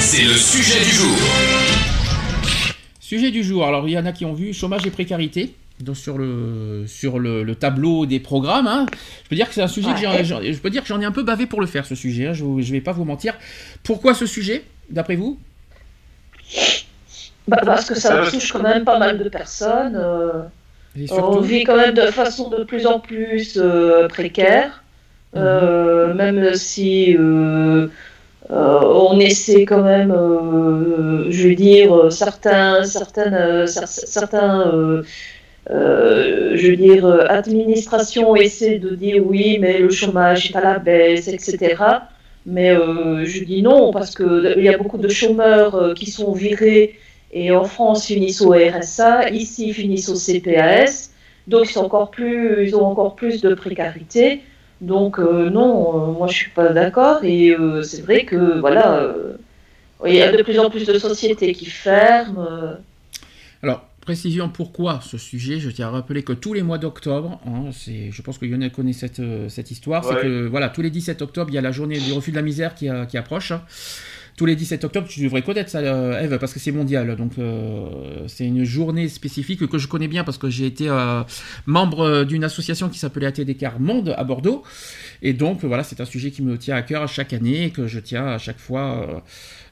C'est le sujet du jour. Sujet du jour. Alors, il y en a qui ont vu chômage et précarité. Donc, sur le, sur le, le tableau des programmes, hein. je peux dire que c'est un sujet que j'ai- j'en- je peux dire que j'en ai un peu bavé pour le faire ce sujet. hein. Je, ne vais pas vous mentir. Pourquoi ce sujet, d'après vous? Bah, parce que ça touche quand même pas mal de personnes. euh, on vit quand même de façon de plus en plus euh, précaire. Euh, même si on essaie quand même, euh, je veux dire, euh, certains, certaines, euh, cer- certains, euh, euh, je veux dire, euh, administrations essaient de dire oui, mais le chômage est à la baisse, etc. Mais euh, je dis non parce que il y a beaucoup de chômeurs euh, qui sont virés et en France finissent au RSA, ici finissent au CPAS, donc ils, encore plus, ils ont encore plus de précarité. Donc euh, non, euh, moi je suis pas d'accord et euh, c'est vrai que voilà, euh, il y a de plus en plus de sociétés qui ferment. euh, Alors, précision pourquoi ce sujet? Je tiens à rappeler que tous les mois d'octobre, hein, c'est, je pense que Lionel connaît cette, cette histoire, c'est que voilà, tous les 17 octobre, il y a la journée du refus de la misère qui, a- qui approche. Les 17 octobre, tu devrais connaître ça, euh, Eve, parce que c'est mondial. Donc, euh, c'est une journée spécifique que je connais bien parce que j'ai été euh, membre d'une association qui s'appelait ATDCAR Monde à Bordeaux. Et donc, voilà, c'est un sujet qui me tient à cœur chaque année et que je tiens à chaque fois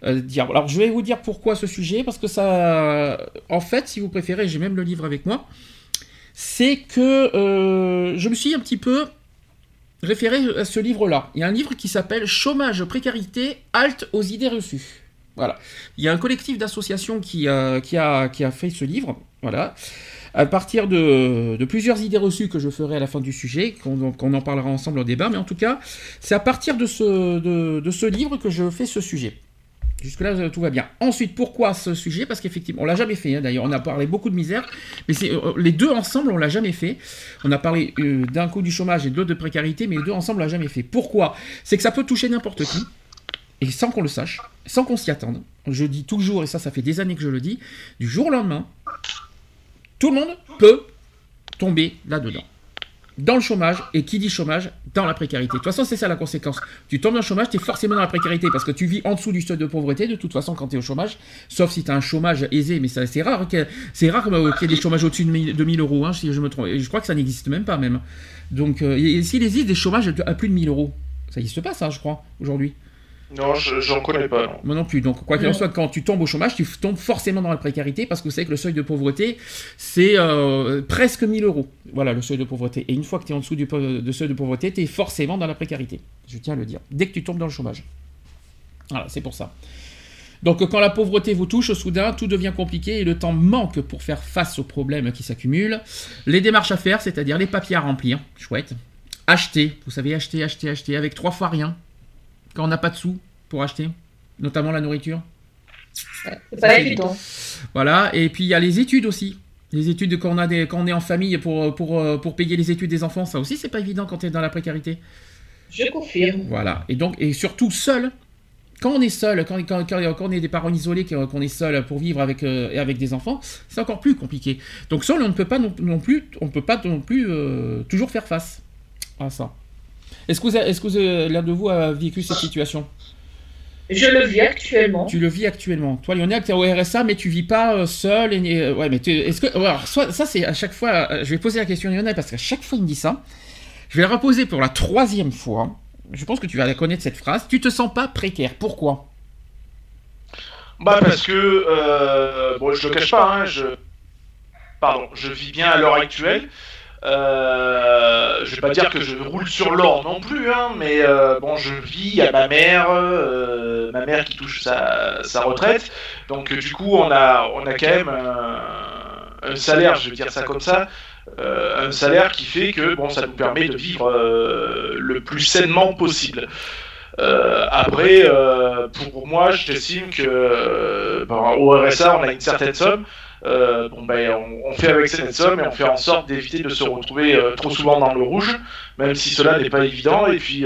dire. Alors, je vais vous dire pourquoi ce sujet, parce que ça. En fait, si vous préférez, j'ai même le livre avec moi. C'est que je me suis un petit peu référé à ce livre-là. Il y a un livre qui s'appelle Chômage, précarité, halte aux idées reçues. Voilà. Il y a un collectif d'associations qui, a- fait ce livre. Voilà. À partir de, plusieurs idées reçues que je ferai à la fin du sujet, qu'on en parlera ensemble au débat, mais en tout cas, c'est à partir de ce livre que je fais ce sujet. Jusque-là, euh, tout va bien. Ensuite, pourquoi ce sujet? Parce qu'effectivement, on l'a jamais fait. hein, D'ailleurs, on a parlé beaucoup de misère, mais euh, les deux ensemble, on l'a jamais fait. On a parlé euh, d'un coup du chômage et de l'autre de précarité, mais les deux ensemble, on l'a jamais fait. Pourquoi? C'est que ça peut toucher n'importe qui, et sans qu'on le sache, sans qu'on s'y attende. Je dis toujours, et ça, ça fait des années que je le dis, du jour au lendemain, tout le monde peut tomber là-dedans. Dans le chômage, et qui dit chômage, dans la précarité. De toute façon, c'est ça la conséquence. Tu tombes dans le chômage, tu es forcément dans la précarité, parce que tu vis en dessous du seuil de pauvreté, de toute façon, quand tu es au chômage, sauf si tu as un chômage aisé, mais c'est rare, que- c'est rare qu'il y ait des chômages au-dessus de 1000 de 1000 euros, hein, si je me trompe. Je crois que ça n'existe même pas, même. Donc, euh, s'il existe des chômages à plus de 1000 euros, ça n'existe pas, ça, je crois, aujourd'hui. Non, je- j'en connais pas, non. Moi non plus. Donc, quoi qu'il en soit, quand tu tombes au chômage, tu tombes forcément dans la précarité parce que vous savez que le seuil de pauvreté, c'est euh, presque 1000 euros. Voilà, le seuil de pauvreté. Et une fois que tu es en dessous du de seuil de pauvreté, tu es forcément dans la précarité. Je tiens à le dire. Dès que tu tombes dans le chômage. Voilà, c'est pour ça. Donc, quand la pauvreté vous touche, soudain, tout devient compliqué et le temps manque pour faire face aux problèmes qui s'accumulent. Les démarches à faire, c'est-à-dire les papiers à remplir, chouette. Acheter, vous savez, acheter, acheter, acheter, avec trois fois rien. Quand on n'a pas de sous pour acheter, notamment la nourriture. C'est pas évident. Voilà, et puis il y a les études aussi. Les études quand on, a des, quand on est en famille pour, pour, pour payer les études des enfants, ça aussi c'est pas évident quand tu es dans la précarité. Je confirme. Voilà, et donc, et surtout seul. Quand on est seul, quand, quand, quand- on est des parents isolés, qu'on est seul pour vivre avec, euh, et avec des enfants, c'est encore plus compliqué. Donc seul, on ne peut pas non, non plus, on peut pas non plus euh, toujours faire face à ça. Est-ce que, vous avez- est-ce que vous avez- l'un de vous a vécu cette situation? Je le vis actuellement. Tu le vis actuellement. Toi, Lionel, tu es au RSA, mais tu vis pas euh, seul. Et, et, euh, ouais, mais tu- est-ce que. ouais, alors, soit- ça, c'est à chaque fois. euh, je vais poser la question à Lionel parce qu'à chaque fois, il me dit ça. Je vais la reposer pour la troisième fois. Je pense que tu vas la connaître cette phrase. Tu te sens pas précaire. Pourquoi? Bah parce que euh, bon, je le cache pas, hein, je pardon, je vis bien à l'heure actuelle. Euh, je vais pas dire que je roule sur l'or non plus, hein, mais euh, bon, je vis à ma mère, euh, ma mère qui touche sa, retraite. Donc euh, du coup, on a quand même un, salaire, je vais dire ça comme ça, euh, un salaire qui fait que bon, ça nous permet de vivre euh, le plus sainement possible. Euh, après, euh, pour moi, j'estime que bon, au RSA, on a une certaine somme. Bon, ben, on, on, fait avec cette somme et on fait en sorte d'éviter de se retrouver trop souvent dans le rouge, même si cela n'est pas évident. Et puis,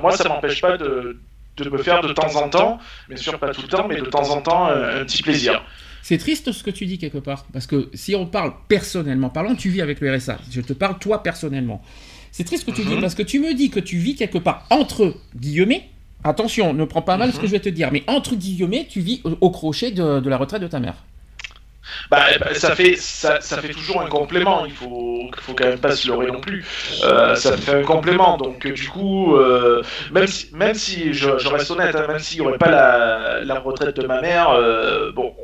moi, ça m'empêche pas de, de, me faire de temps en temps, bien sûr pas tout le temps, mais de temps en temps un petit plaisir. C'est triste ce que tu dis quelque part, parce que si on parle personnellement parlant, tu vis avec le RSA. Je te parle toi personnellement. C'est triste ce que tu dis, mhm. parce que tu me dis que tu vis quelque part entre guillemets. Attention, ne prends pas mal ce que mhm. je vais te dire, mais entre guillemets, tu vis au, crochet de la retraite de ta mère. Bah, bah, ça fait ça, ça, fait toujours un complément. Il faut faut quand même pas se leurrer non plus. Euh, ça fait un complément. Donc du coup, euh, même si même si je, reste honnête, hein, même s'il n'y aurait pas la, la, retraite de ma mère, euh, bon,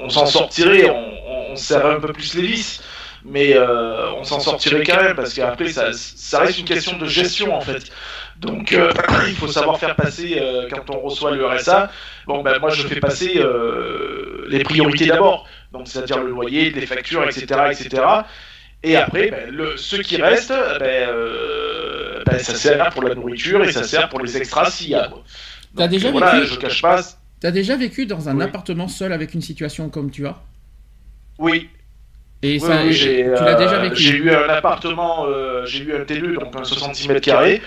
on, s'en sortirait, on, on, serrait un peu plus les vis. Mais on s'en sortirait quand même parce qu'après ça, ça reste une question de gestion en fait. Donc euh, il faut savoir faire passer euh, quand on reçoit le RSA. Bon ben moi je fais passer euh, les priorités d'abord, donc c'est-à-dire le loyer, les factures, etc., etc. Et après, ben, le, ce qui reste, ben, ben, ça sert pour la nourriture et ça sert pour les extras s'il y a. T'as déjà vécu je cache pas. T'as déjà vécu dans un appartement seul avec une situation comme tu as? Oui, et ça, tu l'as déjà vécu J'ai eu un appartement, j'ai eu un T2, donc un 66 mètres carrés,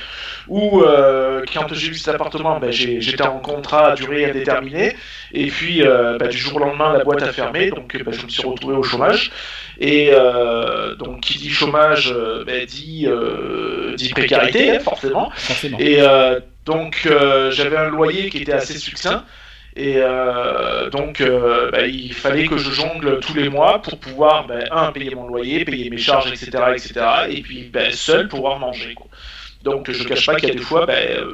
où euh, quand j'ai eu cet appartement, ben, j'étais en contrat à durée indéterminée, et puis euh, ben, du jour au lendemain, la boîte a fermé, donc ben, je me suis retrouvé au chômage. Et euh, donc, qui dit chômage, dit, dit précarité, forcément. forcément. Et donc, j'avais un loyer qui était assez succinct. Et donc, bah, il fallait que je jongle tous les mois pour pouvoir, un, payer mon loyer, payer mes charges, etc., etc., et puis seul pouvoir manger. Quoi. Donc je ne cache pas qu'il y a des fois, euh,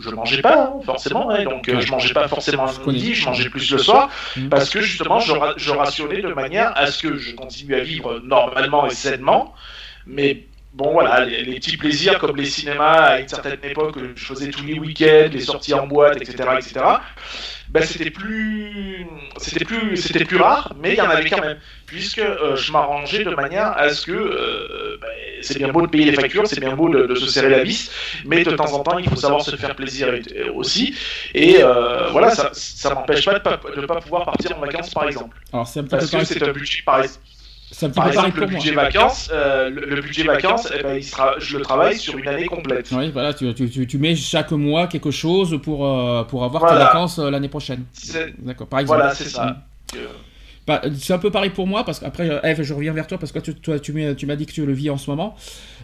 je ne mangeais pas hein, forcément, hein, donc euh, je mangeais pas forcément le midi, je mangeais plus le soir, mm. parce que justement je, je rationnais de manière à ce que je continue à vivre normalement et sainement, mais bon voilà, les, les, petits plaisirs comme les cinémas à une certaine époque, je faisais tous les week-ends, les sorties en boîte, etc., etc. Ben, c'était plus, c'était plus, c'était plus rare, mais il y en avait quand même, puisque euh, je m'arrangeais de manière à ce que euh, ben, c'est bien beau de payer les factures, c'est bien beau de, se serrer la vis, mais de temps en temps il faut savoir se faire plaisir aussi, et euh, voilà, ça, ça m'empêche pas de ne pas, pouvoir partir en vacances par exemple. Alors un Parce que c'est un budget par exemple par exemple, le budget vacances, euh, le, budget vacances, eh ben, il sera, je le travaille sur une année complète. Oui, voilà, tu, tu, tu, mets chaque mois quelque chose pour, euh, pour avoir tes vacances euh, l'année prochaine. D'accord, par exemple. Voilà, c'est ça. Mm. Bah, c'est un peu pareil pour moi, parce qu'après, Eve, je reviens vers toi, parce que toi, tu, tu m'as dit que tu le vis en ce moment.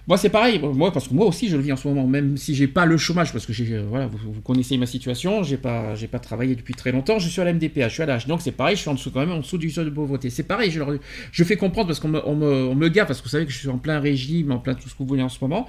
Moi, c'est pareil. Moi, parce que moi aussi, je le vis en ce moment, même si j'ai pas le chômage, parce que euh, voilà, vous, connaissez ma situation, j'ai pas, pas travaillé depuis très longtemps. Je suis à la MDPH, je suis à l'âge, donc c'est pareil. Je suis en dessous quand même, en dessous du seuil de pauvreté. C'est pareil. Je, je fais comprendre parce qu'on me, on me, on me garde, parce que vous savez que je suis en plein régime, en plein tout ce que vous voulez en ce moment,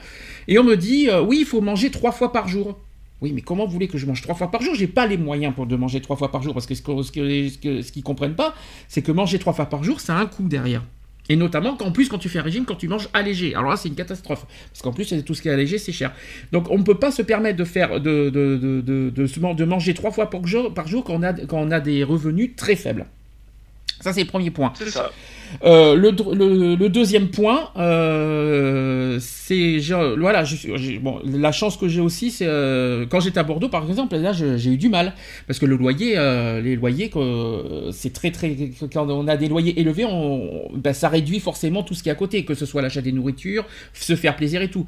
et on me dit, euh, oui, il faut manger trois fois par jour. Oui, mais comment vous voulez que je mange trois fois par jour? J'ai pas les moyens pour de manger trois fois par jour parce que ce qu'ils ce, comprennent pas, c'est que manger trois fois par jour, ça a un coût derrière. Et notamment qu'en plus, quand tu fais un régime, quand tu manges allégé. Alors là, c'est une catastrophe. Parce qu'en plus, tout ce qui est allégé, c'est cher. Donc on ne peut pas se permettre de, faire, de, de, manger trois fois par jour, quand on a des revenus très faibles. Ça, c'est le premier point. C'est ça. Euh, le, le, deuxième point, euh, c'est voilà, je, bon, la chance que j'ai aussi, c'est euh, quand j'étais à Bordeaux, par exemple, là, j'ai eu du mal parce que le loyer, les loyers, c'est très très quand on a des loyers élevés, on, ben, ça réduit forcément tout ce qui est à côté, que ce soit l'achat des nourritures, se faire plaisir et tout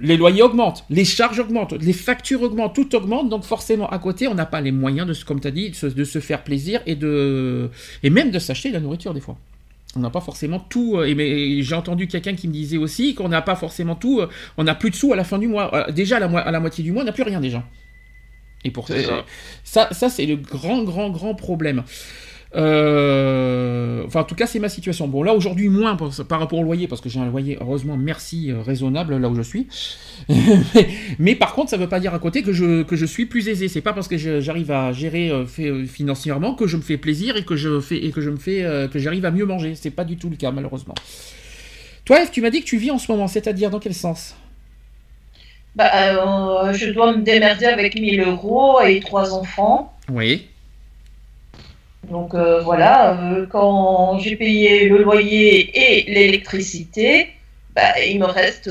les loyers augmentent, les charges augmentent, les factures augmentent, tout augmente, donc forcément à côté, on n'a pas les moyens de, comme tu as dit, de se, faire plaisir et, de, et même de s'acheter de la nourriture des fois. On n'a pas forcément tout. Euh, et, j'ai entendu quelqu'un qui me disait aussi qu'on n'a pas forcément tout. Euh, on n'a plus de sous à la fin du mois. Euh, déjà, à la, à la moitié du mois, on n'a plus rien déjà. Et pour ça, ça, ça c'est le grand, grand, grand problème. Euh, enfin, en tout cas, c'est ma situation. Bon, là, aujourd'hui, moins par, rapport au loyer, parce que j'ai un loyer, heureusement, merci, euh, raisonnable là où je suis. mais, par contre, ça ne veut pas dire à côté que je, que je suis plus aisé. C'est pas parce que j'arrive à gérer euh, financièrement que je me fais plaisir et que je fais et que je me fais que j'arrive à mieux manger. C'est pas du tout le cas, malheureusement. Toi, Eve, tu m'as dit que tu vis en ce moment, c'est-à-dire dans quel sens? Bah, je dois me démerder avec 1000 euros et trois enfants. Oui. Donc euh, voilà, euh, quand j'ai payé le loyer et l'électricité, bah, il me reste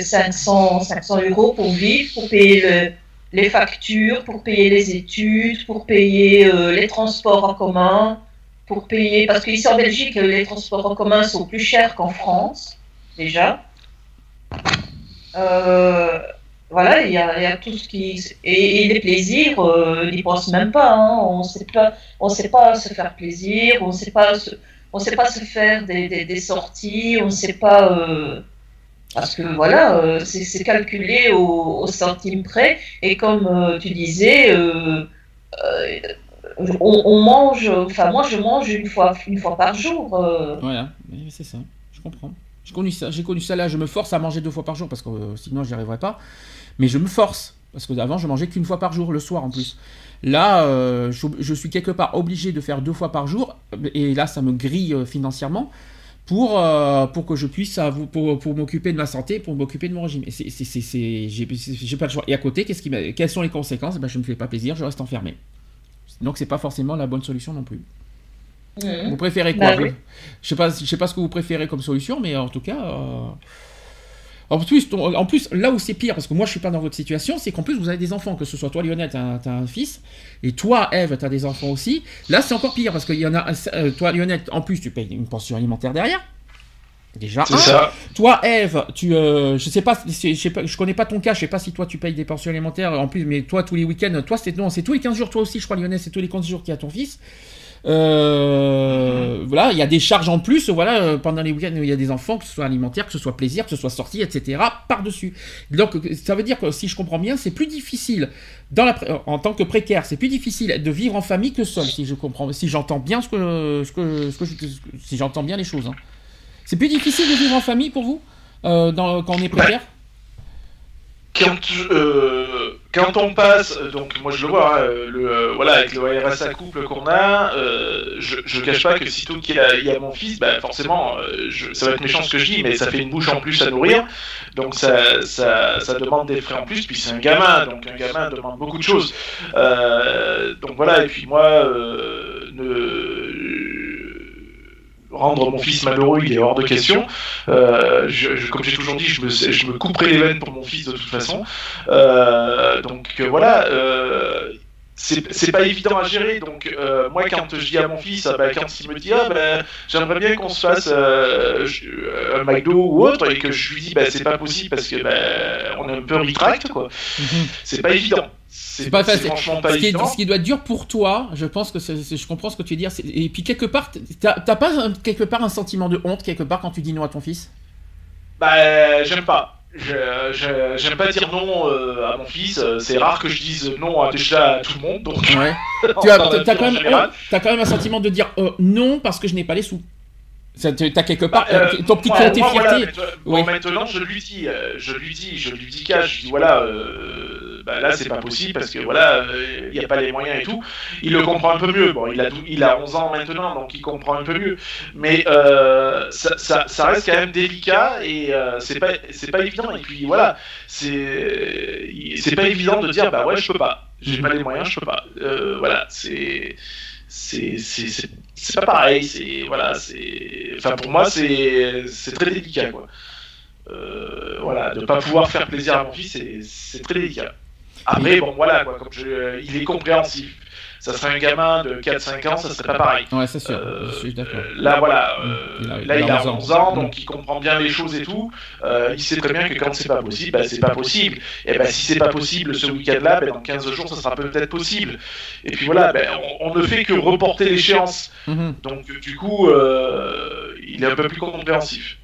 500, 500 euros pour vivre, pour payer les factures, pour payer les études, pour payer les transports en commun, pour payer, parce qu'ici en Belgique, les transports en commun sont plus chers qu'en France, déjà. Euh, voilà, il y, a, tout ce qui. Et, les plaisirs, euh, n'y pensent même pas. Hein. On sait pas, on sait pas se faire plaisir, on sait on sait pas se faire des, des, sorties, on ne sait pas. Euh, parce que voilà, euh, c'est calculé au, centime près. Et comme tu disais, on, mange, enfin moi je mange une fois, une fois par jour. Voilà, c'est ça, je comprends. J'ai connu ça, j'ai connu ça là, je me force à manger deux fois par jour parce que euh, sinon j'y arriverais pas. Mais je me force parce que avant je mangeais qu'une fois par jour le soir en plus. Là, euh, je, suis quelque part obligé de faire deux fois par jour et là ça me grille euh, financièrement pour, pour que je puisse pour, pour m'occuper de ma santé, pour m'occuper de mon régime. Et c'est, j'ai, pas le choix. Et à côté, qu'est-ce qui quelles sont les conséquences? Eh ben, Je ne me fais pas plaisir, je reste enfermé. Donc c'est pas forcément la bonne solution non plus. Vous préférez quoi? bah Je sais pas, je sais pas ce que vous préférez comme solution, mais en tout cas. Euh, en plus, en plus, là où c'est pire, parce que moi je suis pas dans votre situation, c'est qu'en plus vous avez des enfants, que ce soit toi Lionel, tu as, un fils, et toi Eve, tu as des enfants aussi. Là c'est encore pire, parce qu'il y en a, euh, toi Lionel, en plus tu payes une pension alimentaire derrière. Déjà. Ça. Toi, Eve, tu, euh, je sais pas, je sais pas, je connais pas ton cas, je sais pas si toi tu payes des pensions alimentaires en plus, mais toi tous les week-ends, toi c'est non, c'est tous les 15 jours, toi aussi, je crois Lionel, c'est tous les 15 jours qu'il y a ton fils. Euh, voilà, il y a des charges en plus, voilà, euh, pendant les week-ends, il y a des enfants, que ce soit alimentaire, que ce soit plaisir, que ce soit sortie, etc., par-dessus. Donc, ça veut dire que si je comprends bien, c'est plus difficile, en tant que précaire, c'est plus difficile de vivre en famille que seul, si je comprends, si j'entends bien ce que, ce que, si j'entends bien les choses. Hein. C'est plus difficile de vivre en famille pour vous, euh, quand on est précaire? Quand, euh, quand on passe, donc moi je le vois, hein, le, euh, voilà, avec le RSA couple qu'on a, euh, je, je cache pas que sitôt qu'il y, a mon fils, bah forcément, ça va être méchant ce que je dis, mais ça fait une bouche en plus à nourrir, donc ça, ça, ça demande des frais en plus, puis c'est un gamin, donc un gamin demande beaucoup de choses. donc voilà, et puis moi, ne rendre mon fils malheureux, il est hors de question. Euh, comme j'ai toujours dit, je me, je me couperai les veines pour mon fils de toute façon. Euh, donc euh, voilà. Euh, c'est pas évident à gérer. Donc, euh, moi, quand je dis à mon fils, bah, quand il me dit, ah, bah, j'aimerais bien qu'on se fasse euh, un McDo ou autre, et que je lui dis, bah, c'est pas possible parce que bah, on est un peu retract, quoi. C'est pas évident. C'est pas facile. Pas ce, qui ce, qui doit être dur pour toi, je pense que je comprends ce que tu veux dire. Et puis quelque part, t'as pas quelque part un sentiment de honte quelque part quand tu dis non à ton fils? Bah, j'aime pas. J'aime pas dire non euh, à mon fils. C'est rare que je dise non à, déjà à tout le monde. Donc, ouais. tu as, as, quand même, as, quand même, un sentiment de dire euh, non parce que je n'ai pas les sous. T'as quelque part bah, euh, ton petit côté fierté. Voilà, maintenant, je lui dis, je lui dis, je lui dis cash. Je dis voilà, bah, là c'est pas possible parce que voilà, il n'y a pas les moyens et tout. Il le comprend un peu mieux. Bon, il a, il a 11 ans maintenant, donc il comprend un peu mieux. Mais ça, ça, ça, reste quand même délicat et c'est pas, c'est pas évident. Et puis voilà, c'est, c'est pas évident de dire bah ouais, je peux pas. J'ai pas les moyens, je peux pas. voilà, c'est c'est pas pareil c'est voilà c'est enfin pour moi c'est c'est très délicat quoi euh, voilà de pas pouvoir faire plaisir à mon fils c'est très délicat après bon voilà quoi comme je, il est compréhensif ça serait un gamin de 4-5 ans, ça serait pas pareil. Ouais, c'est sûr, euh, je suis d'accord. Là, voilà, euh, là, il a 11 ans, donc il comprend bien les choses et tout. Euh, il sait très bien que quand c'est pas possible, bah, c'est pas possible. Et ben si c'est pas possible ce week-end-là, ben, dans 15 jours, ça sera peut-être possible. Et puis voilà, ben, on, ne fait que reporter l'échéance. Mhm. Donc, du coup, il est un peu plus compréhensif.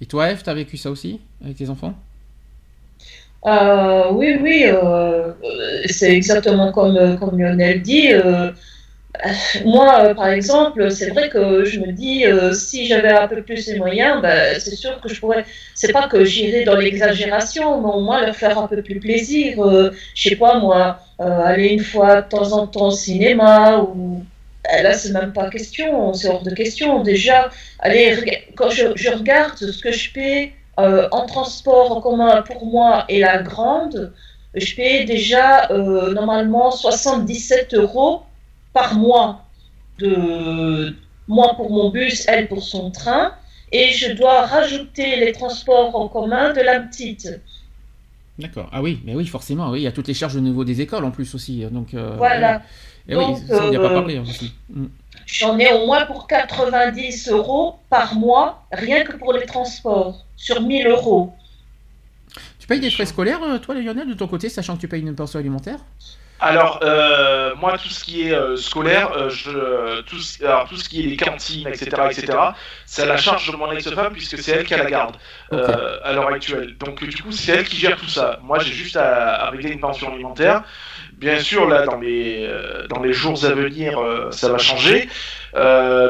Et toi, Eve, t'as vécu ça aussi avec tes enfants? Euh, oui, oui, euh, c'est exactement comme, comme Lionel dit. Euh, moi, par exemple, c'est vrai que je me dis, si j'avais un peu plus les moyens, ben, c'est sûr que je pourrais. C'est pas que j'irais dans l'exagération, mais au moins leur faire un peu plus plaisir. je sais pas, moi, aller une fois de temps en temps au cinéma ou. Ben, là, c'est même pas question, c'est hors de question. Déjà, allez, quand je, je regarde ce que je paie euh, en transport en commun pour moi et la grande, je paye déjà euh, normalement 77 euros par mois. De, moi pour mon bus, elle pour son train. et je dois rajouter les transports en commun de la petite. D'accord. Ah oui, mais oui, forcément, oui, il y a toutes les charges au niveau des écoles en plus aussi. Donc, euh, voilà. Et oui, ça, on n'y a pas parlé hein, aussi. Mm. J'en ai au moins pour 90 euros par mois, rien que pour les transports, sur 1000 euros. Tu payes des frais scolaires, euh, toi, Lionel, de ton côté, sachant que tu payes une pension alimentaire? Alors, euh, moi, tout ce qui est euh, scolaire, euh, je, tout, alors, tout ce qui est les cantines, etc., etc., c'est à la charge de mon ex-femme puisque c'est elle qui a la garde à l'heure actuelle. Donc, du coup, c'est elle qui gère tout ça. Moi, j'ai juste à, régler une pension alimentaire. Bien sûr, là, dans les, les jours à venir, ça va changer.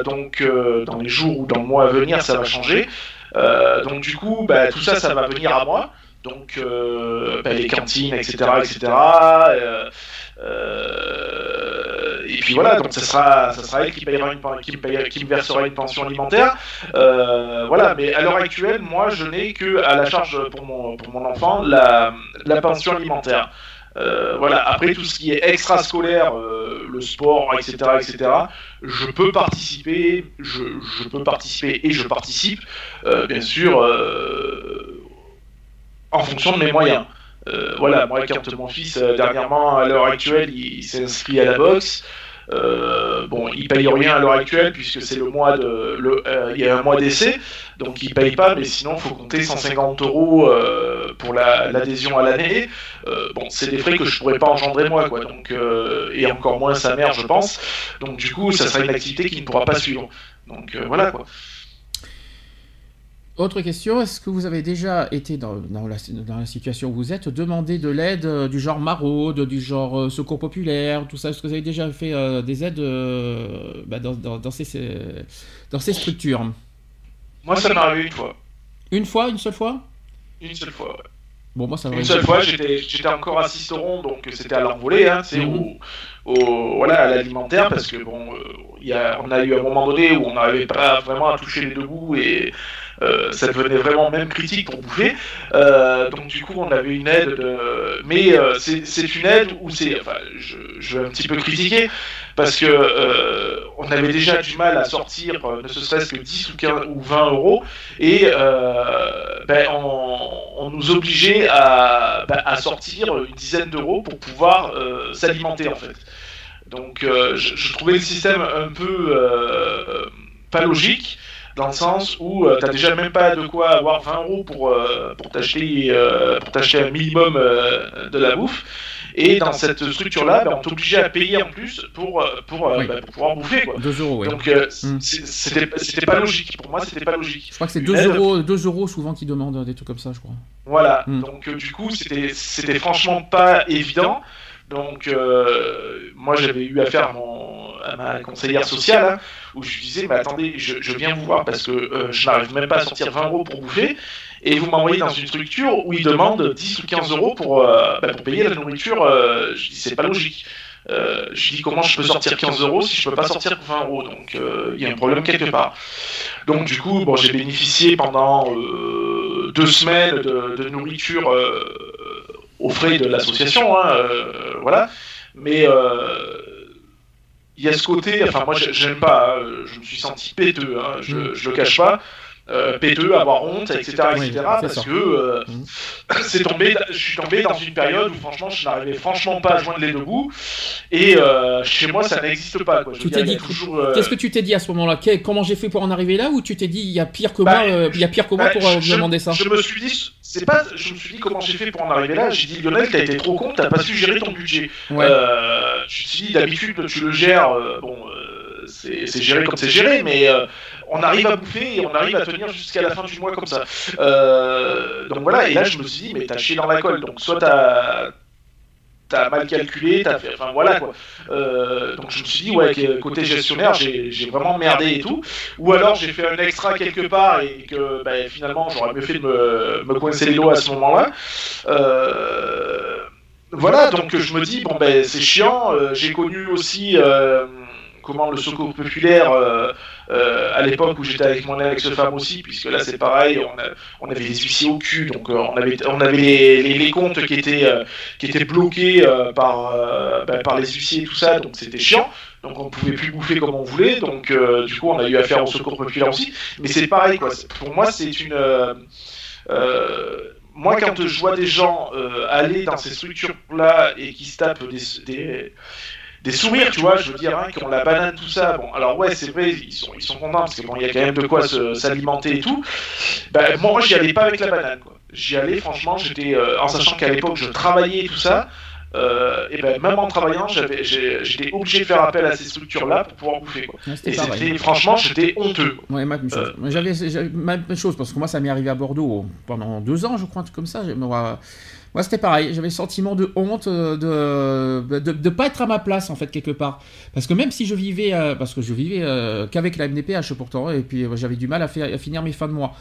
donc, dans les jours ou dans le mois à venir, ça va changer. donc, du coup, bah, tout ça, ça va venir à moi. Donc, bah, les cantines, etc., etc. Euh, et puis voilà, donc ça sera, elle qui, payera qui, me versera une pension alimentaire. Euh, voilà, mais à l'heure actuelle, moi, je n'ai que à la charge pour mon, enfant la pension alimentaire. Euh, voilà. Après tout ce qui est extrascolaire, euh, le sport, etc., etc., je peux participer, je, peux participer et je participe, euh, bien sûr, en fonction de mes moyens. Euh, voilà, moi, quand mon fils, euh, dernièrement, à l'heure actuelle, il, s'est inscrit à la boxe. Euh, bon, il paye rien à l'heure actuelle puisque c'est le mois de, le, il y a un mois d'essai, donc il paye pas, mais sinon faut compter 150 euros pour l'adhésion à l'année. bon, c'est des frais que je pourrais pas engendrer moi, quoi. Donc et encore moins sa mère, je pense. Donc du coup, ça sera une activité qui ne pourra pas suivre. Donc voilà quoi. Autre question, est-ce que vous avez déjà été dans, la, situation où vous êtes, demandé de l'aide euh, du genre maraude, du genre euh, secours populaire, tout ça? Est-ce que vous avez déjà fait euh, des aides bah, dans, ces, dans ces structures? Moi, ça m'est arrivé une fois. Une fois Une seule fois? Une seule fois, ouais. Bon, moi, ça Une seule fois, j'étais encore à rond, donc c'était à l'envolée, hein, c'est mhm. au, voilà, à l'alimentaire, parce que bon, y a, on a eu un moment donné où on n'arrivait pas vraiment à toucher les deux bouts et ça devenait vraiment même critique pour bouffer. Euh, donc du coup, on avait une aide, de... mais euh, c'est une aide où c'est, enfin, je, je, vais un petit peu critiquer parce que on avait déjà du mal à sortir, ne serait-ce que 10 ou, 15, ou 20 euros, et ben, on, nous obligeait à, ben, à, sortir une dizaine d'euros pour pouvoir s'alimenter en fait. Donc je, trouvais le système un peu pas logique dans le sens où euh, tu n'as déjà même pas de quoi avoir 20 euros pour, euh, pour t'acheter euh, un minimum de la bouffe. Et dans cette structure-là, ben, on t'obligeait à payer en plus pour, pour, ben, pour pouvoir bouffer. Quoi. 2 euros, Donc hmm. c'était pas logique. Pour moi, c'était pas logique. Je crois que c'est 2 euros, 2 euros souvent qui demandent des trucs comme ça, je crois. Voilà. Hmm. Donc du coup, c'était franchement pas évident. Donc, moi, j'avais eu affaire à, ma conseillère sociale, hein, où je disais, mais attendez, je, viens vous voir parce que euh, je n'arrive même pas à sortir 20 euros pour bouffer, et vous m'envoyez dans une structure où ils demandent 10 ou 15 euros pour, euh, bah, pour payer la nourriture. Euh, je dis, c'est pas logique. je lui dis comment je peux sortir 15 euros si je peux pas sortir 20 euros? Donc il y a un problème quelque part donc du coup bon j'ai bénéficié pendant deux semaines de, nourriture aux frais de l'association hein, voilà. Mais il y a ce côté, enfin moi j'aime pas, hein, je me suis senti péteux, hein, je, je le cache pas, euh, péteux, avoir honte, etc., etc. parce que euh, mm. c'est tombé, je suis tombé dans une période où franchement je n'arrivais franchement pas à joindre les deux bouts, et euh, chez moi ça n'existe pas. Quoi. tu t'es dit, qu'est-ce que tu t'es dit à ce moment-là? Comment j'ai fait pour en arriver là, ou tu t'es dit il y a pire que bah, moi, il y a pire que moi bah, pour me demander ça? Je me suis dit c'est pas, je me suis dit comment j'ai fait pour en arriver là. J'ai dit Lionel, t'as été trop con, t'as pas su gérer ton budget. Euh, je me suis dit d'habitude tu le gères, euh, bon, euh, c'est géré comme c'est géré, mais on arrive à bouffer et on arrive à tenir jusqu'à la fin du mois comme ça. donc voilà, et là je me suis dit mais t'as chié dans la colle, donc soit t'as t'as mal calculé, t'as fait, enfin voilà quoi. Euh, donc je me suis dit ouais côté gestionnaire j'ai vraiment merdé et tout. Ou alors j'ai fait un extra quelque part et que bah, finalement j'aurais mieux fait de me, me, coincer les doigts à ce moment-là. Euh, voilà donc je me dis bon ben c'est chiant. Euh, j'ai connu aussi comment le secours populaire euh, euh, à l'époque où j'étais avec mon ex-femme aussi, puisque là c'est pareil, on, avait des huissiers au cul, donc euh, on avait, les, comptes qui étaient, bloqués par, ben, par les huissiers et tout ça, donc c'était chiant. donc on pouvait plus bouffer comme on voulait, donc du coup on a eu affaire au secours populaire aussi. Mais c'est pareil quoi. Pour moi c'est une moi, quand je vois des gens aller dans ces structures-là et qui se tapent des, sourires, tu vois, je veux dire, hein, qui ont la banane, tout ça. Bon, alors ouais, c'est vrai, ils sont, ils sont contents parce qu'il bon, y a quand même de quoi s'alimenter et tout. Ben, moi, j'y allais pas avec la banane, quoi. J'y allais, franchement, j'étais, en sachant qu'à l'époque, je travaillais et tout ça. Euh, et ben, même en travaillant, j'étais obligé de faire appel à ces structures-là pour pouvoir bouffer. Quoi. et franchement, j'étais honteux. Ouais, même chose. Euh. J'avais même chose parce que moi, ça m'est arrivé à Bordeaux pendant deux ans, je crois, un truc comme ça. Moi, moi c'était pareil. J'avais le sentiment de honte euh, de de, de pas être à ma place en fait quelque part. Parce que même si je vivais, parce que je vivais qu'avec la MDPH pourtant, et puis j'avais du mal à, faire, à finir mes fins de mois.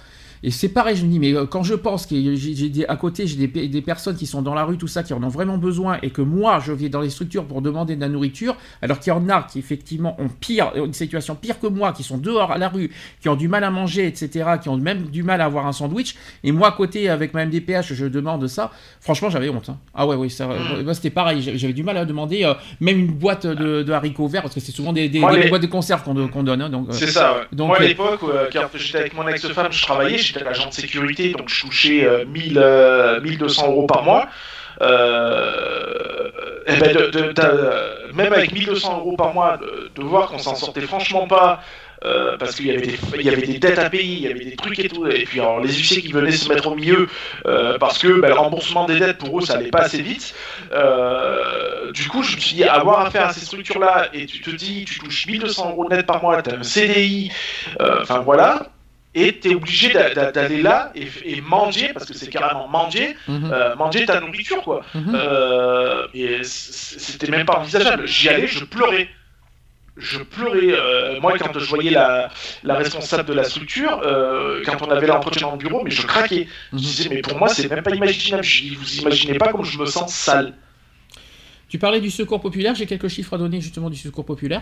Et c'est pareil, je me dis, mais euh, quand je pense que j'ai à côté, j'ai des, des, personnes qui sont dans la rue, tout ça, qui en ont vraiment besoin, et que moi, je viens dans les structures pour demander de la nourriture, alors qu'il y en a qui effectivement ont pire, une situation pire que moi, qui sont dehors à la rue, qui ont du mal à manger, etc., qui ont même du mal à avoir un sandwich, et moi à côté, avec ma MDPH, je demande ça, franchement, j'avais honte. Hein. Ah ouais, oui, ça, mmh. c'était pareil, j'avais du mal à demander euh, même une boîte de, haricots verts, parce que c'est souvent des, boîtes de conserve qu'on donne. Hein, donc, c'est ça, ouais. donc, Moi, à l'époque, quand j'étais avec mon ex-femme, je travaillais, j'étais l'agent de sécurité, donc je touchais 1000, euh, 1200 euh, euros par mois. Euh, et ben même avec 1200 euros par mois, de, voir qu'on s'en sortait franchement pas, parce qu'il y, y avait des dettes à payer, il y avait des trucs et tout, et puis alors, les huissiers qui venaient se mettre au milieu, parce que ben, le remboursement des dettes pour eux ça allait pas assez vite. du coup, je me suis dit, avoir affaire à ces structures-là, et tu te dis, tu touches 1200 euros net par mois, tu as un CDI, enfin voilà et tu es obligé d'aller là et, manger, parce que c'est carrément manger, mhm. euh, manger ta nourriture, quoi. Mhm. Euh, et c'était même pas envisageable. J'y allais, je pleurais. Je pleurais. Euh, moi, quand je voyais la, la, responsable de la structure, quand on avait l'entretien dans le bureau, mais je craquais. Je mhm. disais, mais pour moi, c'est même pas imaginable. vous imaginez pas comme je me sens sale. Tu parlais du secours populaire, j'ai quelques chiffres à donner justement du secours populaire.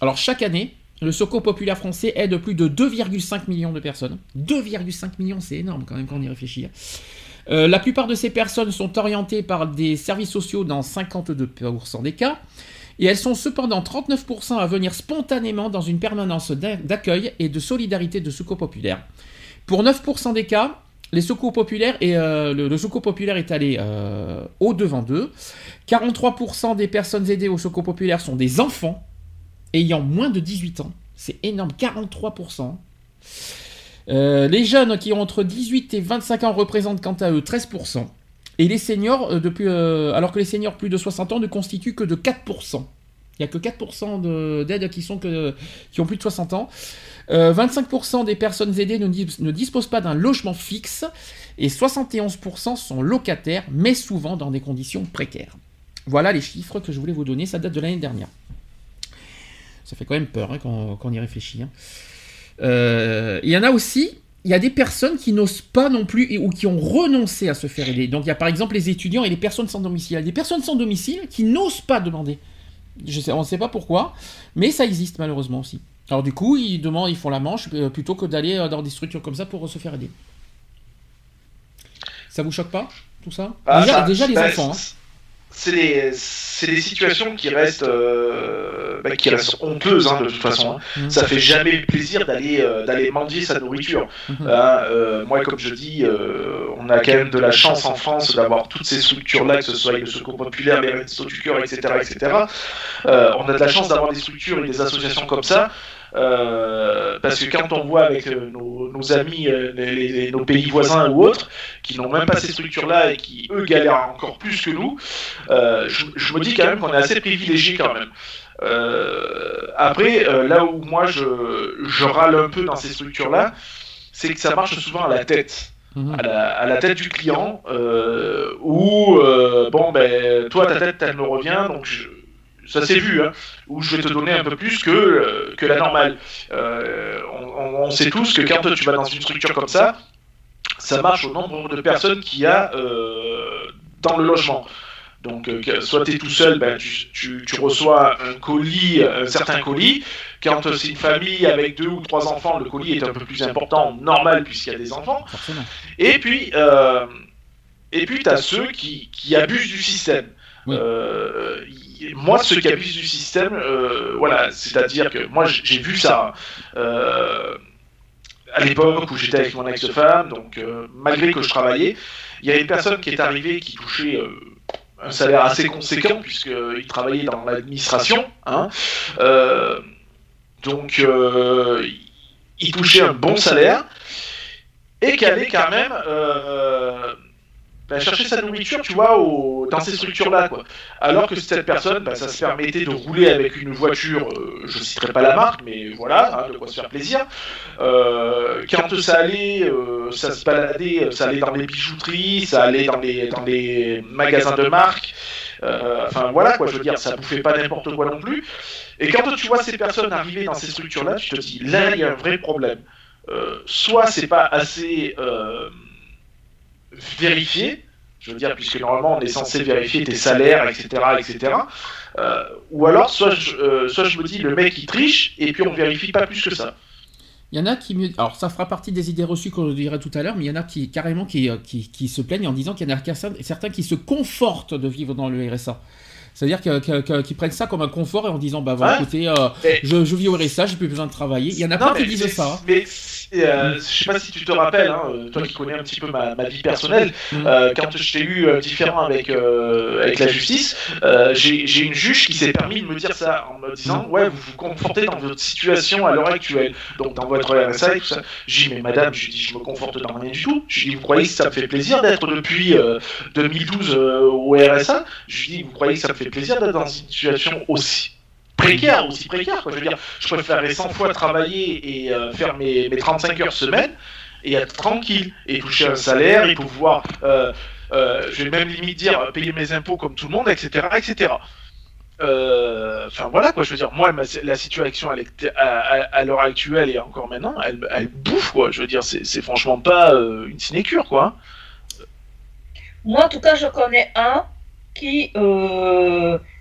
Alors, chaque année, le Secours populaire français aide plus de 2,5 millions de personnes. 2,5 millions, c'est énorme quand même quand on y réfléchit. Euh, la plupart de ces personnes sont orientées par des services sociaux dans 52% des cas. Et elles sont cependant 39% à venir spontanément dans une permanence d'accueil et de solidarité de secours populaire. Pour 9% des cas, euh, le, secours populaire est allé euh, au devant d'eux. 43% des personnes aidées au secours populaire sont des enfants ayant moins de 18 ans. C'est énorme, 43%. Euh, les jeunes qui ont entre 18 et 25 ans représentent quant à eux 13%. Et les seniors, euh, depuis, euh, alors que les seniors plus de 60 ans ne constituent que de 4%. Il n'y a que 4% d'aides qui, qui ont plus de 60 ans. 25% des personnes aidées ne disposent pas d'un logement fixe et 71% sont locataires, mais souvent dans des conditions précaires. Voilà les chiffres que je voulais vous donner, ça date de l'année dernière. Ça fait quand même peur hein, quand, on y réfléchit. Hein. Euh, il y en a aussi, il y a des personnes qui n'osent pas non plus ou qui ont renoncé à se faire aider. Donc il y a par exemple les étudiants et les personnes sans domicile. Il y a des personnes sans domicile qui n'osent pas demander. Je sais, on ne sait pas pourquoi, mais ça existe malheureusement aussi. Alors du coup, ils demandent, ils font la manche euh, plutôt que d'aller euh, dans des structures comme ça pour se faire aider. Ça vous choque pas tout ça? Ah, déjà, les enfants. Hein c'est des, des, situations qui restent, euh, bah, qui restent honteuses hein, de toute façon. Hein. Mmh. Ça fait jamais plaisir d'aller euh, d'aller mendier sa nourriture. Mmh. Hein, euh, moi, comme je dis, on a quand même de la chance en France d'avoir toutes ces structures-là, que ce soit le Secours Populaire, les Restos du Cœur, etc., etc. on a de la chance d'avoir des structures et des associations comme ça. Euh, parce que quand on voit avec euh, nos, amis, euh, nos pays voisins ou autres, qui n'ont même pas ces structures-là et qui, eux, galèrent encore plus que nous, je, me dis quand même qu'on est assez privilégié quand même. après, là où moi je, je, râle un peu dans ces structures-là, c'est que ça marche souvent à la tête. Mhm. À la, tête du client, où, bon, ben, toi, ta tête, elle me revient, donc je, ça s'est vu, hein, où je vais te donner un peu plus que, euh, que la normale. Euh, on, sait tous que quand tu vas dans une structure comme ça, ça marche au nombre de personnes qu'il y a euh, dans le logement. Donc, soit tu es tout seul, ben, tu, reçois un colis, un certain colis. Quand c'est une famille avec deux ou trois enfants, le colis est un peu plus important, normal, puisqu'il y a des enfants. Et puis, puis tu as ceux qui, qui abusent du système. Euh, moi, ceux qui abusent du système, euh, voilà, c'est-à-dire que moi, j'ai vu ça euh, à l'époque où j'étais avec mon ex-femme, donc malgré que je travaillais, il y avait une personne qui est arrivée qui touchait un salaire assez conséquent puisqu'il travaillait dans l'administration, hein, donc il touchait un bon salaire et qui avait quand même bah, chercher sa nourriture, tu vois, au, dans ces structures-là, quoi. Alors que cette personne, bah, ça se permettait de rouler avec une voiture, euh, je citerai pas la marque, mais voilà, hein, de quoi se faire plaisir. Euh, quand ça allait, euh, ça se baladait, ça allait dans les bijouteries, ça allait dans les, dans les magasins de marque. enfin voilà, quoi, je veux dire, ça bouffait pas n'importe quoi non plus. Et quand tu vois ces personnes arriver dans ces structures-là, tu te dis, là, il y a un vrai problème. soit c'est pas assez vérifier, je veux dire, puisque normalement on est censé vérifier tes salaires, etc., etc. Euh, ou alors, soit je, euh, soit je me dis, le mec il triche, et puis on vérifie pas plus que ça. Il y en a qui Alors, ça fera partie des idées reçues qu'on dirait tout à l'heure, mais il y en a qui, carrément, qui, euh, qui se plaignent en disant qu'il y en a certains qui se confortent de vivre dans le RSA. C'est-à-dire qu'ils prennent ça comme un confort et en disant, bah voilà, écoutez, je, je, vis au RSA, j'ai plus besoin de travailler. Il y en a plein qui disent ça. Mais euh, je sais pas si tu te rappelles, hein, toi qui connais un petit peu ma, vie personnelle, mm. euh, quand je t'ai eu euh, différent avec, avec la justice, j'ai une juge qui s'est permis de me dire ça en me disant Ouais, vous vous confortez dans votre situation à l'heure actuelle, donc dans votre RSA et tout ça. J'ai dit Mais madame, je dis Je me conforte dans rien du tout. Je dis Vous croyez que ça me fait plaisir d'être depuis 2012 au RSA Je dis Vous croyez que ça me fait plaisir d'être dans une situation aussi précaire, aussi précaire. Je veux dire, préférerais 100 fois travailler et euh, faire mes, mes, 35 heures semaine et être tranquille et toucher un salaire et pouvoir, euh, euh, je vais même limite dire, payer mes impôts comme tout le monde, etc. etc. Enfin voilà quoi, je veux dire, moi la situation à, l'heure actuelle et encore maintenant, elle, elle, bouffe quoi. Je veux dire, c'est franchement pas une sinécure quoi. Moi en tout cas, je connais un qui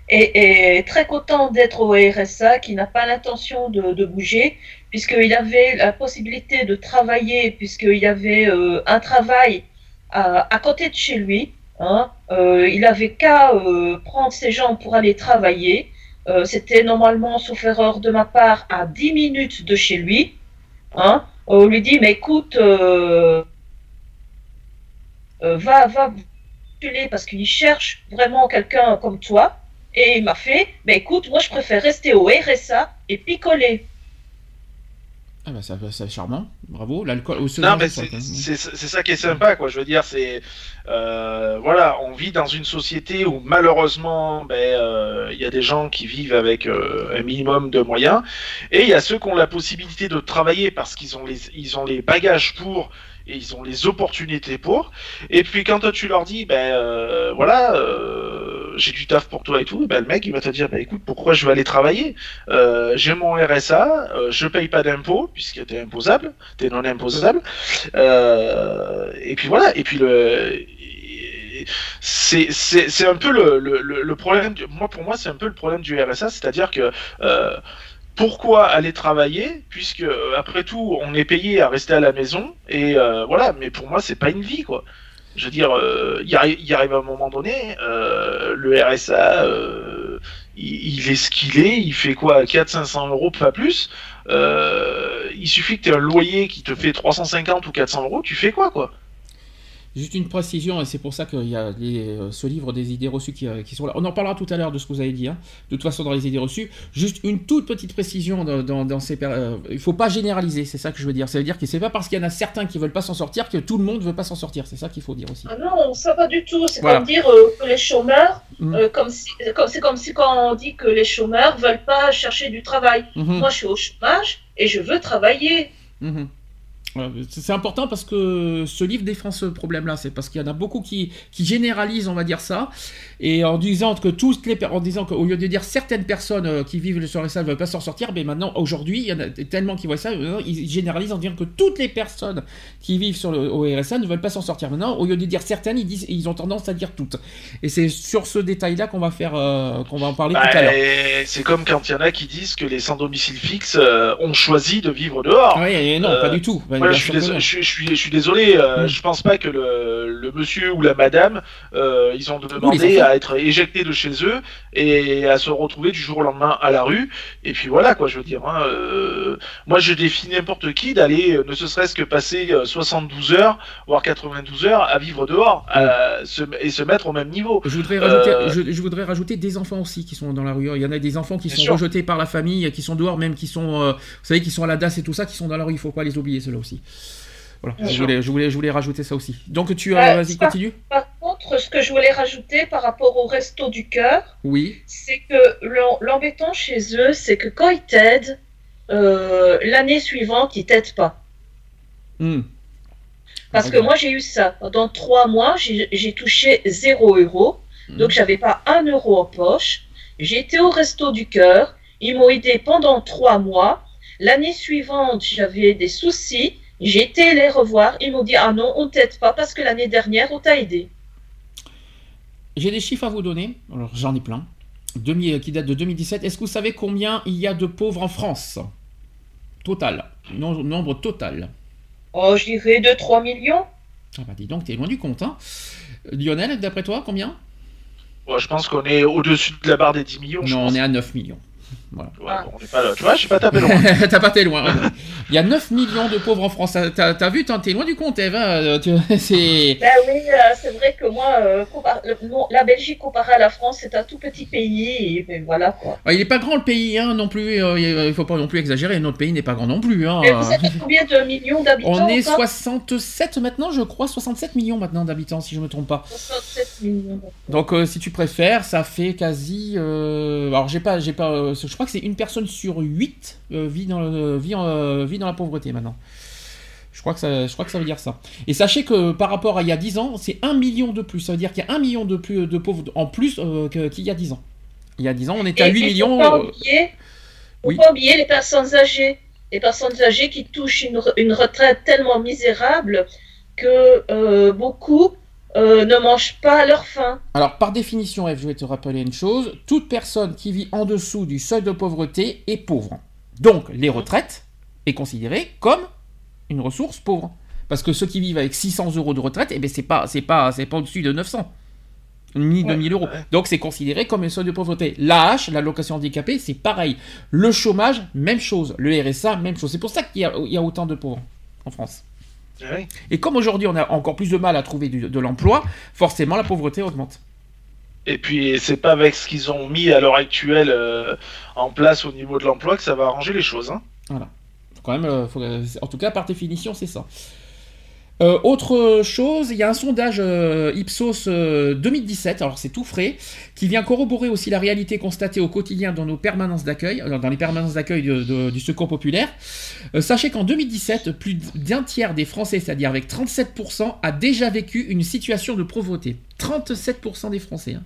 et, très content d'être au RSA, qui n'a pas l'intention de, bouger, puisqu'il avait la possibilité de travailler, puisqu'il avait euh, un travail à, côté de chez lui. Hein. Euh, il avait qu'à euh, prendre ses jambes pour aller travailler. C'était normalement, sauf erreur de ma part, à 10 minutes de chez lui. Hein. On lui dit, mais écoute, va, va, parce qu'il cherche vraiment quelqu'un comme toi. Et il m'a fait, ben écoute, moi je préfère rester au RSA et picoler. Ah bah c'est charmant, bravo. L'alcool Non mais c'est ça qui est sympa quoi. Je veux dire c'est euh, voilà, on vit dans une société où malheureusement ben euh, il y a des gens qui vivent avec euh, un minimum de moyens et il y a ceux qui ont la possibilité de travailler parce qu'ils ont les ils ont les bagages pour et ils ont les opportunités pour. Et puis quand tu leur dis, ben euh, voilà, euh, j'ai du taf pour toi et tout, ben le mec il va te dire, ben écoute, pourquoi je vais aller travailler? Euh, J'ai mon RSA, je paye pas d'impôts puisque t'es imposable, t'es non imposable. et puis voilà, et puis le c'est un peu le, le, le, problème du, moi pour moi c'est un peu le problème du RSA c'est à dire que pourquoi aller travailler puisque euh, après tout on est payé à rester à la maison et euh, voilà mais pour moi c'est pas une vie quoi. Je veux dire euh, il, arrive, à un moment donné le RSA il, est ce qu'il est il fait quoi 4 500 euros pas plus il suffit que tu aies un loyer qui te fait 350 ou 400 euros tu fais quoi quoi? Juste une précision, et c'est pour ça qu'il y a euh, ce livre des idées reçues euh, qui, sont là. On en parlera tout à l'heure de ce que vous avez dit, hein. de toute façon dans les idées reçues. Juste une toute petite précision dans, ces... Euh, il ne faut pas généraliser, c'est ça que je veux dire. Ça veut dire que c'est pas parce qu'il y en a certains qui veulent pas s'en sortir que tout le monde ne veut pas s'en sortir. C'est ça qu'il faut dire aussi. Ah non, ça pas du tout. C'est comme dire que les chômeurs, mm. comme si, c'est comme si quand on dit que les chômeurs veulent pas chercher du travail. Mm-hmm. Moi, je suis au chômage et je veux travailler. Mm-hmm. C'est important parce que ce livre défend ce problème-là. C'est parce qu'il y en a beaucoup qui, qui, généralisent, on va dire ça, et en disant que toutes les, en disant qu'au lieu de dire certaines personnes euh, qui vivent sur RSA ne veulent pas s'en sortir, mais maintenant aujourd'hui il y en a tellement qui voient ça, euh, ils généralisent en disant que toutes les personnes qui vivent sur le au RSA ne veulent pas s'en sortir. Maintenant, au lieu de dire certaines, ils disent, ils ont tendance à dire toutes. Et c'est sur ce détail-là qu'on va faire, euh, qu'on va en parler tout à l'heure. C'est comme quand il y en a qui disent que les sans domicile fixe ont choisi de vivre dehors. Oui, non, pas du tout. Moi, je, suis désolé, je, suis, je, suis, désolé, euh, mm. je pense pas que le, le, monsieur ou la madame, euh, ils ont demandé à être éjectés de chez eux et à se retrouver du jour au lendemain à la rue. Et puis voilà, quoi, je veux dire. Hein, euh, moi, je défie n'importe qui d'aller, ne serait-ce que passer 72 heures, voire 92 heures à vivre dehors se, et se mettre au même niveau. Je voudrais, rajouter, je, je, voudrais rajouter des enfants aussi qui sont dans la rue. Il y en a des enfants qui sont rejetés par la famille, qui sont dehors, même qui sont, vous savez, qui sont à la DAS et tout ça, qui sont dans la rue. Il faut pas les oublier, ceux-là aussi. Voilà, je voulais, je, voulais, je voulais rajouter ça aussi. Donc tu as, euh, vas-y, continue. Par contre, ce que je voulais rajouter par rapport au resto du cœur, oui. c'est que l'embêtant chez eux, c'est que quand ils t'aident, euh, l'année suivante, ils t'aident pas. Hmm. Parce que moi, j'ai eu ça. Pendant trois mois, j'ai touché 0 euro. Hmm. Donc, j'avais pas un euro en poche. J'étais au resto du cœur. Ils m'ont aidé pendant trois mois. L'année suivante, j'avais des soucis. J'ai été les revoir. Ils m'ont dit Ah non, on t'aide pas parce que l'année dernière, on t'a aidé. J'ai des chiffres à vous donner. Alors, j'en ai plein. Demi, qui datent de 2017. Est-ce que vous savez combien il y a de pauvres en France? Total. nombre total. Oh, je dirais 2-3 millions. Ah bah dis donc, t'es loin du compte. Hein. Lionel, d'après toi, combien? Je pense qu'on est au-dessus de la barre des 10 millions. Non, on est à 9 millions. Voilà. on est pas là. Tu vois, je suis pas tapé loin. T'as pas été loin. Il y a 9 millions de pauvres en France. T'as as vu, t'es loin du compte, Eve. Hein, c'est... Ben oui, euh, c'est vrai que moi, euh, la Belgique comparée à la France, c'est un tout petit pays. Et, voilà quoi. Ah, il n'est pas grand le pays hein, non plus. Euh, il ne faut pas non plus exagérer. Notre pays n'est pas grand non plus. Hein. Mais vous êtes combien de millions d'habitants On est 67 maintenant, je crois. 67 millions maintenant d'habitants, si je ne me trompe pas. 67 millions. Donc, si tu préfères, ça fait quasi. alors, j'ai pas, j'ai pas. je crois que c'est une personne sur 8 vit dans vit en, dans la pauvreté maintenant. Je crois, que ça, je crois que ça veut dire ça. Et sachez que par rapport à il y a 10 ans, c'est 1 million de plus. Ça veut dire qu'il y a 1 million de, plus, de pauvres en plus euh, qu'il y a 10 ans. Il y a 10 ans, on était à 8 millions. Faut pas euh, oublier, faut pas oublier les personnes âgées. Les personnes âgées qui touchent une, une retraite tellement misérable que euh, beaucoup ne mangent pas à leur faim. Alors, par définition, F, je vais te rappeler une chose toute personne qui vit en dessous du seuil de pauvreté est pauvre. Donc, les retraites, est considéré comme une ressource pauvre. Parce que ceux qui vivent avec 600 euros de retraite, eh ben c'est pas, c'est pas, c'est pas au-dessus de 900 ni 2000 euros. Donc c'est considéré comme une seuil de pauvreté. L'AH, l'allocation handicapée, c'est pareil. Le chômage, même chose. Le RSA, même chose. C'est pour ça qu'il y, a, autant de pauvres en France. Et comme aujourd'hui on a encore plus de mal à trouver de l'emploi, forcément la pauvreté augmente. Et puis c'est pas avec ce qu'ils ont mis à l'heure actuelle euh, en place au niveau de l'emploi que ça va arranger les choses. Hein. Voilà quand même, euh, euh, en tout cas, par définition, c'est ça. Euh, autre chose, il y a un sondage Ipsos 2017, alors c'est tout frais, qui vient corroborer aussi la réalité constatée au quotidien dans nos permanences d'accueil, dans les permanences d'accueil du Secours populaire. sachez qu'en 2017, plus d'un tiers des Français, c'est-à-dire avec 37%, a déjà vécu une situation de pauvreté. 37% des Français. Hein.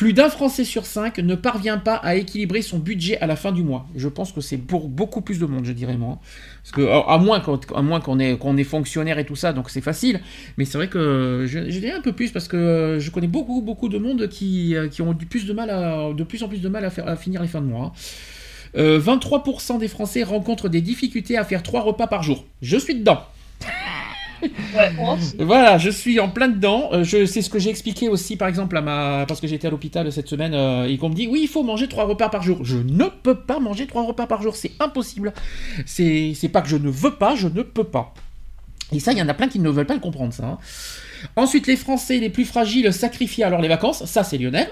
Plus d'un Français sur cinq ne parvient pas à équilibrer son budget à la fin du mois. Je pense que c'est pour beaucoup plus de monde, je dirais moi. Parce que, à moins qu'on est, fonctionnaire et tout ça, donc c'est facile. Mais c'est vrai que je, un peu plus parce que je connais beaucoup, beaucoup de monde qui, qui ont du plus de, mal de plus en plus de mal à, finir les fins de mois. 23% euh, des Français rencontrent des difficultés à faire trois repas par jour. Je suis dedans. Voilà, je suis en plein dedans. Euh, c'est ce que j'ai expliqué aussi, par exemple, à ma, parce que j'étais à l'hôpital cette semaine euh, et me dit, oui, il faut manger trois repas par jour. Je ne peux pas manger trois repas par jour, c'est impossible. C'est, c'est pas que je ne veux pas, je ne peux pas. Et ça, il y en a plein qui ne veulent pas le comprendre, ça. Hein. Ensuite, les Français les plus fragiles sacrifient alors les vacances. Ça, c'est Lionel.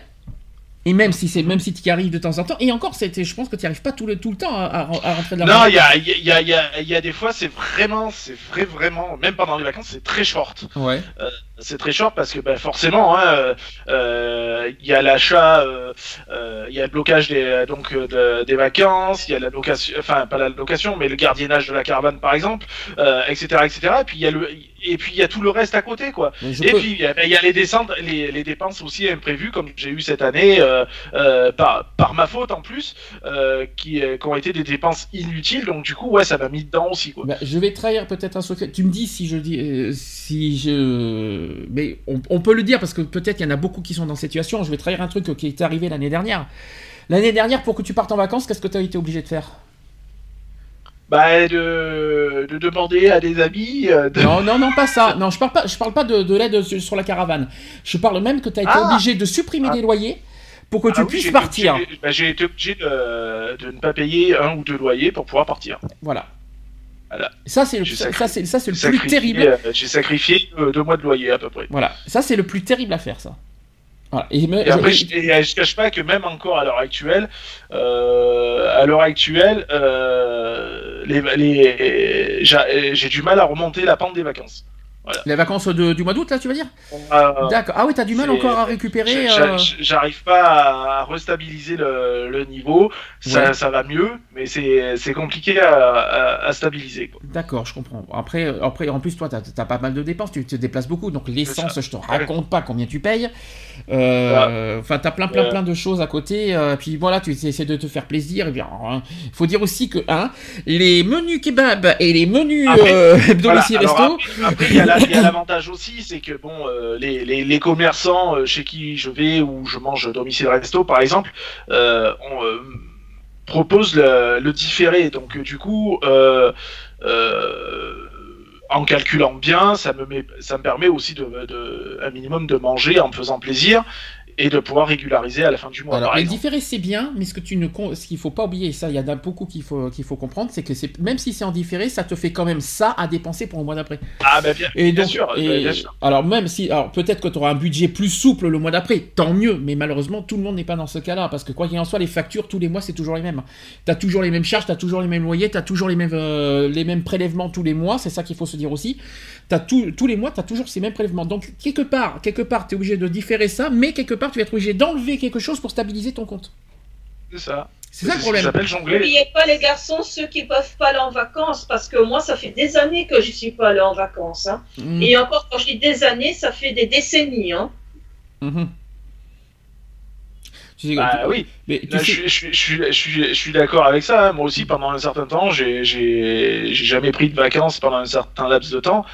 Et même si c'est même si tu y arrives de temps en temps, et encore, c'était, je pense que tu n'y arrives pas tout le, tout le temps à, rentrer de la Non, il y a, y, a, y, a, y a des fois, c'est vraiment, c'est vrai, vraiment, même pendant les vacances, c'est très short. Ouais. Euh, c'est très short parce que ben, forcément, il hein, euh, euh, y a l'achat, il y a le blocage des, donc, des vacances, il y a la location, enfin pas la location, mais le gardiennage de la caravane par exemple, etc., etc. Et puis il y a le et puis il y a tout le reste à côté quoi. Et puis il y, a les descentes, les, les, dépenses aussi imprévues comme j'ai eu cette année euh, euh, par, par ma faute en plus, euh, qui, qui, ont été des dépenses inutiles. Donc du coup ouais ça m'a mis dedans aussi quoi. Bah, je vais trahir peut-être un secret. Tu me dis si je dis si je mais on, on, peut le dire parce que peut-être il y en a beaucoup qui sont dans cette situation. Je vais trahir un truc qui est arrivé l'année dernière. L'année dernière pour que tu partes en vacances, qu'est-ce que tu as été obligé de faire? Bah, de, de demander à des amis. euh, de- Non, non, non, pas ça. Non, je parle pas, je parle pas de, de l'aide sur, la caravane. Je parle même que tu as été Ah. obligé de supprimer Ah. des loyers pour que tu Ah oui, puisses partir. bah, J'ai été obligé de, de ne pas payer un ou deux loyers pour pouvoir partir. Voilà. Voilà. Ça, c'est le, ça, c'est, ça, c'est le plus terrible. euh, J'ai sacrifié euh, deux mois de loyer à peu près. Voilà. Ça, c'est le plus terrible à faire, ça. Voilà. Et, me- Et après, je- et, je cache pas que même encore à l'heure actuelle, euh, à l'heure actuelle, euh, les, les, j'ai j'ai du mal à remonter la pente des vacances. Les vacances de- du mois d'août, là, tu veux dire Euh, D'accord. Ah oui, t'as du mal encore à récupérer. euh, j'a- J'arrive pas à restabiliser le, le niveau. Ça, Ouais. ça va mieux, mais c'est compliqué à, à- à stabiliser. D'accord, je comprends. Après, après, en plus, toi, t'as as pas mal de dépenses, tu te déplaces beaucoup, donc l'essence, je te raconte pas combien tu payes. Euh, Enfin, t'as plein, plein, Ouais. plein de choses à côté. euh, puis voilà, tu essaies de te faire plaisir. Bien, hein, faut dire aussi que hein, les menus kebab et les menus domicile resto. après- Après, il y a la- il y a l'avantage aussi, c'est que bon, euh, les, les, les commerçants euh, chez qui je vais ou je mange domicile resto, par exemple, euh, on euh, propose le, le différé. Donc du coup, en calculant bien, ça me met, ça me permet aussi de, de un minimum de manger en me faisant plaisir et de pouvoir régulariser à la fin du mois. Alors, différés, c'est bien, mais ce que tu ne, ce qu'il faut pas oublier, et ça, il y en a beaucoup qu'il faut, qu'il faut comprendre, c'est que c'est, même si c'est en différé, ça te fait quand même ça à dépenser pour le mois d'après. Ah bah bien, Et bien donc, sûr, et- bien sûr. alors même si, alors peut-être que tu auras un budget plus souple le mois d'après, tant mieux, mais malheureusement tout le monde n'est pas dans ce cas-là, parce que quoi qu'il en soit, les factures tous les mois c'est toujours les mêmes. T'as toujours les mêmes charges, t'as toujours les mêmes loyers, t'as toujours les mêmes, euh, les mêmes prélèvements tous les mois, c'est ça qu'il faut se dire aussi. T'as tout, tous les mois, t'as toujours ces mêmes prélèvements. Donc quelque part, quelque part, t'es obligé de différer ça, mais quelque part tu vas être obligé d'enlever quelque chose pour stabiliser ton compte. C'est ça. C'est ça le problème. N'oubliez pas les garçons, ceux qui peuvent pas aller en vacances, parce que moi, ça fait des années que je suis pas allé en vacances. hein. Mm. Et encore, quand je dis des années, ça fait des décennies. Hein. Mhm. Tu sais, Bah tu- oui. mais tu Là, je, sais- suis- je, suis- je, suis- je, suis- je suis d'accord avec ça. hein. Moi aussi, pendant un certain temps, j'ai j'ai j'ai jamais pris de vacances pendant un certain laps de temps.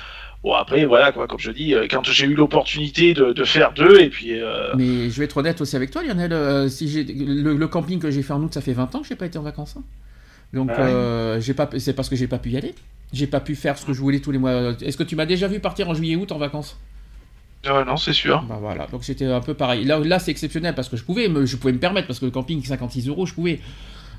Bon, après, voilà, quoi, comme je dis, euh, quand j'ai eu l'opportunité de, de faire deux, et puis. euh, Mais je vais être honnête aussi avec toi, Lionel. euh, si j'ai le, le camping que j'ai fait en août, ça fait 20 ans que j'ai pas été en vacances. hein. Donc Ah ouais. euh, j'ai pas, c'est parce que j'ai pas pu y aller. J'ai pas pu faire ce que je voulais tous les mois. Est-ce que tu m'as déjà vu partir en juillet-août en vacances? Non, c'est sûr. Bah voilà, donc c'était un peu pareil. Là, là c'est exceptionnel parce que je pouvais, me, je pouvais me permettre parce que le camping 56 euros, je pouvais.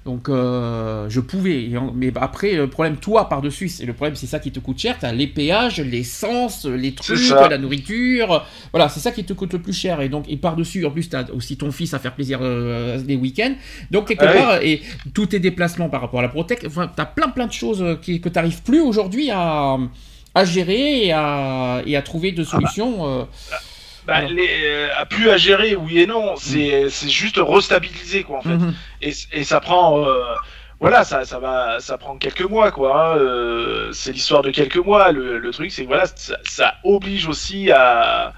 Donc euh, je pouvais. Mais après, le problème, toi par dessus, c'est le problème, c'est ça qui te coûte cher. T'as les péages, l'essence, les trucs, la nourriture. Voilà, c'est ça qui te coûte le plus cher. Et donc, et par dessus, en plus, t'as aussi ton fils à faire plaisir euh, les week-ends. Donc quelque Ah oui. part, et tous tes déplacements par rapport à la Protec, enfin, t'as plein plein de choses euh, qui, que t'arrives plus aujourd'hui à à gérer et à, et à trouver de solutions. euh, Bah, les, euh, plus à gérer, oui et non. C'est c'est juste restabiliser, quoi, en fait. mhm. Et, et ça prend. euh, voilà, ça, ça va, ça prend quelques mois, quoi. hein, euh, c'est l'histoire de quelques mois. Le, le truc, c'est que voilà, ça, ça oblige aussi à,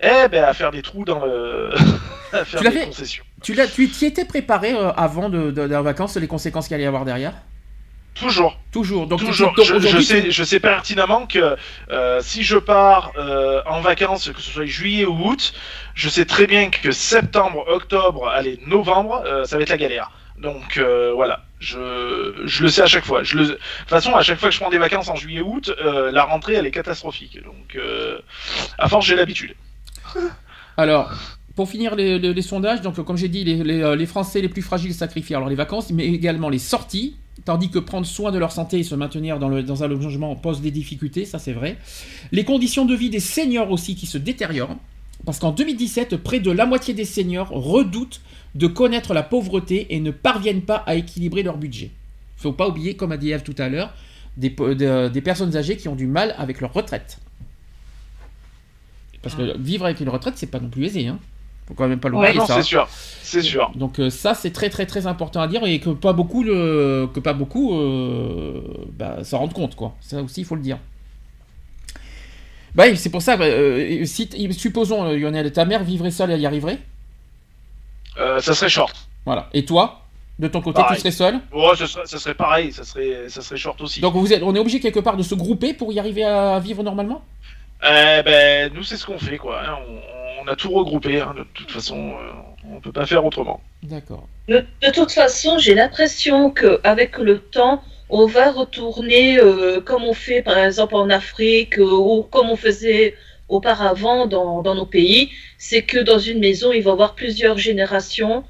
eh ben, à faire des trous dans le, à faire Tu l'as des fait concessions. Tu l'as, tu t'y étais préparé euh, avant de, de, de vacances, les conséquences qu'il allait y avoir derrière? Toujours, Toujours. Donc, tu- toujours. donc, Je, sais, je sais pertinemment que euh, si je pars euh, en vacances, que ce soit juillet ou août, je sais très bien que septembre, octobre, allez, novembre, euh, ça va être la galère. Donc voilà, je, je le sais à chaque fois. Je le... De toute façon, à chaque fois que je prends des vacances en juillet-août, euh, la rentrée elle est catastrophique. Donc à force j'ai l'habitude. Alors, pour finir les, les- les sondages, donc comme j'ai dit, les, les Français les plus fragiles sacrifient alors les vacances, mais également les sorties, tandis que prendre soin de leur santé et se maintenir dans, le, dans un logement pose des difficultés, ça c'est vrai. Les conditions de vie des seniors aussi qui se détériorent, parce qu'en 2017, près de la moitié des seniors redoutent de connaître la pauvreté et ne parviennent pas à équilibrer leur budget. Faut pas oublier, comme a dit Eve tout à l'heure, des, po- de- des personnes âgées qui ont du mal avec leur retraite. Parce que vivre avec une retraite, c'est pas non plus aisé. Hein. Faut quand même pas l'oublier Ah non, ça. c'est sûr, c'est sûr. Donc euh, ça, c'est très très très important à dire et que pas beaucoup le, que pas beaucoup euh, bah, s'en rendent compte quoi. Ça aussi, il faut le dire. Bah, oui, c'est pour ça. bah, euh, si supposons euh, Lionel, ta mère vivrait seule, elle y arriverait? Euh, ça serait short. Voilà. Et toi, de ton côté, Pareil. tu serais seul. Ouais, ça serait, ça serait pareil, ça serait, ça serait short aussi. Donc vous êtes, on est obligé quelque part de se grouper pour y arriver à vivre normalement? Eh ben, nous, c'est ce qu'on fait, quoi. hein. On, on a tout regroupé. hein. De toute façon, euh, on peut pas faire autrement. D'accord. De, de toute façon, j'ai l'impression qu'avec le temps, on va retourner euh, comme on fait par exemple en Afrique euh, ou comme on faisait auparavant dans, dans nos pays, c'est que dans une maison, il va y avoir plusieurs générations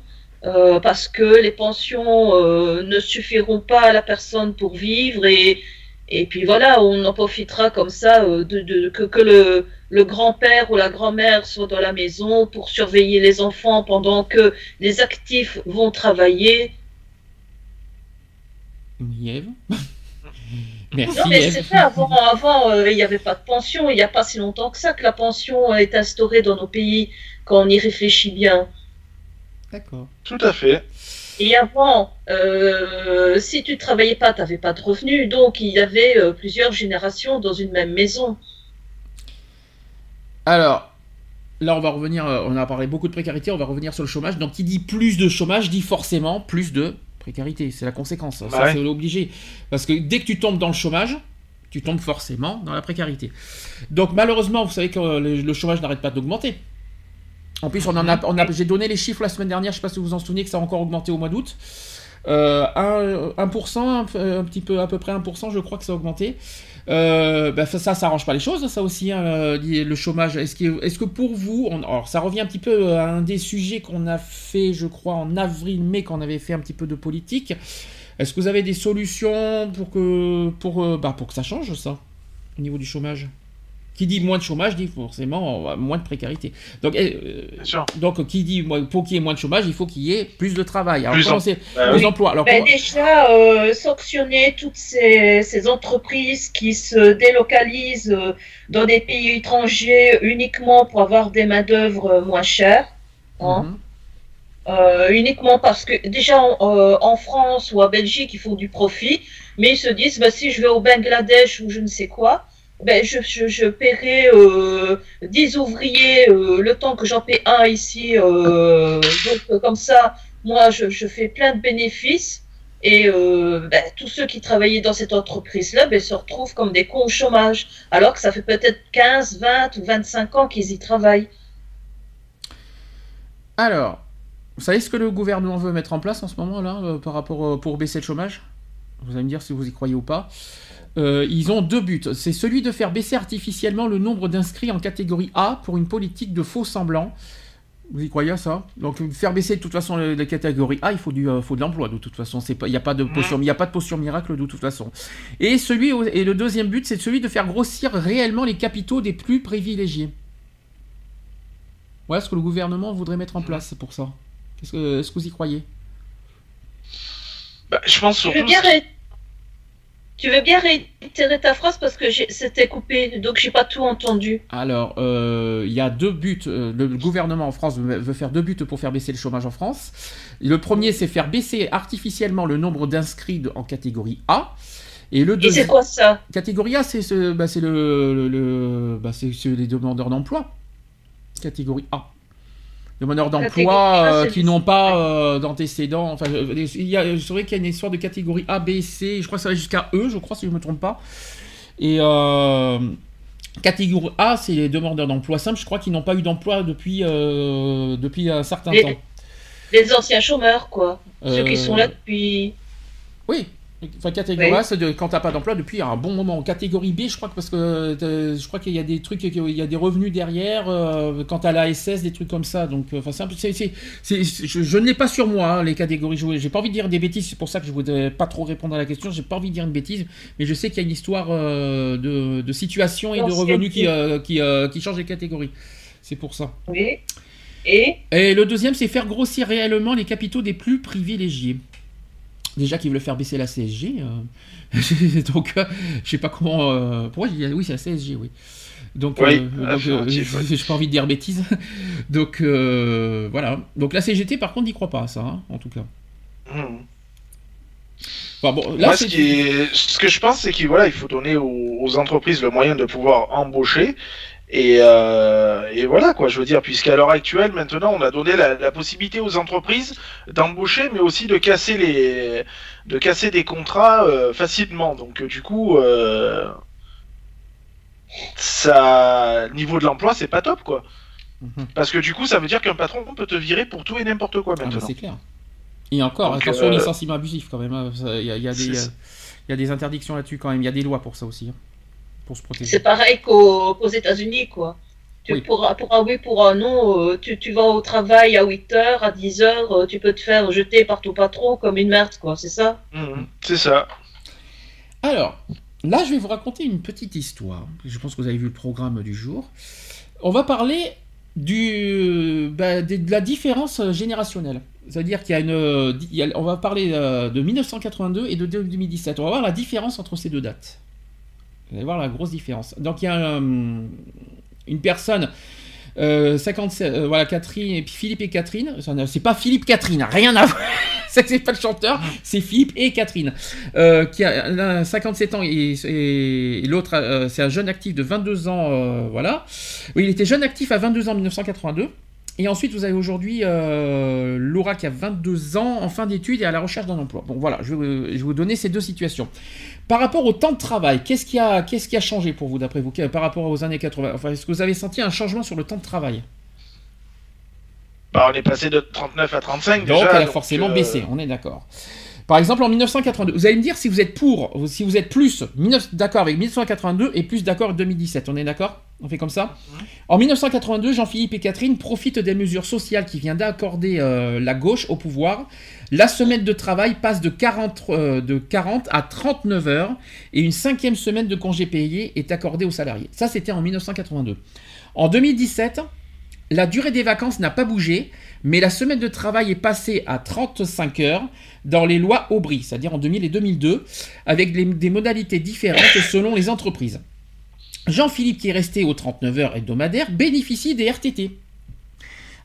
euh, parce que les pensions euh, ne suffiront pas à la personne pour vivre et, et puis voilà, on en profitera comme ça euh, de, de, que, que le, le grand-père ou la grand-mère soit dans la maison pour surveiller les enfants pendant que les actifs vont travailler. Yves Merci. Non, mais c'est ça, avant, avant euh, il n'y avait pas de pension, il n'y a pas si longtemps que ça que la pension est instaurée dans nos pays, quand on y réfléchit bien. D'accord. Tout à fait. Et avant, euh, si tu travaillais pas, tu n'avais pas de revenus, donc il y avait euh, plusieurs générations dans une même maison. Alors, là, on va revenir. euh, On a parlé beaucoup de précarité, on va revenir sur le chômage. Donc, qui dit plus de chômage dit forcément plus de précarité. C'est la conséquence. Ça, Ouais. c'est obligé. Parce que dès que tu tombes dans le chômage, tu tombes forcément dans la précarité. Donc, malheureusement, vous savez que euh, le, chômage n'arrête pas d'augmenter. En plus, on en a, on a, j'ai donné les chiffres la semaine dernière, je ne sais pas si vous vous en souvenez, que ça a encore augmenté au mois d'août. Euh, 1%, 1%, un, peu- un petit peu, à peu près 1%, je crois que ça a augmenté. Euh, bah, ça, ça, ça arrange pas les choses, ça aussi, hein, le chômage. Est-ce que, est-ce que pour vous, alors ça revient un petit peu à un des sujets qu'on a fait, je crois, en avril-mai, quand on avait fait un petit peu de politique. Est-ce que vous avez des solutions pour que, pour, euh, bah, pour que ça change, ça, au niveau du chômage? Qui dit moins de chômage dit forcément euh, moins de précarité. Donc, euh, Bien sûr. donc qui dit pour qu'il y ait moins de chômage, il faut qu'il y ait plus de travail. Alors, Plus en- Bah plus oui. d'emplois Alors, Ben, comment- déjà, euh, sanctionner toutes ces, ces entreprises qui se délocalisent euh, dans des pays étrangers uniquement pour avoir des main-d'œuvre euh, moins chères. hein. Mhm. Euh, uniquement parce que déjà en, euh, en France ou en Belgique ils font du profit, mais ils se disent bah, si je vais au Bangladesh ou je ne sais quoi, ben, je, je, je paierai euh, 10 ouvriers euh, le temps que j'en paie un ici. euh, donc euh, comme ça, moi je, je fais plein de bénéfices et ben, tous ceux qui travaillaient dans cette entreprise-là ben, se retrouvent comme des cons au chômage, alors que ça fait peut-être 15, 20 ou 25 ans qu'ils y travaillent. Alors, vous savez ce que le gouvernement veut mettre en place en ce moment là euh, par rapport pour baisser le chômage? Vous allez me dire si vous y croyez ou pas. Euh, ils ont deux buts. C'est celui de faire baisser artificiellement le nombre d'inscrits en catégorie A pour une politique de faux semblants. Vous y croyez à ça? Donc faire baisser de toute façon les catégories A, il faut du, euh, faut de l'emploi de toute façon. C'est pas, il n'y a pas de potion, il y a pas de potion miracle de toute façon. Et celui et le deuxième but, c'est celui de faire grossir réellement les capitaux des plus privilégiés. Voilà ce que le gouvernement voudrait mettre en place pour ça. Qu'est-ce que, est-ce que vous y croyez? Bah, je pense veux surtout. bien, tu veux bien réitérer ta phrase parce que c'était coupé, donc j'ai pas tout entendu. Alors, euh, il y a deux buts. euh, le gouvernement en France veut faire deux buts pour faire baisser le chômage en France. Le premier, c'est faire baisser artificiellement le nombre d'inscrits en catégorie A. Et le Et c'est deuxième, quoi ça? Catégorie A, c'est ce, bah, le, le- le- bah, les demandeurs d'emploi. Catégorie A. Demandeurs d'emploi euh, qui n'ont pas euh, d'antécédents. Enfin, il y a, c'est vrai qu'il y a une histoire de catégorie A, B, C. Je crois que ça va jusqu'à E, je crois, si je ne me trompe pas. Et euh, catégorie A, c'est les demandeurs d'emploi simples. Je crois qu'ils n'ont pas eu d'emploi depuis, depuis un certain Les- temps. Les anciens chômeurs, quoi. Ceux qui sont là depuis. Oui. Enfin, catégorie Oui. A, c'est de, quand t'as pas d'emploi depuis un bon moment. Catégorie B, je crois que parce que euh, je crois qu'il y a des trucs, il y a des revenus derrière. Euh, quand t'as la SS, des trucs comme ça. Donc, euh, enfin, c'est un peu- c'est- c'est- je, je ne l'ai pas sur moi hein, les catégories. Je- J'ai pas envie de dire des bêtises. C'est pour ça que je voudrais pas trop répondre à la question. J'ai pas envie de dire une bêtise, mais je sais qu'il y a une histoire euh, de, de situation et de revenus qui euh, qui, qui changent les catégories. C'est pour ça. Oui. Et? Et le deuxième, c'est faire grossir réellement les capitaux des plus privilégiés. Déjà qu'ils veulent faire baisser la CSG. euh, donc, euh, je sais pas comment. euh, pourquoi j'ai dit- Oui, c'est la CSG, oui. Donc, Oui, euh, donc, euh, ouais. j'ai pas envie de dire bêtises. donc, voilà. Donc, la CGT, par contre, n'y croit pas à ça, hein, en tout cas. Hmm. Enfin, bon, là, Moi, ce, c'est- qui est- ce que je pense, c'est qu'il voilà, il faut donner aux entreprises le moyen de pouvoir embaucher. Et, euh, et voilà, quoi, je veux dire, puisqu'à l'heure actuelle, maintenant, on a donné la, la possibilité aux entreprises d'embaucher, mais aussi de casser, les, de casser des contrats euh, facilement. Donc, euh, du coup, euh, ça, niveau de l'emploi, c'est pas top, quoi. Mhm. Parce que du coup, ça veut dire qu'un patron peut te virer pour tout et n'importe quoi Ah, bah, maintenant. c'est clair. Et encore, Donc, attention au licenciement abusif quand même. hein. Ça, Il y a, il y a des, c'est- Il y a des interdictions là-dessus quand même. Il y a des lois pour ça aussi, hein, pour se protéger. C'est pareil qu'aux États-Unis, quoi. Tu Oui. pour, un- pour un oui, pour un non, euh, tu, tu vas au travail à 8 heures, à 10 heures, euh, tu peux te faire jeter par ton patron comme une merde, quoi, c'est ça? Mhm, C'est ça. Alors, là, je vais vous raconter une petite histoire. Je pense que vous avez vu le programme du jour. On va parler du, bah, de, de la différence générationnelle. C'est-à-dire qu'il y a une. il y a- on va parler euh, de 1982 et de 2017. On va voir la différence entre ces deux dates. Vous allez voir la grosse différence. Donc, il y a euh, une personne. euh, 57, euh, voilà, Catherine, et puis Philippe et Catherine. C'est pas Philippe Catherine, rien à voir. C'est pas le chanteur, c'est Philippe et Catherine euh, qui a l'un a 57 ans et, l'autre, euh, c'est un jeune actif de 22 ans. euh, voilà. Il était jeune actif à 22 ans en 1982. Et ensuite, vous avez aujourd'hui euh, Laura qui a 22 ans en fin d'études et à la recherche d'un emploi. Bon, voilà, je je vais vous donner ces deux situations. Par rapport au temps de travail, qu'est-ce qui a, qu'est-ce qui a changé pour vous, d'après vous, par rapport aux années 80 Enfin, est-ce que vous avez senti un changement sur le temps de travail? Bah, on est passé de 39 à 35 Donc, déjà. elle a donc, forcément euh, baissé, on est d'accord. Par exemple, en 1982, vous allez me dire si vous êtes pour, ou si vous êtes plus 19 d'accord avec 1982 et plus d'accord avec 2017, on est d'accord? On fait comme ça? En 1982, Jean-Philippe et Catherine profitent des mesures sociales qui viennent d'accorder euh, la gauche au pouvoir. La semaine de travail passe de 40, euh, de 40 à 39 heures et une cinquième semaine de congé payé est accordée aux salariés. Ça, c'était en 1982. En 2017, la durée des vacances n'a pas bougé, mais la semaine de travail est passée à 35 heures dans les lois Aubry, c'est-à-dire en 2000 et 2002, avec des modalités différentes selon les entreprises. Jean-Philippe, qui est resté aux 39 heures hebdomadaires, bénéficie des RTT.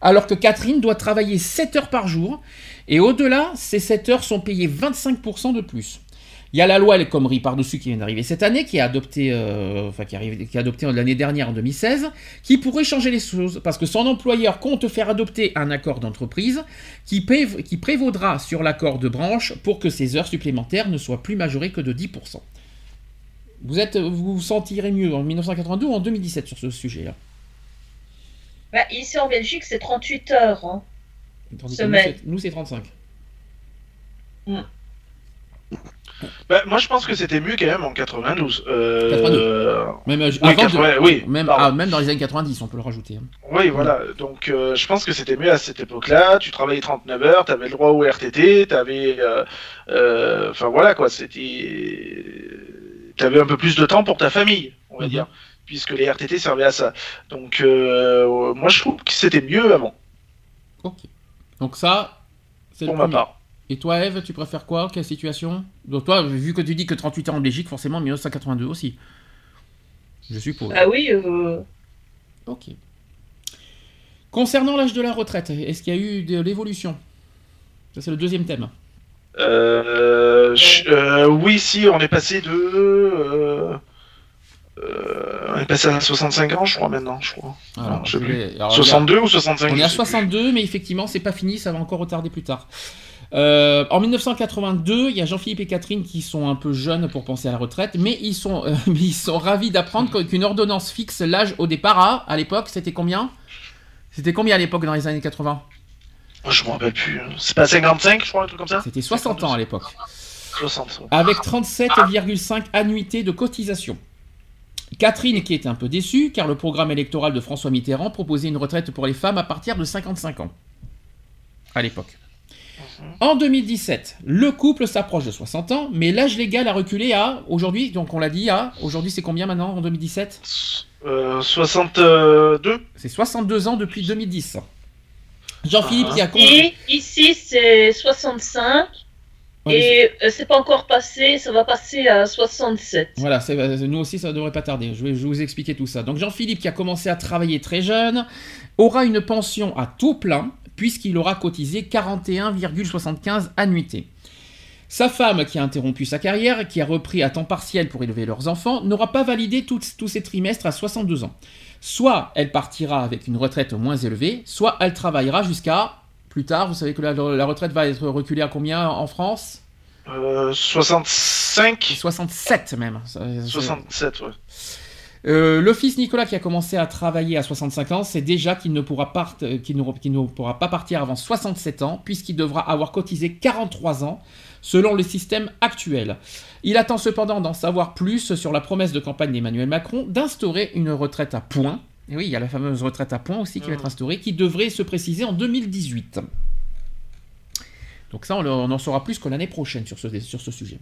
Alors que Catherine doit travailler 7 heures par jour, et au-delà, ces 7 heures sont payées 25% de plus. Il y a la loi El Khomri par-dessus qui vient d'arriver cette année, qui est adoptée, euh, enfin, qui arrive, qui est adoptée l'année dernière en 2016, qui pourrait changer les choses, parce que son employeur compte faire adopter un accord d'entreprise qui, prév- qui prévaudra sur l'accord de branche pour que ces heures supplémentaires ne soient plus majorées que de 10%. Vous, êtes, vous vous sentirez mieux en 1982 ou en 2017 sur ce sujet-là? Bah, Ici en Belgique, c'est 38 heures. Hein. Tandis que Semaine. Nous, c'est- nous, c'est 35. bah, moi, je pense que c'était mieux quand même en 92. Euh, 82. Même, euh, Oui, avant de- 80, oui, même, pardon. ah, même dans les années 90, on peut le rajouter. hein. Oui, voilà. Donc, euh, je pense que c'était mieux à cette époque-là. Tu travaillais 39 heures, tu avais le droit au RTT, tu avais. Enfin, voilà, quoi. C'était. Tu avais un peu plus de temps pour ta famille, on va Mhm. dire. Puisque les RTT servaient à ça. Donc, euh, moi, je trouve que c'était mieux avant, Ok. Donc ça, c'est le pour ma premier. part. Et toi, Eve, tu préfères quoi? Quelle situation? Donc toi, vu que tu dis que 38 ans en Belgique, forcément 1982 aussi. Je suppose. Ah oui, euh, Ok. Concernant l'âge de la retraite, est-ce qu'il y a eu de l'évolution? Ça, c'est le deuxième thème. Euh, je- euh, oui, si, on est passé de. Euh, on est passé à 65 ans, je crois, maintenant, je crois. Alors, je sais je plus. vais- alors, 62 ou 65 On est à sais 62, mais effectivement, c'est pas fini, ça va encore retarder plus tard. Euh, en 1982, il y a Jean-Philippe et Catherine qui sont un peu jeunes pour penser à la retraite, mais ils sont, euh, mais ils sont ravis d'apprendre qu'une ordonnance fixe l'âge au départ à, à l'époque, c'était combien? C'était combien à l'époque dans les années 80 plus. Je me rappelle plus. C'est pas 55, je crois, un truc comme ça? C'était 60 ans à l'époque. 60. ouais. avec 37,5 annuités de cotisation. Catherine qui était un peu déçue car le programme électoral de François Mitterrand proposait une retraite pour les femmes à partir de 55 ans. À l'époque. En 2017, le couple s'approche de 60 ans, mais l'âge légal a reculé à, aujourd'hui, donc on l'a dit, à, aujourd'hui c'est combien maintenant en 2017 Euh, 62 C'est 62 ans depuis 2010. Jean-Philippe Ah. qui a Et ici, c'est 65. Et euh, c'est pas encore passé, ça va passer à 67. Voilà, euh, nous aussi, ça ne devrait pas tarder. Je vais, je vais vous expliquer tout ça. Donc Jean-Philippe, qui a commencé à travailler très jeune, aura une pension à taux plein, puisqu'il aura cotisé 41,75 annuités. Sa femme, qui a interrompu sa carrière, qui a repris à temps partiel pour élever leurs enfants, n'aura pas validé tous ses trimestres à 62 ans. Soit elle partira avec une retraite moins élevée, soit elle travaillera jusqu'à plus tard. Vous savez que la, la retraite va être reculée à combien en France? Euh, 65 67 même. Ça- ça- 67, ouais. Euh, le fils Nicolas qui a commencé à travailler à 65 ans, c'est déjà qu'il ne, pourra part- euh, ne pourra pas partir avant 67 ans, puisqu'il devra avoir cotisé 43 ans, selon le système actuel. Il attend cependant d'en savoir plus sur la promesse de campagne d'Emmanuel Macron d'instaurer une retraite à points. Et oui, il y a la fameuse retraite à points aussi qui va être instaurée, qui devrait se préciser en 2018. Donc ça, on, on en saura plus que l'année prochaine sur ce, sur ce sujet.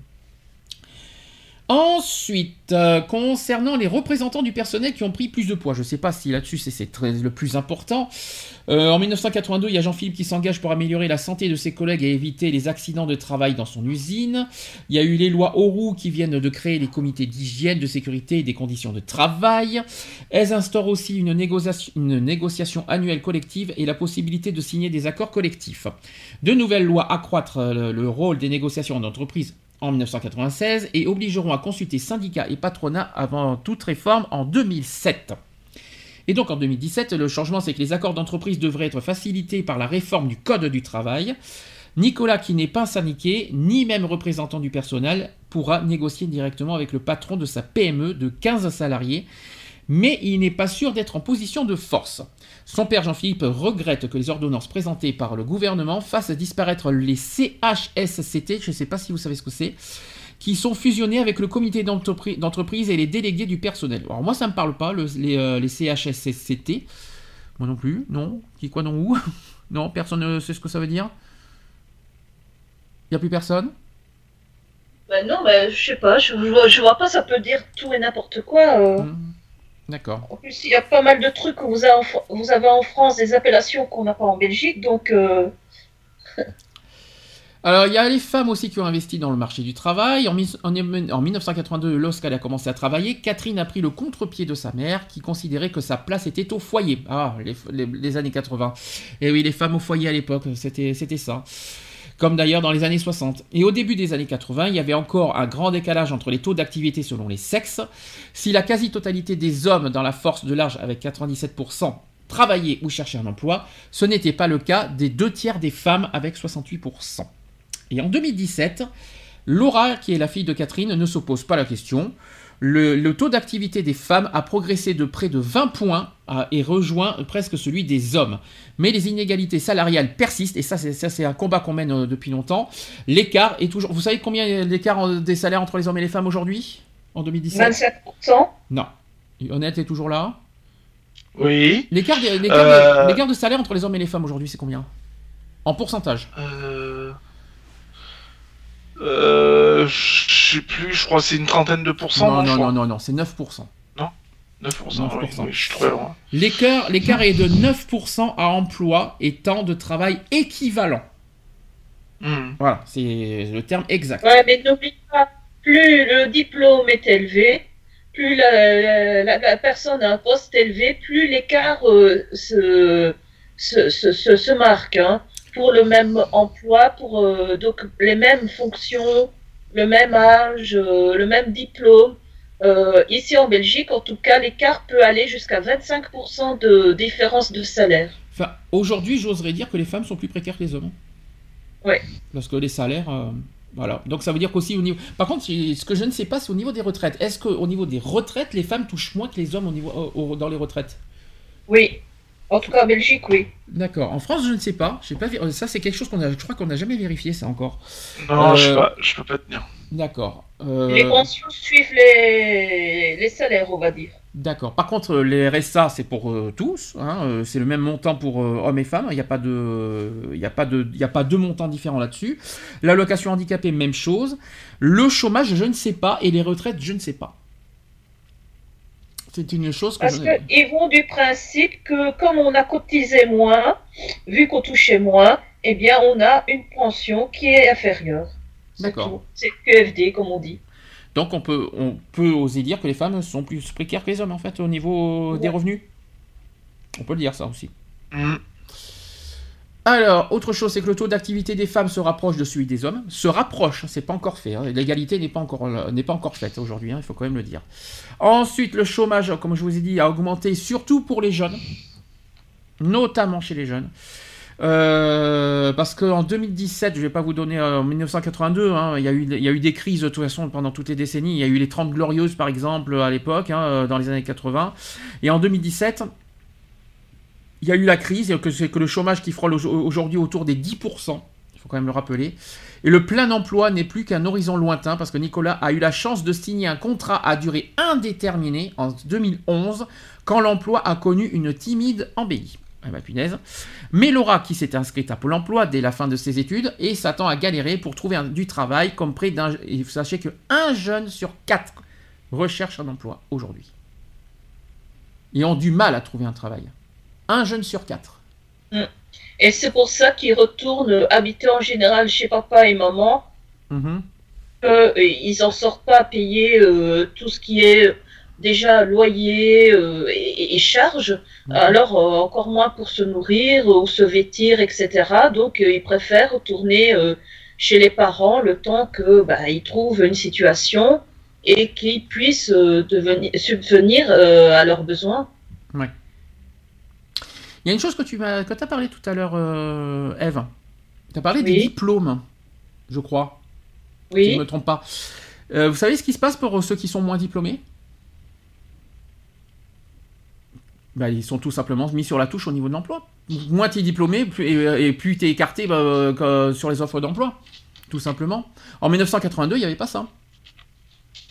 Ensuite, euh, concernant les représentants du personnel qui ont pris plus de poids, je ne sais pas si là-dessus c'est- le plus important. Euh, en 1982, il y a Jean-Philippe qui s'engage pour améliorer la santé de ses collègues et éviter les accidents de travail dans son usine. Il y a eu les lois Auroux qui viennent de créer les comités d'hygiène, de sécurité et des conditions de travail. Elles instaurent aussi une négociation, annuelle collective et la possibilité de signer des accords collectifs. De nouvelles lois accroître le, le rôle des négociations d'entreprise en 1996 et obligeront à consulter syndicats et patronats avant toute réforme en 2007. Et donc en 2017, le changement, c'est que les accords d'entreprise devraient être facilités par la réforme du Code du travail. Nicolas, qui n'est pas syndiqué, ni même représentant du personnel, pourra négocier directement avec le patron de sa PME de 15 salariés, mais il n'est pas sûr d'être en position de force. Son père Jean-Philippe regrette que les ordonnances présentées par le gouvernement fassent disparaître les CHSCT, je ne sais pas si vous savez ce que c'est, qui sont fusionnés avec le comité d'entrepri- d'entreprise et les délégués du personnel. Alors moi ça me parle pas, le- les, euh, les CHSCT. Moi non plus, non. Qui, quoi, non, où? Non, personne ne sait ce que ça veut dire? Il n'y a plus personne? Ben non, mais je sais pas, je, je vois, je vois pas, ça peut dire tout et n'importe quoi. euh. Hmm, D'accord. En plus, il y a pas mal de trucs que vous avez en, Fr- vous avez en France, des appellations qu'on n'a pas en Belgique, donc euh, Alors, il y a les femmes aussi qui ont investi dans le marché du travail. En, en, en 1982, lorsqu'elle a commencé à travailler, Catherine a pris le contre-pied de sa mère, qui considérait que sa place était au foyer. Ah, les, les- les années 80. Et oui, les femmes au foyer à l'époque, c'était ça. Comme d'ailleurs dans les années 60. Et au début des années 80, il y avait encore un grand décalage entre les taux d'activité selon les sexes. Si la quasi-totalité des hommes dans la force de l'âge, avec 97%, travaillaient ou cherchaient un emploi, ce n'était pas le cas des deux tiers des femmes, avec 68%. Et en 2017, Laura, qui est la fille de Catherine, ne se pose pas la question. Le, le taux d'activité des femmes a progressé de près de 20 points ah, et rejoint presque celui des hommes. Mais les inégalités salariales persistent, et ça c'est, ça, c'est un combat qu'on mène euh, depuis longtemps. L'écart est toujours... Vous savez combien est l'écart en- des salaires entre les hommes et les femmes aujourd'hui En 2017 25%. Non. Honnête est toujours là? Oui. L'écart, Euh. de, l'écart de salaire entre les hommes et les femmes aujourd'hui, c'est combien? En pourcentage Euh... Euh, je sais plus, je crois que c'est une trentaine de pourcents. Non, crois. non, non, non, c'est 9%. 9%, oui, 9%. oui, je suis très loin. L'écart, l'écart est de 9% à emploi et temps de travail équivalent. Hmm. Voilà, c'est le terme exact. Ouais, mais n'oublie pas, plus le diplôme est élevé, plus la, la- la personne a un poste élevé, plus l'écart euh, se, se, se, se, se marque. hein. pour le même emploi, pour euh, donc les mêmes fonctions, le même âge, euh, le même diplôme. Euh, ici en Belgique, en tout cas, l'écart peut aller jusqu'à 25% de différence de salaire. Enfin, aujourd'hui, j'oserais dire que les femmes sont plus précaires que les hommes. Ouais. Parce que les salaires, euh, voilà. Donc ça veut dire qu'aussi au niveau. Par contre, ce que je ne sais pas, c'est au niveau des retraites. Est-ce qu'au niveau des retraites, les femmes touchent moins que les hommes au niveau, au- au- dans les retraites? Oui, en tout cas en Belgique, oui. D'accord. En France, je ne sais pas. J'ai pas. vé- Ça, c'est quelque chose qu'on a. Je crois qu'on n'a jamais vérifié ça encore. Non, je, Euh, je peux pas tenir. D'accord. Euh, Les pensions suivent les, les salaires, on va dire. D'accord. Par contre, les RSA, c'est pour euh, tous. hein, euh, c'est le même montant pour euh, hommes et femmes. Il n'y a pas de, il y a pas de, il a pas montants différents là-dessus. L'allocation handicapée, même chose. Le chômage, je ne sais pas, et les retraites, je ne sais pas. C'est une chose que Parce je... qu'ils vont du principe que comme on a cotisé moins, vu qu'on touchait moins, eh bien on a une pension qui est inférieure. C'est D'accord. C'est QFD, comme on dit. Donc on peut, on peut oser dire que les femmes sont plus précaires que les hommes en fait au niveau des revenus? On peut le dire ça aussi. Hmm. Alors, autre chose, c'est que le taux d'activité des femmes se rapproche de celui des hommes. Se rapproche, hein, c'est pas encore fait. hein. L'égalité n'est pas encore là- n'est pas encore faite aujourd'hui. hein, il faut quand même le dire. Ensuite, le chômage, comme je vous ai dit, a augmenté surtout pour les jeunes, notamment chez les jeunes. Euh, parce qu'en 2017, je vais pas vous donner en 1982, hein, il, y a eu, eu des crises de toute façon pendant toutes les décennies. Il y a eu les 30 glorieuses par exemple à l'époque, hein, dans les années 80. Et en 2017, il y a eu la crise, que c'est que le chômage qui frôle aujourd'hui autour des 10%, il faut quand même le rappeler. Et le plein emploi n'est plus qu'un horizon lointain parce que Nicolas a eu la chance de signer un contrat à durée indéterminée en 2011 quand l'emploi a connu une timide embellie. Ah bah punaise. Mais Laura, qui s'est inscrite à Pôle emploi dès la fin de ses études, et s'attend à galérer pour trouver du travail, comme près d'un. Et sachez qu'un jeune sur quatre recherche un emploi aujourd'hui. Ils ont du mal à trouver un travail. Un jeune sur quatre. Mm. Et c'est pour ça qu'ils retournent habiter en général chez papa et maman. Mm-hmm. Euh, ils n'en sortent pas à payer euh, tout ce qui est déjà loyer euh, et, charges, alors euh, encore moins pour se nourrir ou se vêtir, etc. Donc euh, ils préfèrent retourner chez les parents le temps que bah, ils trouvent une situation et qu'ils puissent devenir, subvenir à leurs besoins. Ouais. Il y a une chose que tu as, as parlé tout à l'heure, Eve. Tu as parlé des diplômes, je crois. Oui. Si je ne me trompe pas. vous savez ce qui se passe pour ceux qui sont moins diplômés? Bah, ils sont tout simplement mis sur la touche au niveau de l'emploi. Moins tu es diplômé, plus, et, plus tu es écarté bah, euh, sur les offres d'emploi. Tout simplement. En 1982, il n'y avait pas ça.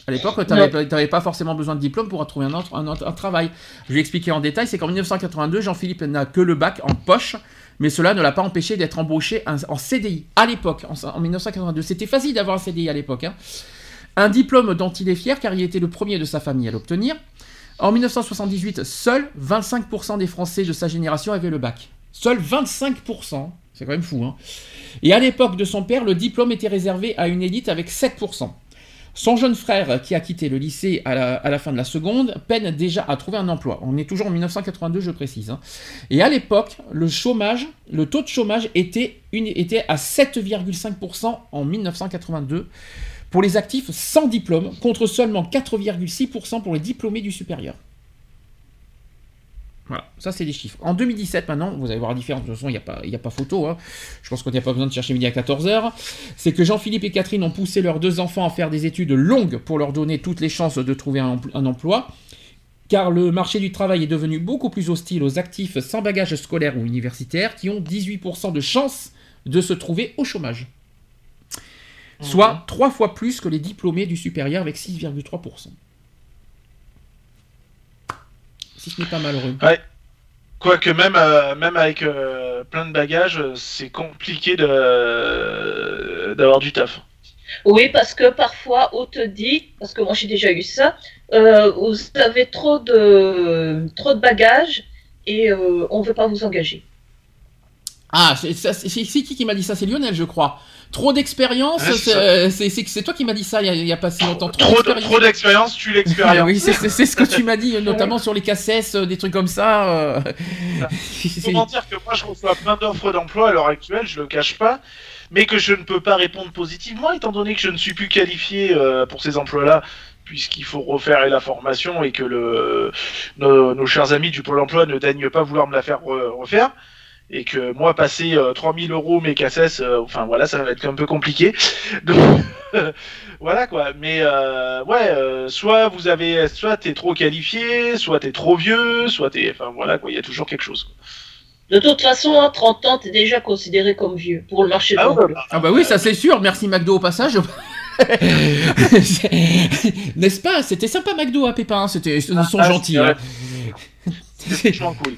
À l'époque, tu n'avais pas forcément besoin de diplôme pour trouver un, autre, un, travail. Je vais expliquer en détail, c'est qu'en 1982, Jean-Philippe n'a que le bac en poche, mais cela ne l'a pas empêché d'être embauché en CDI. À l'époque, en, 1982, c'était facile d'avoir un CDI à l'époque. Hein. Un diplôme dont il est fier car il était le premier de sa famille à l'obtenir. En 1978, seuls 25% des Français de sa génération avaient le bac. Seuls 25%, c'est quand même fou. Hein Et à l'époque de son père, le diplôme était réservé à une élite avec 7%. Son jeune frère, qui a quitté le lycée à la, fin de la seconde, peine déjà à trouver un emploi. On est toujours en 1982, je précise. Hein. Et à l'époque, le chômage, le taux de chômage était, était à 7,5% en 1982 pour les actifs sans diplôme, contre seulement 4,6% pour les diplômés du supérieur. Voilà, ça c'est des chiffres. En 2017 maintenant, vous allez voir la différence, de toute façon il n'y a, pas, a pas photo, hein. je pense qu'on n'y a pas besoin de chercher midi à 14h, c'est que Jean-Philippe et Catherine ont poussé leurs deux enfants à faire des études longues pour leur donner toutes les chances de trouver un, un emploi, car le marché du travail est devenu beaucoup plus hostile aux actifs sans bagage scolaire ou universitaire qui ont 18% de chances de se trouver au chômage soit mhm. trois fois plus que les diplômés du supérieur avec 6,3%. Si ce n'est pas malheureux. Ouais. Quoique même, euh, même avec euh, plein de bagages, c'est compliqué d'avoir du taf. Oui, parce que parfois on te dit, parce que moi j'ai déjà eu ça, euh, vous avez trop de, trop de bagages et on ne veut pas vous engager. Ah, c'est qui qui m'a dit ça? C'est Lionel, je crois. Trop d'expérience, c'est toi qui m'as dit ça il y, a, pas si longtemps. Trop d'expérience, tu l'expérience. oui, c'est ce que tu m'as dit, notamment sur les cassettes, euh, des trucs comme ça. Euh... Comment dire que moi je reçois plein d'offres d'emploi à l'heure actuelle, je le cache pas, mais que je ne peux pas répondre positivement étant donné que je ne suis plus qualifié euh, pour ces emplois-là puisqu'il faut refaire la formation et que le, nos, chers amis du Pôle emploi ne daignent pas vouloir me la faire refaire et que moi passer 3000 euh, euros mes cassettes, euh, enfin voilà, ça va être un peu compliqué. Donc voilà quoi. Mais euh, ouais, soit vous avez, soit t'es trop qualifié, soit t'es trop vieux, soit t'es, enfin voilà quoi, il y a toujours quelque chose. De toute façon, à 30 ans, t'es déjà considéré comme vieux pour le marché de ah, l'emploi. ah bah oui, ça c'est sûr. Merci McDo au passage. N'est-ce pas? C'était sympa McDo à hein, Pépin, c'était ils sont ah, gentils. Hein. C'est franchement cool.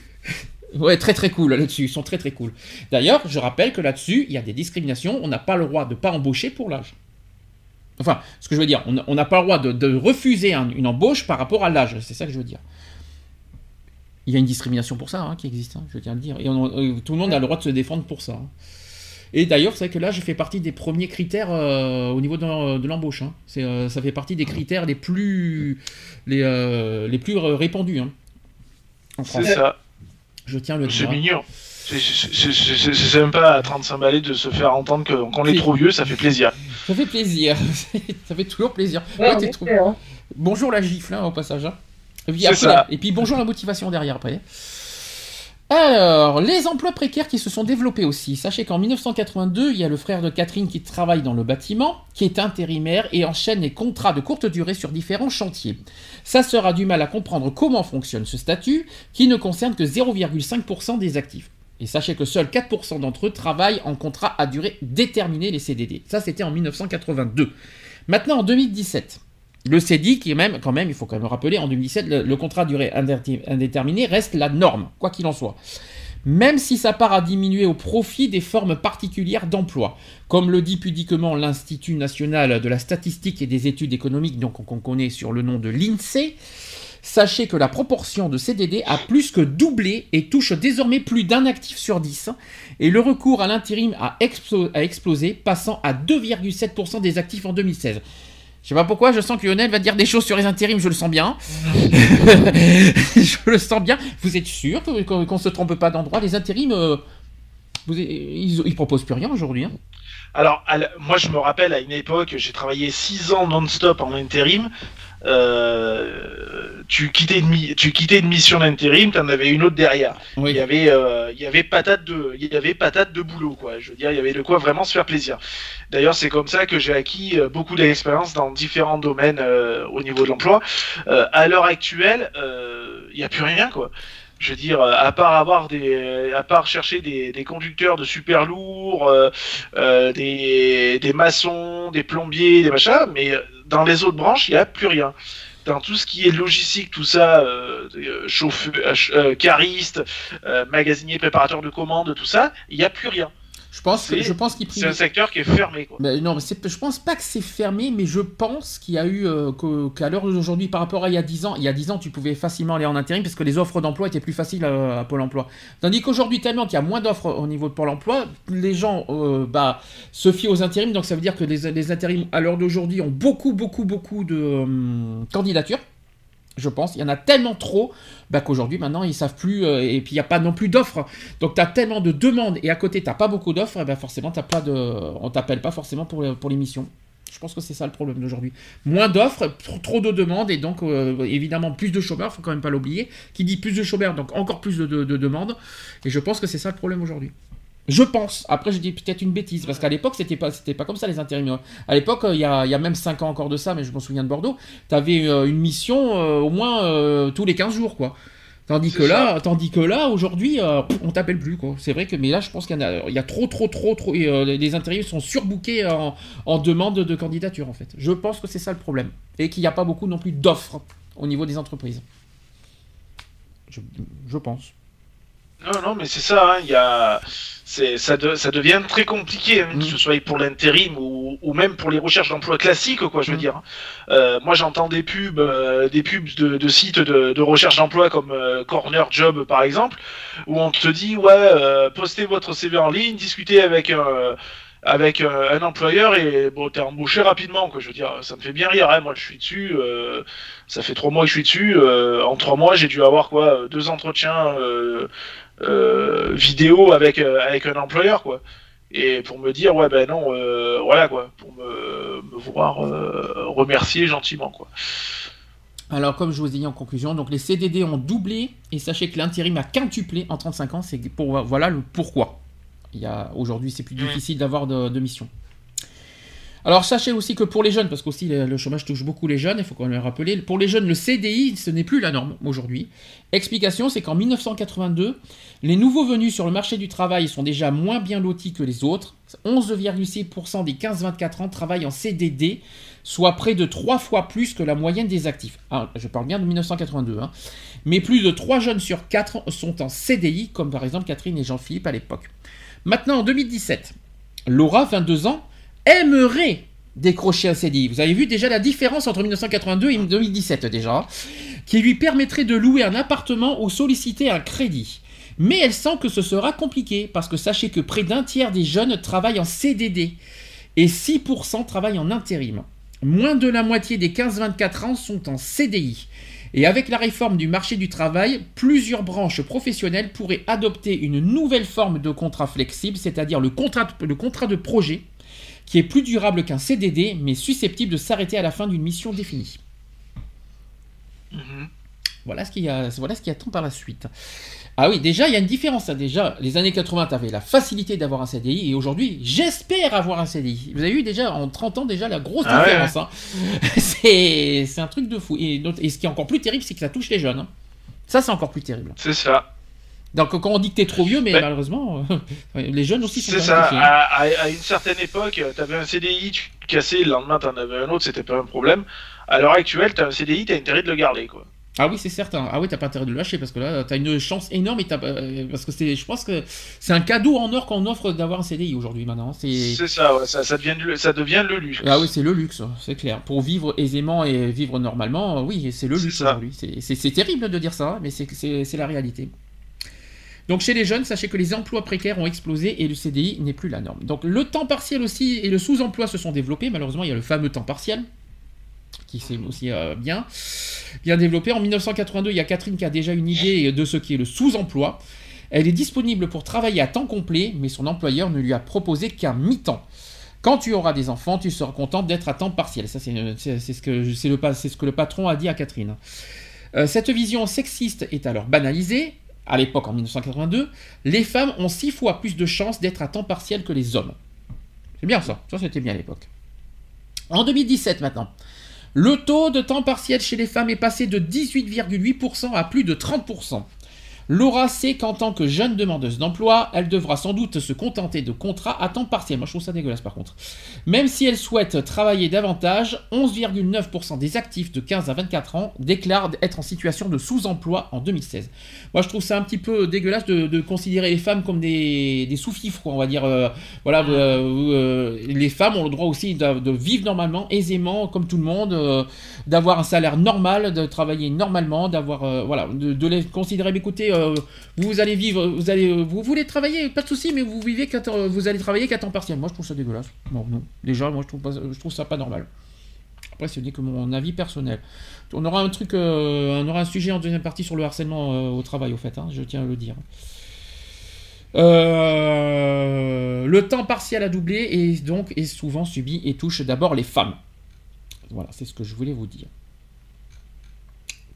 Ouais, très très cool là-dessus, ils sont très très cool. D'ailleurs, je rappelle que là-dessus, il y a des discriminations, on n'a pas le droit de pas embaucher pour l'âge. Enfin, ce que je veux dire, on n'a pas le droit de, refuser une embauche par rapport à l'âge, c'est ça que je veux dire. Il y a une discrimination pour ça hein, qui existe, hein, je tiens à le dire. Et euh, tout le monde a le droit de se défendre pour ça. Hein. Et d'ailleurs, c'est que là, je fais partie des premiers critères euh, au niveau de, l'embauche. Euh, ça fait partie des critères les plus, les, les plus répandus C'est ça. Je tiens le C'est mignon. C'est même pas à 35 balais de se faire entendre qu'on est trop vieux, ça fait plaisir. Ça fait plaisir, ça fait toujours plaisir. Hein. Bonjour la gifle hein, au passage. Hein. Et, puis, et puis bonjour la motivation derrière après. Alors, les emplois précaires qui se sont développés aussi. Sachez qu'en 1982, il y a le frère de Catherine qui travaille dans le bâtiment, qui est intérimaire et enchaîne les contrats de courte durée sur différents chantiers. Ça sera du mal à comprendre comment fonctionne ce statut, qui ne concerne que 0,5% des actifs. Et sachez que seuls 4% d'entre eux travaillent en contrat à durée déterminée, les CDD. Ça, c'était en 1982. Maintenant, en 2017, le CEDI, qui même, quand même, il faut quand même rappeler, en 2017, le, contrat à durée indéterminée reste la norme, quoi qu'il en soit. Même si sa part a diminué au profit des formes particulières d'emploi, comme le dit pudiquement l'Institut national de la statistique et des études économiques, donc qu'on connaît sur le nom de l'INSEE, sachez que la proportion de CDD a plus que doublé et touche désormais plus d'un actif sur 10, et le recours à l'intérim a, explosé, passant à 2,7% des actifs en 2016. Je sais pas pourquoi, je sens que Lionel va dire des choses sur les intérims, je le sens bien. je le sens bien. Vous êtes sûr qu'on ne se trompe pas d'endroit? Les intérims, euh, ils, ils, proposent plus rien aujourd'hui. Hein alors, moi, je me rappelle à une époque, j'ai travaillé 6 ans non-stop en intérim. Euh, tu quittais une tu quittais une mission d'intérim, tu en avais une autre derrière. Il y avait euh, il y avait patate de il y avait patate de boulot quoi. Je veux dire, il y avait de quoi vraiment se faire plaisir. D'ailleurs, c'est comme ça que j'ai acquis euh, beaucoup d'expérience dans différents domaines au niveau de l'emploi. à l'heure actuelle, il n'y a plus rien quoi je veux dire, à part avoir des, à part chercher des, des conducteurs de super lourds, euh, euh, des, des maçons, des plombiers, des machins, mais dans les autres branches, il n'y a plus rien. Dans tout ce qui est logistique, tout ça, euh, chauffeur, euh, cariste, magasinier, préparateur de commandes, tout ça, il n'y a plus rien. Je pense, je pense qu'il C'est un secteur qui est fermé. Quoi. Mais non, mais je pense pas que c'est fermé, mais je pense qu'il y a eu euh, qu'à l'heure d'aujourd'hui, par rapport à il y a 10 ans, il y a 10 ans, tu pouvais facilement aller en intérim parce que les offres d'emploi étaient plus faciles à, Pôle Emploi. Tandis qu'aujourd'hui, tellement qu'il y a moins d'offres au niveau de Pôle Emploi, les gens euh, bah, se fient aux intérims. Donc ça veut dire que les, les intérims à l'heure d'aujourd'hui ont beaucoup, beaucoup, beaucoup de candidatures je pense. Il y en a tellement trop bah, qu'aujourd'hui, maintenant, ils savent plus. Euh, et puis, il n'y a pas non plus d'offres. Donc, tu as tellement de demandes et à côté, tu pas beaucoup d'offres. Et ben, forcément, as pas de... on t'appelle pas forcément pour, pour l'émission. Je pense que c'est ça le problème d'aujourd'hui. Moins d'offres, trop de demandes et donc euh, évidemment plus de chômeurs, faut quand même pas l'oublier. Qui dit plus de chômeurs, donc encore plus de demandes. Et je pense que c'est ça le problème aujourd'hui. Je pense. Après, je dis peut-être une bêtise, parce qu'à l'époque, c'était pas, c'était pas comme ça les intérimaires. À l'époque, il y a, y a, même 5 ans encore de ça, mais je me souviens de Bordeaux, tu avais euh, une mission euh, au moins euh, tous les 15 jours, quoi. Tandis que, là, tandis que là, aujourd'hui, on t'appelle plus, quoi. C'est vrai que, mais là, je pense qu'il y, a, il y a trop, trop, trop, trop. Et, les intérimaires sont surbookés en, en, demande de candidature, en fait. Je pense que c'est ça le problème. Et qu'il n'y a pas beaucoup non plus d'offres au niveau des entreprises. Je, je pense. Non, non, mais c'est ça. Hein, il y a, c'est, ça, ça devient très compliqué, hein, que ce mm. soit pour l'intérim ou, ou, même pour les recherches d'emploi classiques, quoi. Je veux mm. dire. Hein. Euh, moi, j'entends des pubs, euh, des pubs de, de sites de, de, recherche d'emploi comme euh, Corner Job, par exemple, où on te dit, ouais, euh, postez votre CV en ligne, discutez avec un avec un employeur et bon t'es embauché rapidement quoi je veux dire ça me fait bien rire hein. moi je suis dessus euh, ça fait trois mois que je suis dessus euh, en trois mois j'ai dû avoir quoi deux entretiens euh, vidéo avec euh, avec un employeur quoi et pour me dire ouais ben non euh, voilà quoi pour me, me voir remercier gentiment quoi alors, comme je vous ai dit en conclusion, donc les CDD ont doublé et sachez que l'intérim a quintuplé en 35 ans. C'est pour voilà le pourquoi. Il aujourd'hui, c'est plus difficile d'avoir de, de mission. Alors sachez aussi que pour les jeunes, parce qu'aussi le chômage touche beaucoup les jeunes, il faut quand même le rappeler, pour les jeunes, le CDI, ce n'est plus la norme aujourd'hui. Explication, c'est qu'en 1982, les nouveaux venus sur le marché du travail sont déjà moins bien lotis que les autres. 11,6% des 15-24 ans travaillent en CDD, soit près de 3 fois plus que la moyenne des actifs. Ah, je parle bien de 1982. Hein. Mais plus de 3 jeunes sur 4 sont en CDI, comme par exemple Catherine et Jean-Philippe à l'époque. Maintenant, en 2017, Laura, 22 ans, aimerait décrocher un CDI. Vous avez vu déjà la différence entre 1982 et 2017 déjà, qui lui permettrait de louer un appartement ou solliciter un crédit. Mais elle sent que ce sera compliqué, parce que sachez que près d'un tiers des jeunes travaillent en CDD et 6% travaillent en intérim. Moins de la moitié des 15-24 ans sont en CDI. Et avec la réforme du marché du travail, plusieurs branches professionnelles pourraient adopter une nouvelle forme de contrat flexible, c'est-à-dire le contrat, le contrat de projet, qui est plus durable qu'un CDD, mais susceptible de s'arrêter à la fin d'une mission définie. Mhm. Voilà ce qui a, voilà ce qui attend par la suite. Ah oui, déjà, il y a une différence. hein. Déjà, les années 80, tu avais la facilité d'avoir un CDI et aujourd'hui, j'espère avoir un CDI. Vous avez vu déjà, en 30 ans, déjà, la grosse Ah ouais. différence. hein. C'est un truc de fou. Et, et ce qui est encore plus terrible, c'est que ça touche les jeunes. hein. Ça, c'est encore plus terrible. C'est ça. Donc, quand on dit que t'es trop vieux, mais Ben- malheureusement, euh, les jeunes aussi sont C'est ça. À, à- à une certaine époque, t'avais un CDI, tu cassais, le lendemain t'en avais un autre, c'était pas un problème. À l'heure actuelle, t'as un CDI, t'as intérêt de le garder, quoi. Ah oui, c'est certain. Ah oui, t'as pas intérêt de le lâcher parce que là, t'as une chance énorme et t'as, euh, parce que c'est, je pense que c'est un cadeau en or qu'on offre d'avoir un CDI aujourd'hui maintenant. C'est, ça, ouais, ça, ça, devient, le- ça devient le luxe. ah oui, c'est le luxe, c'est clair. Pour vivre aisément et vivre normalement, oui, c'est le luxe aujourd'hui. C'est, terrible de dire ça, mais c'est la réalité. Donc chez les jeunes, sachez que les emplois précaires ont explosé et le CDI n'est plus la norme. Donc le temps partiel aussi et le sous-emploi se sont développés. Malheureusement, il y a le fameux temps partiel qui s'est aussi euh, bien, développé. En 1982, il y a Catherine qui a déjà une idée de ce qu'est le sous-emploi. Elle est disponible pour travailler à temps complet, mais son employeur ne lui a proposé qu'un mi-temps. Quand tu auras des enfants, tu seras contente d'être à temps partiel. C'est ce que le patron a dit à Catherine. Euh, cette vision sexiste est alors banalisée. À l'époque, en 1982, les femmes ont six fois plus de chances d'être à temps partiel que les hommes. C'est bien ça. Ça, c'était bien à l'époque. En 2017 maintenant, le taux de temps partiel chez les femmes est passé de 18,8% à plus de 30%. Laura sait qu'en tant que jeune demandeuse d'emploi, elle devra sans doute se contenter de contrats à temps partiel. Moi, je trouve ça dégueulasse par contre. Même si elle souhaite travailler davantage, 11,9% des actifs de 15 à 24 ans déclarent être en situation de sous-emploi en 2016. Moi, je trouve ça un petit peu dégueulasse de, considérer les femmes comme des, sous-fifres, on va dire. euh, voilà, euh, euh, les femmes ont le droit aussi de, vivre normalement, aisément, comme tout le monde, d'avoir un salaire normal, de travailler normalement, d'avoir, voilà, de, de les considérer. Écoutez, euh, vous allez vivre, vous allez, euh, vous voulez travailler, pas de souci, mais vous vivez qu'à temps- vous allez travailler qu'à temps partiel. Moi, je trouve ça dégueulasse. Bon, non. Déjà, moi, je trouve pas, ça pas normal. Après, ce n'est que mon avis personnel. On aura un truc, euh, on aura un sujet en deuxième partie sur le harcèlement euh, au travail, au fait. hein, je tiens à le dire. Euh, le temps partiel a doublé et donc est souvent subi et touche d'abord les femmes. Voilà, c'est ce que je voulais vous dire.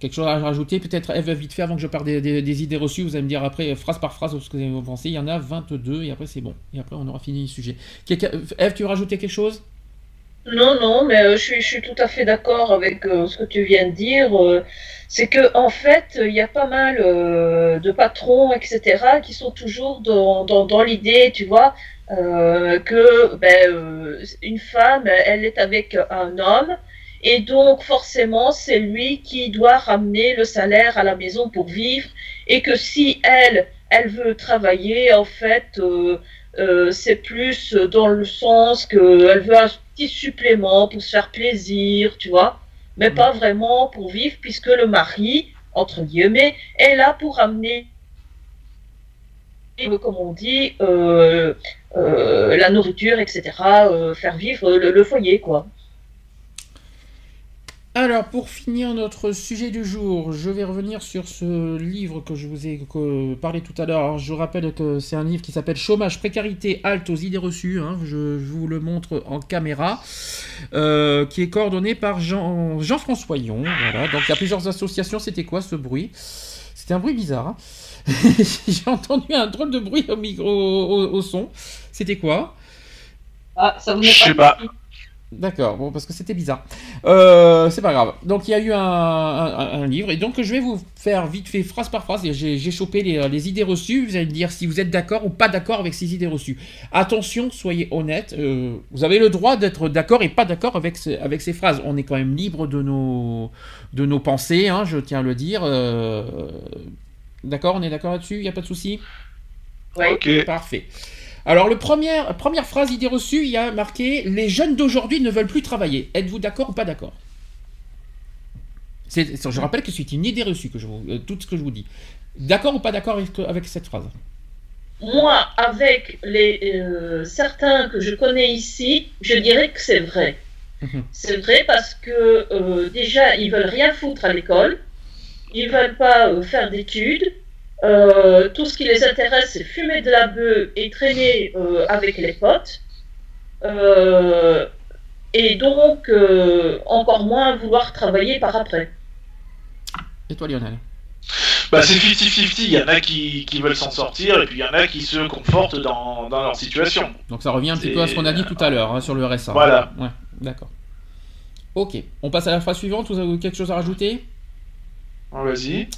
Quelque chose à rajouter Peut-être Eve, vite fait, avant que je parle des, idées reçues, vous allez me dire après, phrase par phrase, ce que vous en pensez. Il y en a 22 et après c'est bon. Et après on aura fini le sujet. Quelqu'un- Eve, tu veux rajouter quelque chose? Non, non, mais euh, je, suis, tout à fait d'accord avec euh, ce que tu viens de dire. euh, c'est que en fait, il y a pas mal euh, de patrons, etc., qui sont toujours dans, dans, dans l'idée, tu vois, euh, que ben, euh, une femme, elle est avec un homme, et donc forcément, c'est lui qui doit ramener le salaire à la maison pour vivre, et que si elle, elle veut travailler, en fait, euh, euh, c'est plus dans le sens qu'elle veut un petit supplément pour se faire plaisir, tu vois, mais pas vraiment pour vivre, puisque le mari, entre guillemets, est là pour amener, euh, comme on dit, la nourriture, etc., faire vivre le foyer, quoi. Alors, pour finir notre sujet du jour, je vais revenir sur ce livre que je vous ai parlé tout à l'heure. Je rappelle que c'est un livre qui s'appelle Chômage, précarité, halte aux idées reçues. hein. Je, je vous le montre en caméra, euh, qui est coordonné par Jean, Jean-François Yon. Voilà. Donc, il y a plusieurs associations. C'était quoi ce bruit? C'était un bruit bizarre. hein. J'ai entendu un drôle de bruit au micro, au, au son. C'était quoi? Ah, ça vous Je sais pas. D'accord, bon, parce que c'était bizarre. Euh, c'est pas grave. Donc, il y a eu un, un- un livre, et donc je vais vous faire vite fait, phrase par phrase, j'ai chopé les, les idées reçues. Vous allez me dire si vous êtes d'accord ou pas d'accord avec ces idées reçues. Attention, soyez honnête. euh, vous avez le droit d'être d'accord et pas d'accord avec, ce- avec ces phrases. On est quand même libre de nos, de nos pensées, hein, je tiens à le dire. euh, d'accord, on est d'accord là-dessus Il n'y a pas de souci? Ok. Parfait. Alors, le premier, première phrase idée reçue, il y a marqué Les jeunes d'aujourd'hui ne veulent plus travailler. Êtes-vous d'accord ou pas d'accord? Je rappelle que c'est une idée reçue, que je vous, euh, tout ce que je vous dis. D'accord ou pas d'accord avec, avec cette phrase? Moi, avec les euh, certains que je connais ici, je dirais que c'est vrai. Mhm. C'est vrai parce que euh, déjà, ils veulent rien foutre à l'école, ils veulent pas euh, faire d'études. Euh, tout ce qui les intéresse, c'est fumer de la bœuf et traîner euh, avec les potes. Euh, et donc, euh, encore moins vouloir travailler par après. Et toi, Lionel? Bah, c'est 50-50. Il y en a qui, qui veulent s'en sortir et puis il y en a qui se confortent dans, dans leur situation. Donc ça revient un petit peu à ce qu'on a dit tout à l'heure hein, sur le RSA. Voilà. Ouais, d'accord. Ok. On passe à la phrase suivante. Vous avez quelque chose à rajouter? Vas-y.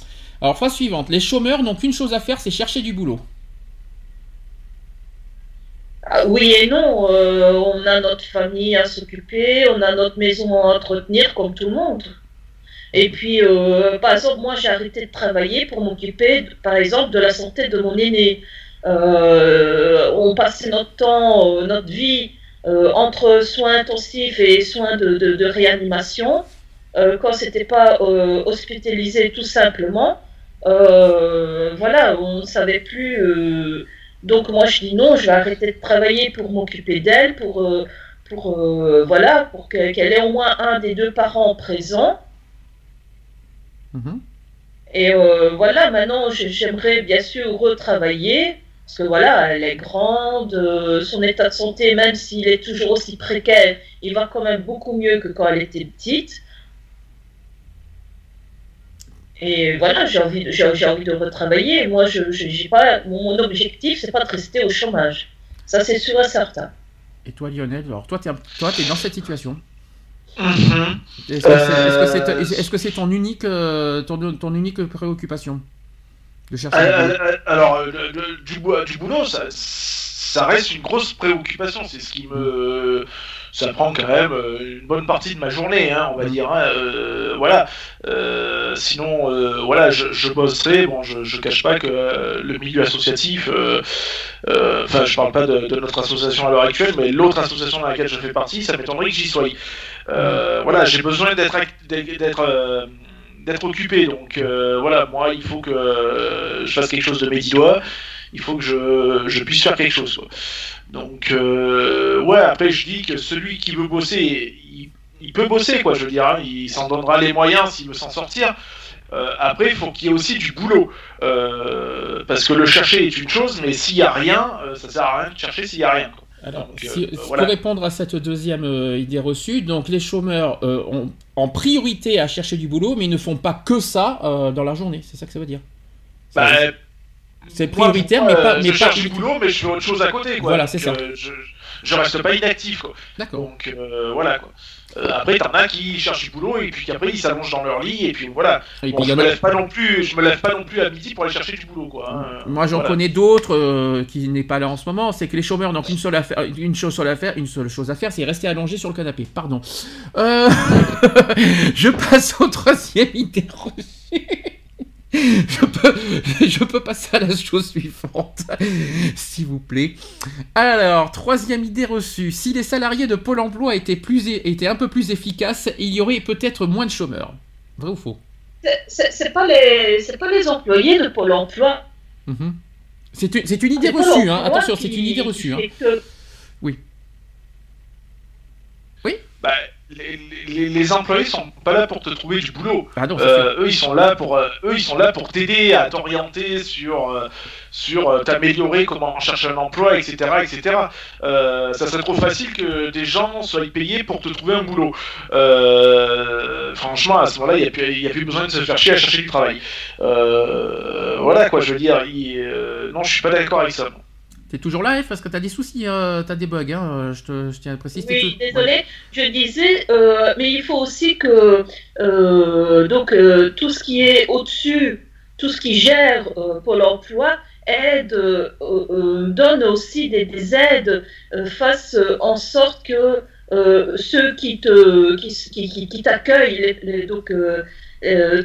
Alors, phrase suivante. Les chômeurs n'ont qu'une chose à faire, c'est chercher du boulot. Ah, oui et non. euh, on a notre famille à s'occuper, on a notre maison à entretenir comme tout le monde. Et puis, euh, par exemple, moi, j'ai arrêté de travailler pour m'occuper, par exemple, de la santé de mon aîné. Euh, on passait notre temps, notre vie entre soins intensifs et soins de, réanimation. Euh, quand c'était pas hospitalisé tout simplement, euh, voilà, on ne savait plus. euh, donc moi je dis non, je vais arrêter de travailler pour m'occuper d'elle, pour, euh, pour voilà, pour que- qu'elle ait au moins un des deux parents présents. Mhm. Et voilà, maintenant j'ai- j'aimerais bien sûr retravailler, parce que voilà, elle est grande, son état de santé, même s'il est toujours aussi précaire, il va quand même beaucoup mieux que quand elle était petite. Et voilà, j'ai envie, de- j'ai j'ai envie de retravailler. Moi, je, je- j'ai pas, mon objectif, c'est pas de rester au chômage. Ça, c'est sûr et certain. Et toi, Lionel, alors toi, tu es, toi, t'es dans cette situation. Mhm. Est-ce que c'est est-ce que c'est- Euh, est-ce- est-ce que c'est ton unique, euh, ton, ton unique préoccupation de chercher Euh, du boulot? euh, alors, euh, le- le- du, bou- du boulot, ça, ça reste une grosse préoccupation. C'est ce qui me. Ça prend quand même euh, une bonne partie de ma journée, hein, on va dire. hein, euh, voilà. Euh, sinon, euh, voilà, je, je bosserai. Bon, je, je cache pas que le milieu associatif. Enfin, je parle pas de, de notre association à l'heure actuelle, mais l'autre association dans laquelle je fais partie, ça m'étonnerait que j'y sois. Voilà, j'ai besoin d'être act- d'être d'être occupé. Donc euh, voilà, moi, il faut que euh, je fasse quelque chose de mes dix doigts. Il faut que je, je puisse faire quelque chose. quoi. Donc euh, ouais, après je dis que celui qui veut bosser, il, il peut bosser quoi. Je veux dire, hein, il s'en donnera les moyens s'il veut s'en sortir. Euh, après, il faut qu'il y ait aussi du boulot. Euh, parce que le chercher est une chose, mais s'il n'y a rien, ça sert à rien de chercher s'il n'y a rien. quoi. Alors, Donc, si- pour répondre à cette deuxième idée reçue, donc les chômeurs ont en priorité à chercher du boulot, mais ils ne font pas que ça dans la journée. C'est ça que ça veut dire. Bah, c'est prioritaire, mais pas. euh, Mais je pas cherche du boulot, mais je fais autre chose à côté. Quoi. Voilà, c'est ça. euh, je, je reste pas inactif. Quoi. D'accord. Donc euh, voilà quoi. Euh, après, t'en as qui cherchent du boulot et puis qu'après ils s'allongent dans leur lit et puis voilà. Et Bon, puis je me a- lève pas non plus, je me lève pas non plus à midi pour aller chercher du boulot quoi. hein. Moi, j'en Voilà. connais d'autres euh, qui n'est pas là en ce moment. C'est que les chômeurs n'ont qu'une seule affaire, une chose seule à faire, une seule chose à faire, c'est rester allongé sur le canapé. Pardon. Euh, je passe au troisième idée reçue. Je peux, je peux passer à la chose suivante, s'il vous plaît. Alors, troisième idée reçue. Si les salariés de Pôle emploi étaient, plus, étaient un peu plus efficaces, il y aurait peut-être moins de chômeurs. Vrai ou faux? C'est- pas les, c'est pas les employés de Pôle Emploi. Mhm. C'est une, c'est une idée reçue, hein. attention, c'est une idée reçue. hein. fait que- Bah, les, les- les employés sont pas là pour te trouver du boulot. Ah non. Euh, eux ils sont là pour euh, eux ils sont là pour t'aider à t'orienter sur euh, sur t'améliorer comment chercher un emploi etc etc ça serait trop facile que des gens soient payés pour te trouver un boulot franchement à ce moment-là il y a plus a besoin de se faire chier à chercher du travail voilà quoi je veux dire il- non je suis pas d'accord avec ça T'es toujours F, parce que t'as des soucis, euh, t'as des bugs, hein, euh, je, te, je tiens à préciser. Oui, tout- désolé, je disais, euh, mais il faut aussi que euh, donc tout ce qui est au-dessus, tout ce qui gère Pôle Emploi aide, donne aussi des, des aides, fasse en sorte que ceux qui te qui, qui, qui- qui t'accueillent, les, les- donc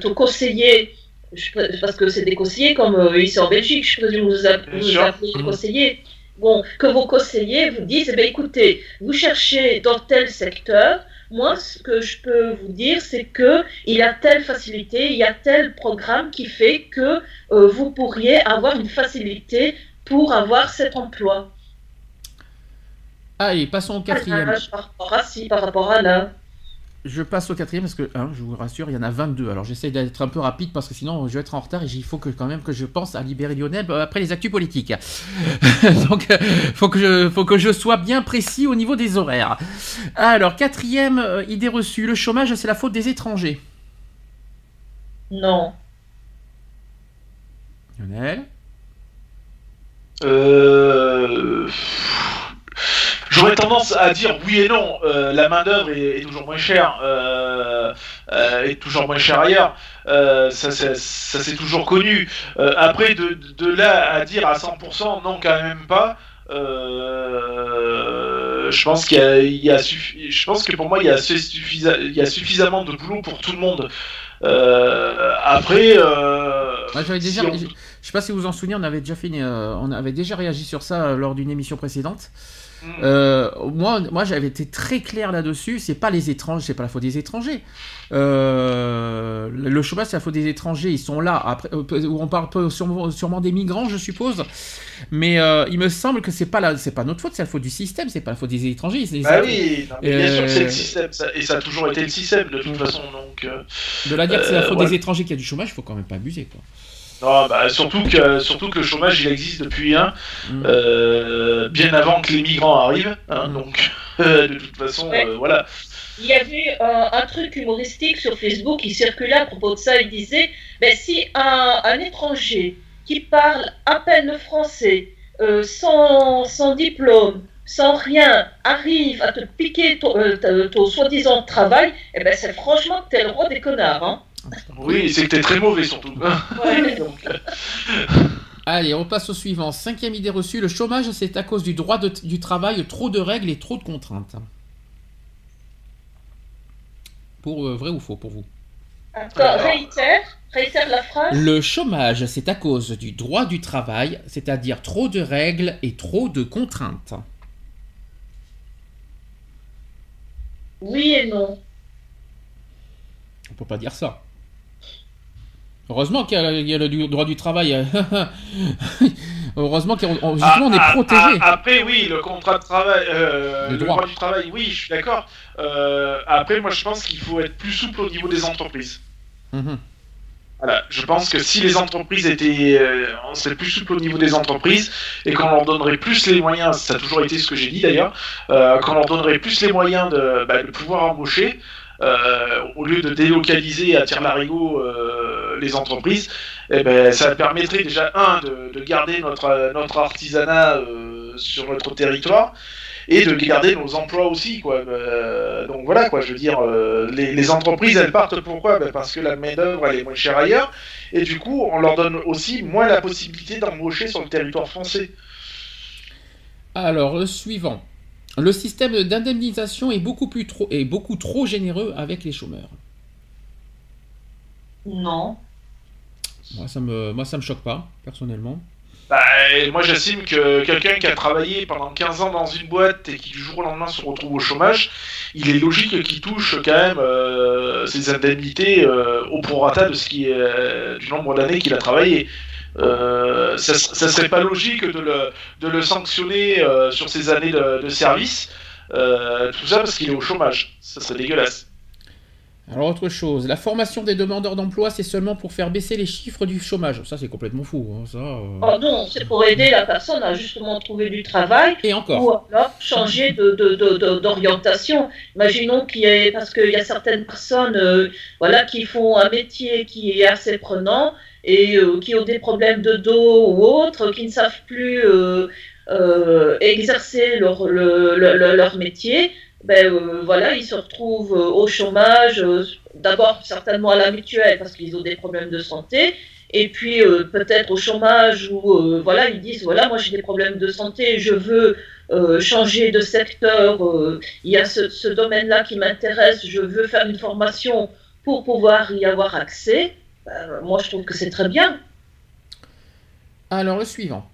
ton conseiller, je parce que c'est des conseillers comme euh, ici en Belgique, je présume vous appelez Mhm. conseillers. Bon, que vos conseillers vous disent, eh bien, écoutez, vous cherchez dans tel secteur. Moi, ce que je peux vous dire, c'est que il y a telle facilité, il y a tel programme qui fait que euh, vous pourriez avoir une facilité pour avoir cet emploi. Allez, passons au quatrième. Ah, par rapport à ci, par rapport à là. Je passe au quatrième parce que, hein, je vous rassure, il y en a 22. Alors j'essaie d'être un peu rapide parce que sinon je vais être en retard et il faut que, quand même que je pense à libérer Lionel euh, après les actus politiques. Donc euh, faut que je faut que je sois bien précis au niveau des horaires. Alors quatrième euh, idée reçue, le chômage c'est la faute des étrangers. Non. Lionel? Euh... J'aurais tendance à dire oui et non. Euh, la main d'œuvre est, est toujours moins chère, euh, euh, est toujours moins chère ailleurs. Ça, c'est- ça c'est toujours connu. Après, de, de là à dire à 100%, non, quand même pas. Je pense qu'il y y a je pense que pour moi il y a, assez suffisa- il y a suffisamment de boulot pour tout le monde. Après, Ouais, j'avais déjà, si on- je, je sais pas si vous vous en souvenez, on avait déjà euh, on avait déjà réagi sur ça lors d'une émission précédente. Hmm. Euh, moi, moi, j'avais été très clair là-dessus. C'est pas les étrangers, c'est pas la faute des étrangers. Euh, le chômage, c'est la faute des étrangers. Ils sont là. Après, euh, on parle peu- sûrement, sûrement des migrants, je suppose. Mais euh, il me semble que c'est pas la, c'est pas notre faute, c'est la faute du système. C'est pas la faute des étrangers. c'est- Bah oui, non, mais bien sûr que c'est le système, ça- et ça a toujours été le système de toute Mm. façon. Donc, euh, De la dire que c'est la Euh, faute ouais. des étrangers qu'il y a du chômage, faut quand même pas abuser, quoi. Non, bah, surtout que surtout que le chômage il existe depuis hein, Mm. euh, bien avant que les migrants arrivent. hein, Mm. donc de toute façon, Ouais. euh, voilà. Il y avait un, un truc humoristique sur Facebook qui circulait à propos de ça. Il disait ben, si un, un étranger qui parle à peine le français, euh, sans, sans diplôme, sans rien, arrive à te piquer ton, euh, ton soi-disant travail, eh ben, c'est franchement que t'es le roi des connards. Hein. Oui, t'es très mauvais surtout. Ouais. donc, euh, Allez, on passe au suivant. Cinquième idée reçue, le chômage, c'est à cause du droit de- du travail, trop de règles et trop de contraintes. Pour euh, vrai ou faux pour vous? Attends, réitère, réitère la phrase. Le chômage, c'est à cause du droit du travail, c'est-à-dire trop de règles et trop de contraintes. Oui et non. On peut pas dire ça. Heureusement qu'il y, a- il y a le droit du travail. Heureusement qu'on on est ah, protégé. ah, après, oui, le contrat de travail, euh, Le le, droit. du travail, oui, je suis d'accord. Euh, après, moi, je pense qu'il faut être plus souple au niveau des entreprises. Mhm. Voilà, je pense que si les entreprises étaient, euh, on serait plus souple au niveau des entreprises et qu'on leur donnerait plus les moyens, ça a toujours été ce que j'ai dit d'ailleurs, euh, qu'on leur donnerait plus les moyens de, bah, de pouvoir embaucher, euh, au lieu de délocaliser à tir larigot les entreprises, eh ben, ça permettrait déjà un de, de garder notre notre artisanat euh, sur notre territoire et de garder nos emplois aussi quoi. Euh, donc voilà quoi, je veux dire, euh, les, les entreprises elles partent pourquoi? Ben, Parce que la main d'œuvre elle est moins chère ailleurs et du coup on leur donne aussi moins la possibilité d'embaucher sur le territoire français. Alors, le suivant. Le système d'indemnisation est beaucoup plus trop est beaucoup trop généreux avec les chômeurs. Non. Moi ça me moi ça me choque pas personnellement. Bah, moi j'estime que quelqu'un qui a travaillé pendant 15 ans dans une boîte et qui du jour au lendemain se retrouve au chômage, il est logique qu'il touche quand même euh, ses indemnités euh, au prorata de ce qui euh, du nombre d'années qu'il a travaillé. Ça, ça serait pas logique de le, de le sanctionner sur ses années de, de service, tout ça parce qu'il est au chômage. Ça serait dégueulasse. Alors autre chose, la formation des demandeurs d'emploi, c'est seulement pour faire baisser les chiffres du chômage. Ça c'est complètement fou. hein, ça, euh. Oh non, c'est pour aider la personne à justement trouver du travail Et encore. ou alors changer de, de- de- de- d'orientation. Imaginons qu'il y ait, parce qu'il y a certaines personnes euh, voilà, qui font un métier qui est assez prenant et euh, qui ont des problèmes de dos ou autres, qui ne savent plus exercer leur, le- le- le- leur métier. Ben euh, voilà, ils se retrouvent euh, au chômage, euh, d'abord certainement à la mutuelle parce qu'ils ont des problèmes de santé, et puis peut-être au chômage où voilà ils disent voilà moi j'ai des problèmes de santé je veux changer de secteur il y a ce, domaine-là qui m'intéresse je veux faire une formation pour pouvoir y avoir accès Ben, moi je trouve que c'est très bien Alors le suivant.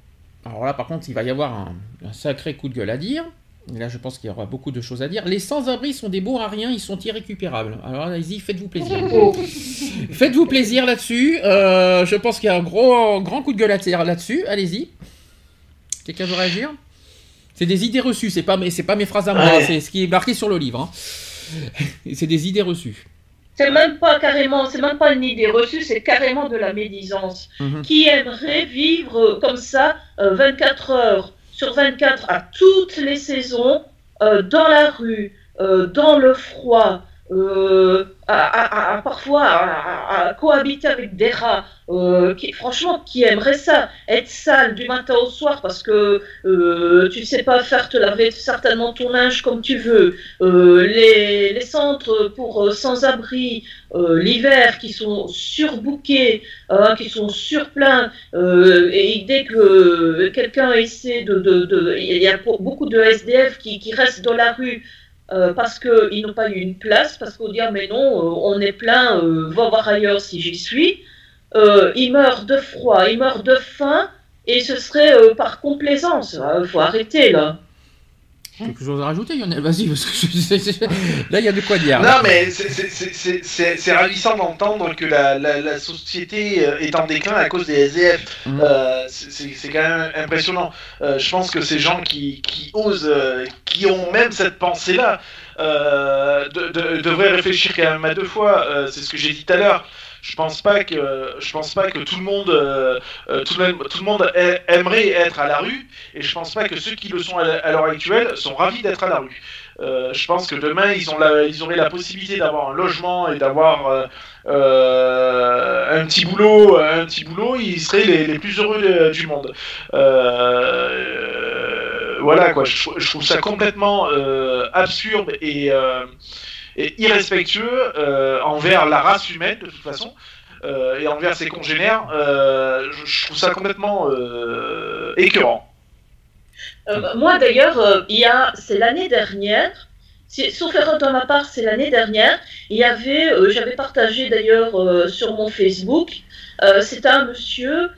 Alors là par contre il va y avoir un sacré coup de gueule à dire. Et là je pense qu'il y aura beaucoup de choses à dire. Les sans-abri sont des bons à rien, ils sont irrécupérables. Alors allez-y, faites-vous plaisir. Faites-vous plaisir là-dessus. Euh, je pense qu'il y a un gros, grand coup de gueule à dire là-dessus. Allez-y. Quelqu'un veut réagir? C'est des idées reçues, c'est pas mes, c'est pas mes phrases à moi, Ouais. c'est ce qui est marqué sur le livre. hein. c'est des idées reçues. c'est même pas carrément c'est même pas une idée reçue c'est carrément de la médisance Mhm. qui aimerait vivre euh, comme ça euh, 24 heures sur 24 à toutes les saisons, euh, dans la rue, euh, dans le froid, euh, à, parfois à, cohabiter avec des rats, euh, qui, franchement, qui aimeraient ça, être sale du matin au soir parce que euh, tu sais pas faire te laver certainement ton linge comme tu veux, les, les, centres pour sans-abri l'hiver qui sont surbookés, hein, qui sont surpleins, et dès que quelqu'un essaie de, il y a beaucoup de SDF qui, qui restent dans la rue euh, parce qu'ils n'ont pas eu une place, parce qu'on dit ah, mais non, euh, on est plein, euh, va voir ailleurs si j'y suis. ils meurent de froid, ils meurent de faim, et ce serait par complaisance. Il faut arrêter là. Quelque chose à rajouter, Lionel? Vas-y, parce que là, il y a de quoi dire. Non, mais c'est ravissant d'entendre que la, la, société est en déclin à cause des SDF. Mmh. c'est quand même impressionnant. je pense que ces gens qui, qui osent, qui ont même cette pensée-là, euh, devraient réfléchir quand même à deux fois. c'est ce que j'ai dit tout à l'heure je pense pas que je pense pas que tout le monde euh, euh, tout, le, tout, le, monde aimerait être à la rue et je pense pas que ceux qui le sont à l'heure actuelle sont ravis d'être à la rue. Euh, je pense que demain ils ont ils auraient la possibilité d'avoir un logement et d'avoir un petit boulot, un petit boulot, ils seraient les, les plus heureux du monde. voilà quoi, je, je, trouve ça complètement absurde et et irrespectueux euh, envers la race humaine de toute façon euh, et envers ses congénères. Euh, je, trouve ça complètement écœurant. moi d'ailleurs, c'est l'année dernière. Sauf erreur de ma part, c'est l'année dernière. J'avais partagé d'ailleurs sur mon Facebook, c'était un monsieur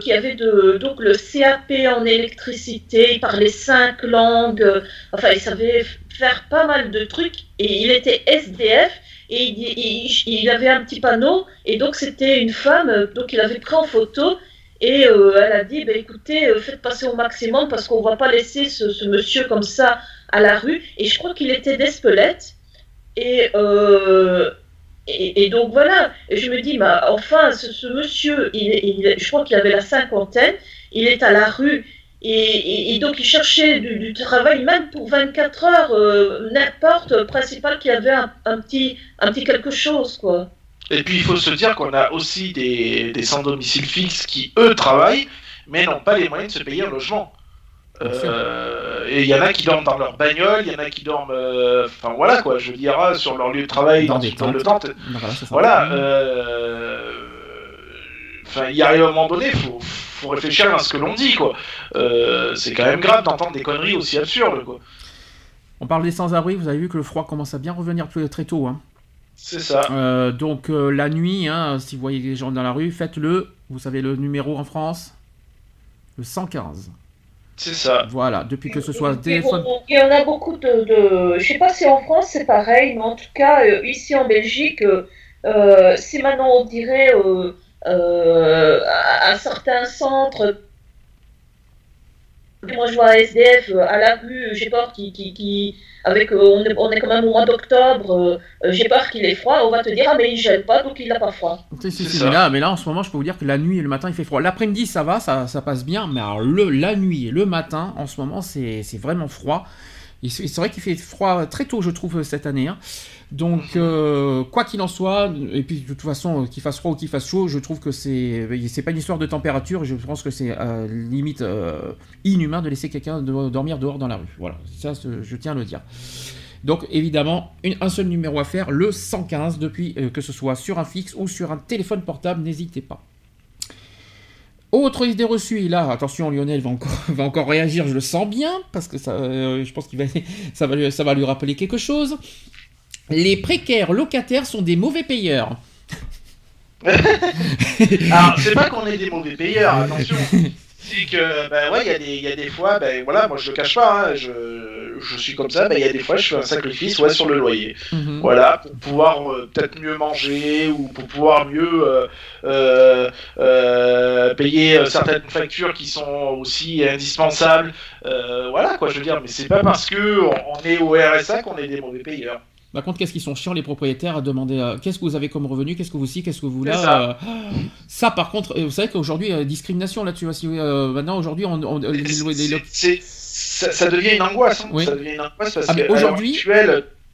qui avait donc le CAP en électricité, il parlait cinq langues, enfin il savait faire pas mal de trucs et il était SDF et il, avait un petit panneau et donc c'était une femme, donc il avait pris en photo et euh, elle a dit bah, écoutez, euh, faites passer au maximum parce qu'on va pas laisser ce, monsieur comme ça à la rue. Et je crois qu'il était d'Espelette. Et, euh, et, donc voilà, je me dis, bah, enfin, ce, monsieur, il, je crois qu'il avait la cinquantaine, il est à la rue et, donc, il cherchait du, travail, même pour 24 heures, euh, n'importe, principal qu'il avait un, petit, un petit quelque chose, quoi. Et puis, il faut se dire qu'on a aussi des, des sans-domicile fixe qui, eux, travaillent, mais n'ont pas les moyens de se payer un logement. Euh, et il y en a qui dorment dans leur bagnole, il y en a qui dorment, euh, enfin voilà quoi, je veux dire, sur leur lieu de travail, dans, des tentes. Voilà. Enfin, il y a un moment donné, il faut faut réfléchir à ce que l'on dit, quoi. Euh, c'est quand même grave d'entendre des conneries aussi absurdes, quoi. On parle des sans-abri, vous avez vu que le froid commence à bien revenir très tôt. Hein. C'est ça. Euh, donc euh, la nuit, hein, si vous voyez des gens dans la rue, faites-le. Vous savez le numéro en France? Le 115. C'est ça. Voilà, depuis que ce soit téléphone. Il y en a beaucoup de, de... Je sais pas si en France c'est pareil, mais en tout cas, ici en Belgique, si maintenant on dirait euh, à, certains centres moi je vois SDF euh, à la rue, j'ai peur qui, qui, avec euh, on est, on est, quand même au mois d'octobre, j'ai peur qu'il ait froid, on va te dire ah mais il gèle pas donc il n'a pas froid. mais, là, mais là en ce moment je peux vous dire que la nuit et le matin il fait froid. L'après-midi ça va, ça, ça, passe bien, mais alors le, la nuit et le matin en ce moment c'est vraiment froid. C'est vrai qu'il fait froid très tôt je trouve cette année. Hein. Donc, euh, quoi qu'il en soit, et puis de toute façon, qu'il fasse froid ou qu'il fasse chaud, je trouve que c'est c'est pas une histoire de température. Je pense que c'est euh, limite euh, inhumain de laisser quelqu'un dormir dehors dans la rue. Voilà, ça, je tiens à le dire. Donc, évidemment, un seul numéro à faire, le 115, depuis que ce soit sur un fixe ou sur un téléphone portable, n'hésitez pas. Autre idée reçue, là, attention, Lionel va encore, va encore réagir, je le sens bien, parce que ça, je pense qu'il ça va lui rappeler quelque chose les précaires locataires sont des mauvais payeurs. Alors, c'est pas qu'on est des mauvais payeurs, attention. C'est que, ben ouais, il y, a des fois, ben voilà, moi je le cache pas, hein, je, je, suis comme ça, ben il y a des fois je fais un sacrifice ouais, sur le loyer. Mhm. Voilà, pour pouvoir euh, peut-être mieux manger ou pour pouvoir mieux euh, euh, payer certaines factures qui sont aussi indispensables. voilà, quoi, je veux dire, mais c'est pas parce que on est au RSA qu'on est des mauvais payeurs. Par contre, qu'est-ce qu'ils sont chiants les propriétaires à demander euh, qu'est-ce que vous avez comme revenu, qu'est-ce que vous ci, qu'est-ce que vous là. Ça. par contre, euh, vous savez qu'aujourd'hui, il y a discrimination là-dessus. Euh, maintenant, aujourd'hui, on, ça, devient une angoisse. Hein. Ça devient une angoisse parce ah, qu'aujourd'hui,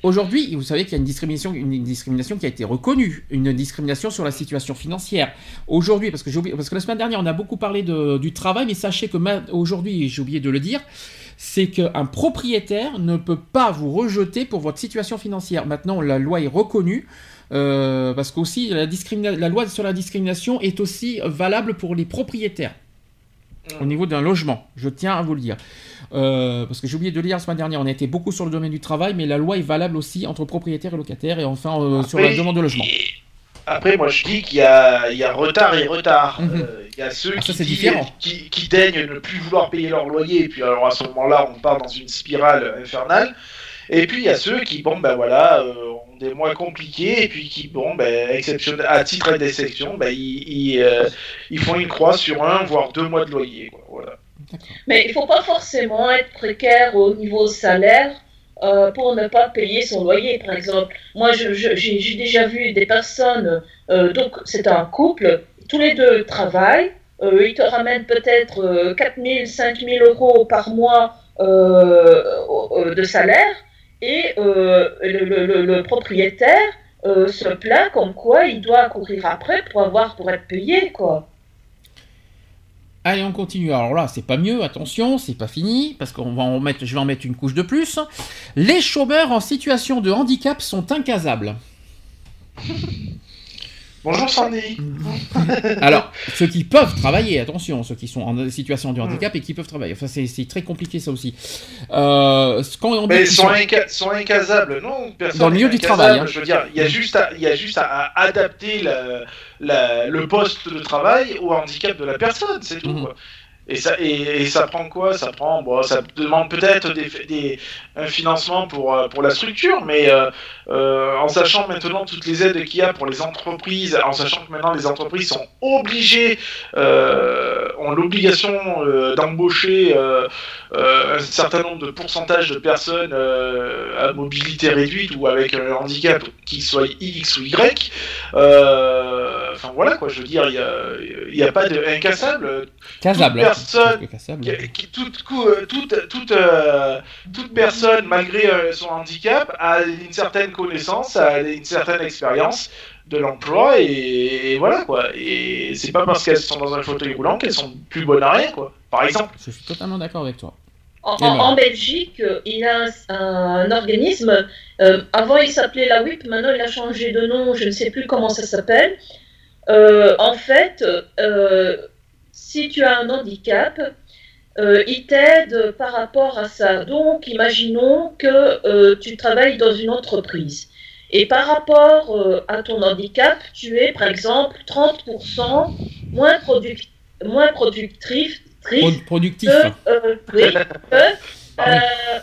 Aujourd'hui, vous savez qu'il y a une discrimination, une discrimination qui a été reconnue, une discrimination sur la situation financière. Aujourd'hui, parce que j'ai oublié, parce que la semaine dernière, on a beaucoup parlé de- du travail, mais sachez que aujourd'hui, j'ai oublié de le dire, c'est qu'un propriétaire ne peut pas vous rejeter pour votre situation financière. Maintenant, la loi est reconnue. euh, parce qu'aussi la, la loi sur la discrimination est aussi valable pour les propriétaires au niveau d'un logement. Je tiens à vous le dire. Euh, parce que j'ai oublié de le dire la semaine dernière, on a été beaucoup sur le domaine du travail, mais la loi est valable aussi entre propriétaires et locataires, et enfin euh, sur la demande de logement. Après, moi, je dis qu'il y a, il y a retard et retard. Mhm. Euh, Il y a ceux Ah, ça, qui, disent- différent. qui, qui daignent ne plus vouloir payer leur loyer, et puis alors à ce moment-là, on part dans une spirale infernale. Et puis il y a ceux qui, bon, ben voilà, euh, ont des mois compliqués, et puis qui, bon, ben, exceptionnel, à titre d'exception, ben, ils, ils, euh, ils font une croix sur un, voire deux mois de loyer. Quoi, voilà. Mais il ne faut pas forcément être précaire au niveau salaire euh, pour ne pas payer son loyer, par exemple. Moi, j'ai déjà vu des personnes, euh, donc c'est un couple, tous les deux travaillent, euh, ils te ramènent peut-être euh, 4 000, 5 000 euros par mois de salaire, et le, le- propriétaire se plaint comme quoi il doit courir après pour avoir pour être payé, quoi. Allez, on continue. Alors là, c'est pas mieux, attention, c'est pas fini, parce qu'on va en mettre, je vais en mettre une couche de plus. Les chômeurs en situation de handicap sont incasables. Bonjour Sandy. Alors, ceux qui peuvent travailler, attention, ceux qui sont en situation de handicap et qui peuvent travailler. Enfin, c'est très compliqué ça aussi. Euh, quand on dit Mais ils sont, inca- sont incasables, non? Personne Dans le milieu du travail, hein. Je veux dire, il y a juste à, il y a juste à, à adapter la- la- le poste de travail au handicap de la personne, c'est tout. Mhm. quoi. Et ça, et, ça prend quoi? Ça prend, bon, ça demande peut-être des, un financement pour, euh, pour la structure, mais euh, euh, en sachant maintenant toutes les aides qu'il y a pour les entreprises, en sachant que maintenant les entreprises sont obligées, ont l'obligation d'embaucher un certain nombre de pourcentages de personnes à mobilité réduite ou avec un handicap qui soit X ou Y. Enfin voilà quoi, je veux dire, il n'y a, il y a pas de incassable. casables. toute hein. personne casables, Qui- qui- toute, cou- euh, toute, toute, euh, toute personne, malgré euh, son handicap, a une certaine connaissance, a une certaine expérience de l'emploi et, et voilà quoi. Et c'est pas parce qu'elles sont dans un fauteuil roulant qu'elles sont plus bonnes à rien quoi. Par exemple. Je suis totalement d'accord avec toi. En, Belgique, il y a un, un organisme, euh, avant il s'appelait la WIP, maintenant il a changé de nom, je ne sais plus comment ça s'appelle. Euh, en fait, euh, si tu as un handicap, euh, il t'aide par rapport à ça. Donc, imaginons que euh, tu travailles dans une entreprise. Et par rapport euh, à ton handicap, tu es par exemple 30% moins, produc- moins productif, Pro- productif. que, euh, oui, que, euh,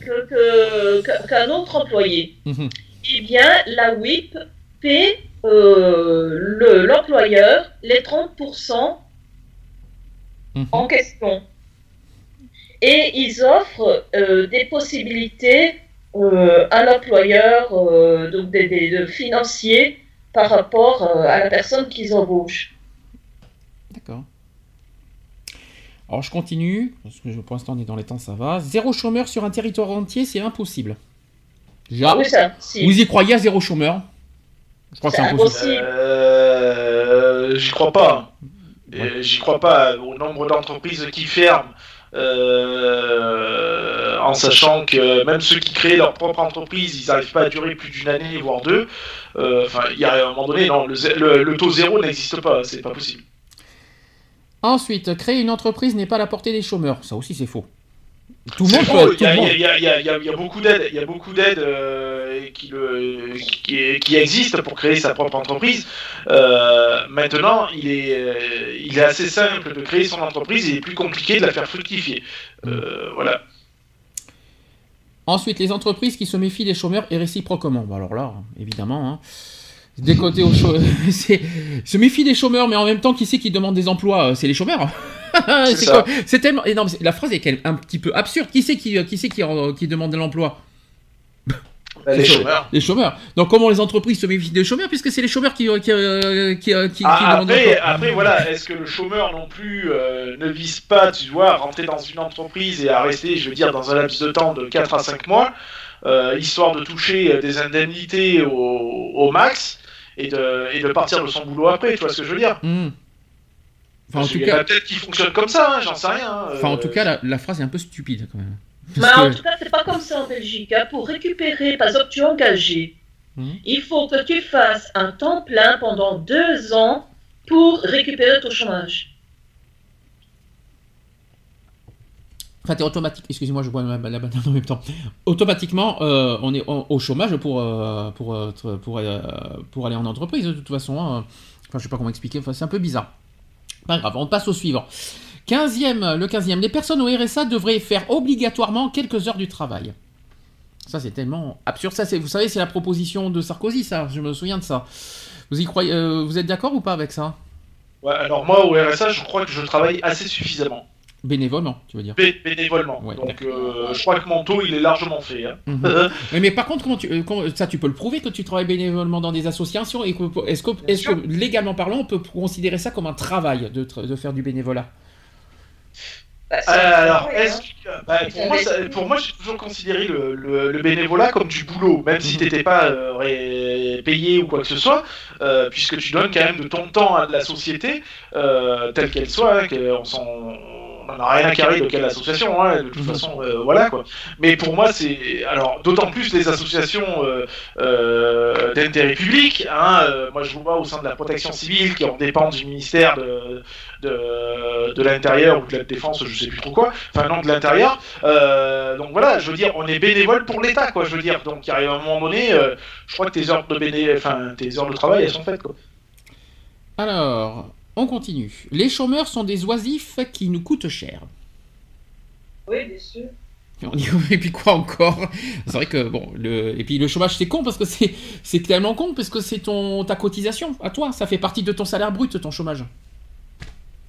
que- que- que- qu'un autre employé. Mhm. Eh bien, la WIP paie euh, le- l'employeur les 30% Mhm. en question. Et ils offrent euh, des possibilités euh, à l'employeur, euh, donc des, des- de financiers par rapport à la personne qu'ils embauchent. D'accord. Alors je continue, parce que pour l'instant on est dans les temps, ça va. Zéro chômeur sur un territoire entier, c'est impossible. Déjà, oui, c'est impossible. vous y croyez à zéro chômeur? Je crois que c'est impossible. impossible. Euh, j'y crois pas. Ouais. J'y crois pas au nombre d'entreprises qui ferment. euh, en sachant que même ceux qui créent leur propre entreprise, ils n'arrivent pas à durer plus d'une année, voire deux. Euh, Enfin, il y a un moment donné, non, le, zé- le- le taux zéro n'existe pas, c'est pas possible. Ensuite, créer une entreprise n'est pas à la portée des chômeurs. Ça aussi c'est faux. Tout le monde C'est peut. faux, tout Il y, a- beaucoup d'aides, il y a beaucoup d'aides euh, qui, le- qui, qui existent pour créer sa propre entreprise. Euh, maintenant, il est, euh, il est assez simple de créer son entreprise et il est plus compliqué de la faire fructifier. Euh, voilà. Ensuite, les entreprises qui se méfient des chômeurs et réciproquement. Bah alors là, évidemment, hein. Des côtés aux chômeurs, c'est se méfie des chômeurs, mais en même temps, qui c'est qui demande des emplois? Euh, C'est les chômeurs. C'est tellement énorme. La phrase est quand même un petit peu absurde. Qui c'est qui, qui, c'est qui, euh, qui demande de l'emploi? Les C'est chômeurs. Les chômeurs. Donc comment les entreprises se méfient des chômeurs puisque c'est les chômeurs qui, euh, qui, euh, qui, euh, qui- Ah, demandent après, voilà, est-ce que le chômeur non plus euh, ne vise pas, tu vois, à rentrer dans une entreprise et à rester, je veux dire, dans un laps de temps de 4 à 5 mois euh, histoire de toucher des indemnités au, au max? Et de, et de partir de son boulot après, tu vois ce que je veux dire Hmm. Enfin, en Parce tout qu'il y en a cas, peut-être qui fonctionnent comme ça, hein, j'en sais rien. hein, enfin, en euh, tout cas la, la phrase est un peu stupide quand même. Mais Parce en tout cas, c'est pas comme ça en Belgique. hein. Pour récupérer, par exemple, tu es engagé, Mhm. il faut que tu fasses un temps plein pendant deux ans pour récupérer ton chômage. Enfin, t'es automatique. Excusez-moi, je bois la, banane en même temps. Automatiquement, euh, on est au, chômage pour euh, pour euh, pour pour aller en entreprise de toute façon. hein. Enfin, je sais pas comment expliquer. Enfin, c'est un peu bizarre. Pas grave. On passe au suivant. 15e, le 15e. Les personnes au RSA devraient faire obligatoirement quelques heures du travail. Ça, c'est tellement absurde. Ça, vous savez, c'est la proposition de Sarkozy, ça. Je me souviens de ça. Vous y croyez Vous êtes d'accord ou pas avec ça? Ouais, alors moi, au RSA, je crois que je travaille assez suffisamment, Bénévolement, tu veux dire bé- bénévolement. Ouais, Donc, euh, je crois que mon taux, il est largement fait. hein. Mhm. Oui, mais par contre, comment tu, euh, comment- ça, tu peux le prouver que tu travailles bénévolement dans des associations et est-ce que, est-ce que légalement parlant, on peut considérer ça comme un travail de, tra- de faire du bénévolat? Bah, Euh, alors, hein. que, bah, pour, moi, ça- pour moi, j'ai toujours considéré le, le- le bénévolat comme du boulot, même si t'étais pas euh, ré- payé ou quoi que ce soit, euh, puisque tu donnes quand même de ton temps à de la société, euh, telle qu'elle soit, hein, que on s'en- on n'en a rien à carrer de quelle association, hein, de toute Mhm. façon, euh, voilà quoi. Mais pour moi, c'est alors d'autant plus les associations euh, euh, d'intérêt public. Hein, moi, je vous vois au sein de la protection civile qui en dépend du ministère de, de, de l'intérieur ou de la défense, je sais plus trop quoi. Enfin non, de l'intérieur. Donc voilà, je veux dire, on est bénévole pour l'État, quoi. Je veux dire, donc il arrive un moment donné, je crois que tes heures de béné, enfin tes heures de travail, elles sont faites, quoi. Alors, on continue. Les chômeurs sont des oisifs qui nous coûtent cher. Oui, bien sûr. Et puis quoi encore? C'est vrai que bon, le, et puis le chômage c'est con parce que c'est c'est tellement con parce que c'est ton ta cotisation à toi, ça fait partie de ton salaire brut ton chômage.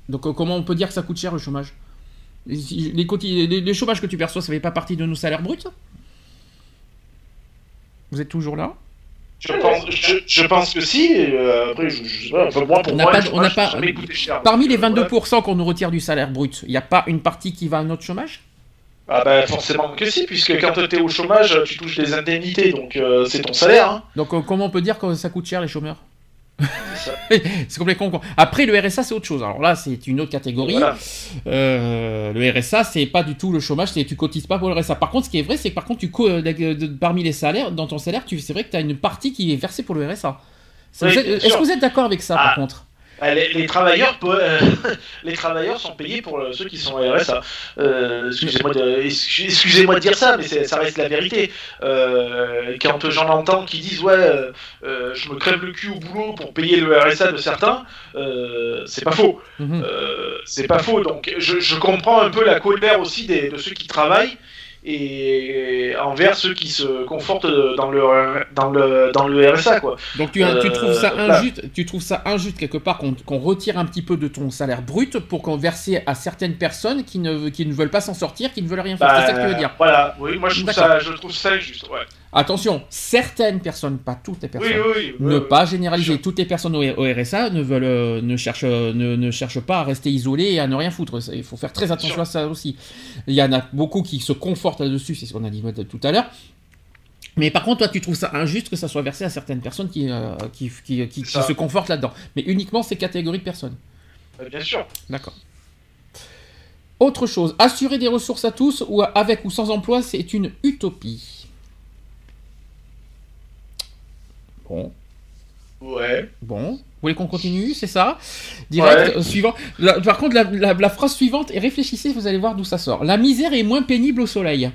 Donc euh, comment on peut dire que ça coûte cher le chômage? Les, les, coti- les- les chômages que tu perçois, ça fait pas partie de nos salaires bruts? Vous êtes toujours là? Je pense, je, je pense que si. euh, après, je, je sais pas. Enfin, moi, pour On n'a pas- on n'a cher. Parmi les euh, voilà. 22% qu'on nous retire du salaire brut, il n'y a pas une partie qui va à notre chômage? Ah bah forcément que si, puisque quand tu es au chômage, tu touches des indemnités, donc euh, c'est ton salaire. Hein. Donc euh, comment on peut dire que ça coûte cher les chômeurs? C'est complètement con. Après le RSA c'est autre chose. Alors là c'est une autre catégorie. Voilà. Euh, le RSA, c'est pas du tout le chômage, c'est tu cotises pas pour le RSA. Par contre, ce qui est vrai, c'est que par contre, tu euh, parmi les salaires, dans ton salaire, c'est vrai que tu as une partie qui est versée pour le RSA. Oui, Est-ce que vous êtes d'accord avec ça, par Ah. contre? Les, les travailleurs, pe- euh, les travailleurs sont payés pour euh, ceux qui sont au RSA. Euh, excusez-moi, de, excuse- excusez-moi de dire ça, mais c'est- ça reste la vérité. Euh, quand j'en entends qui disent ouais, je me crève le cul au boulot pour payer le RSA de certains, euh, c'est pas faux. Mhm. Euh, c'est pas faux. Donc je, je comprends un peu la colère aussi des, de ceux qui travaillent et envers ceux qui se confortent dans le dans le dans le RSA quoi. Donc tu, tu Euh, trouves ça injuste, tu trouves ça injuste quelque part qu'on qu'on retire un petit peu de ton salaire brut pour qu'on verse à certaines personnes qui ne, qui ne veulent pas s'en sortir, qui ne veulent rien faire. c'est ça que tu veux dire Bah, Voilà, oui, moi je trouve ça, je trouve ça juste, ouais. Attention, certaines personnes, pas toutes les personnes. oui, oui. Ne pas généraliser. Toutes les personnes au, RSA ne veulent, euh, ne cherchent, euh, ne, ne cherchent pas à rester isolées et à ne rien foutre. Il faut faire très attention à ça aussi. Il y en a beaucoup qui se confortent là-dessus, c'est ce qu'on a dit tout à l'heure. Mais par contre, toi, tu trouves ça injuste que ça soit versé à certaines personnes qui, euh, qui, qui, qui- qui se confortent là-dedans. Mais uniquement ces catégories de personnes. Ouais, Bien sûr. D'accord. Autre chose, assurer des ressources à tous, ou avec ou sans emploi, c'est une utopie. Bon, Ouais. Bon, voulez qu'on continue, c'est ça? Direct, Ouais. euh, suivant. La- par contre, la, la- la phrase suivante, et réfléchissez, vous allez voir d'où ça sort. La misère est moins pénible au soleil.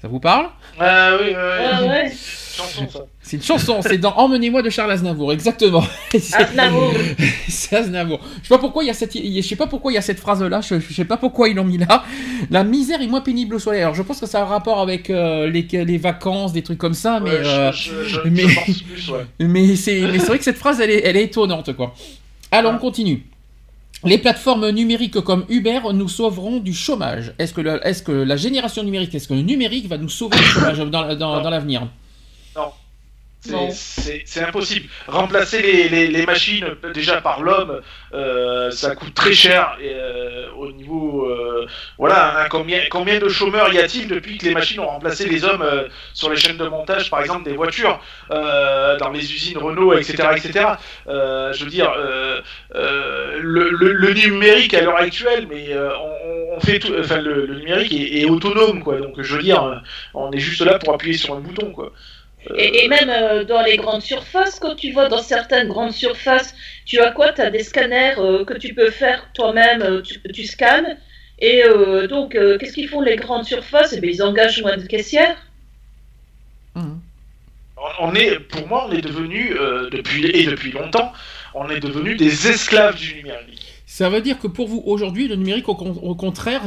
Ça vous parle? Ah oui, ouais, Ah ouais. C'est une chanson, c'est dans Emmenez-moi de Charles Aznavour, exactement. Aznavour. C'est Aznavour. Je sais pas pourquoi il y a cette, je sais pas pourquoi il y a cette phrase-là. Je, je sais pas pourquoi ils l'ont mis là. La misère est moins pénible au soleil. Alors je pense que ça a un rapport avec euh, les, les vacances, des trucs comme ça, mais. Ouais, euh, je, je, mais- plus, ouais. Mais c'est mais c'est vrai que cette phrase, elle est, elle est étonnante, quoi. Alors, on continue. Les plateformes numériques comme Uber nous sauveront du chômage. Est-ce que, est-ce que la génération numérique, est-ce que le numérique va nous sauver du chômage dans, dans l'avenir? Non. C'est impossible. Remplacer les, les, les machines déjà par l'homme, euh, ça coûte très cher. Et, euh, au niveau, euh, voilà, hein, combien, combien de chômeurs y a-t-il depuis que les machines ont remplacé les hommes sur les chaînes de montage, par exemple des voitures, dans les usines Renault, etc., etc. Je veux dire, le, le, le numérique à l'heure actuelle, mais on, on fait tout, enfin le, le numérique est, est autonome, quoi. Donc je veux dire, on est juste là pour appuyer sur un bouton, quoi. Et, et même euh, dans les grandes surfaces, quand tu vas dans certaines grandes surfaces, tu as quoi? Tu as des scanners euh, que tu peux faire toi-même, euh, tu, tu scannes. Et euh, donc, euh, qu'est-ce qu'ils font les grandes surfaces? Eh bien, ils engagent moins de caissières. Mhm. On- est, pour moi, on est devenu euh, depuis et depuis longtemps, on est devenu des esclaves du numérique. Ça veut dire que pour vous, aujourd'hui, le numérique, au, con- au contraire,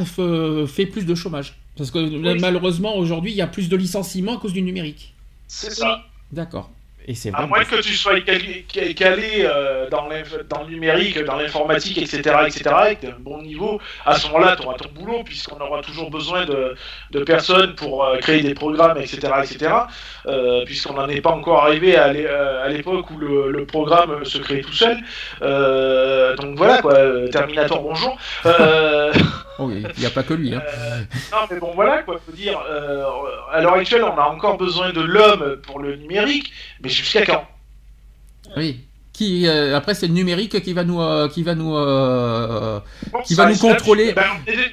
fait plus de chômage. Parce que malheureusement, aujourd'hui, il y a plus de licenciements à cause du numérique. C'est ça. D'accord. Et c'est À moins que tu sois calé, calé, euh, dans, le numérique, dans l'informatique, etc., etc., et que tu un bon niveau, à ce moment-là, tu auras ton boulot, puisqu'on aura toujours besoin de, de personnes pour euh, créer des programmes, etc., etc., euh, puisqu'on n'en est pas encore arrivé à l'é- à l'époque où le, le programme se crée tout seul. Euh, donc voilà, quoi, Terminator, bonjour. Il n'y a pas que lui. Hein. euh, non, mais bon, voilà, quoi, faut dire, euh, à l'heure actuelle, on a encore besoin de l'homme pour le numérique, mais jusqu'à quand? Oui. Qui, euh, après, c'est le numérique qui va nous, euh, qui va nous, euh, Bon, Qui va nous contrôler. ben,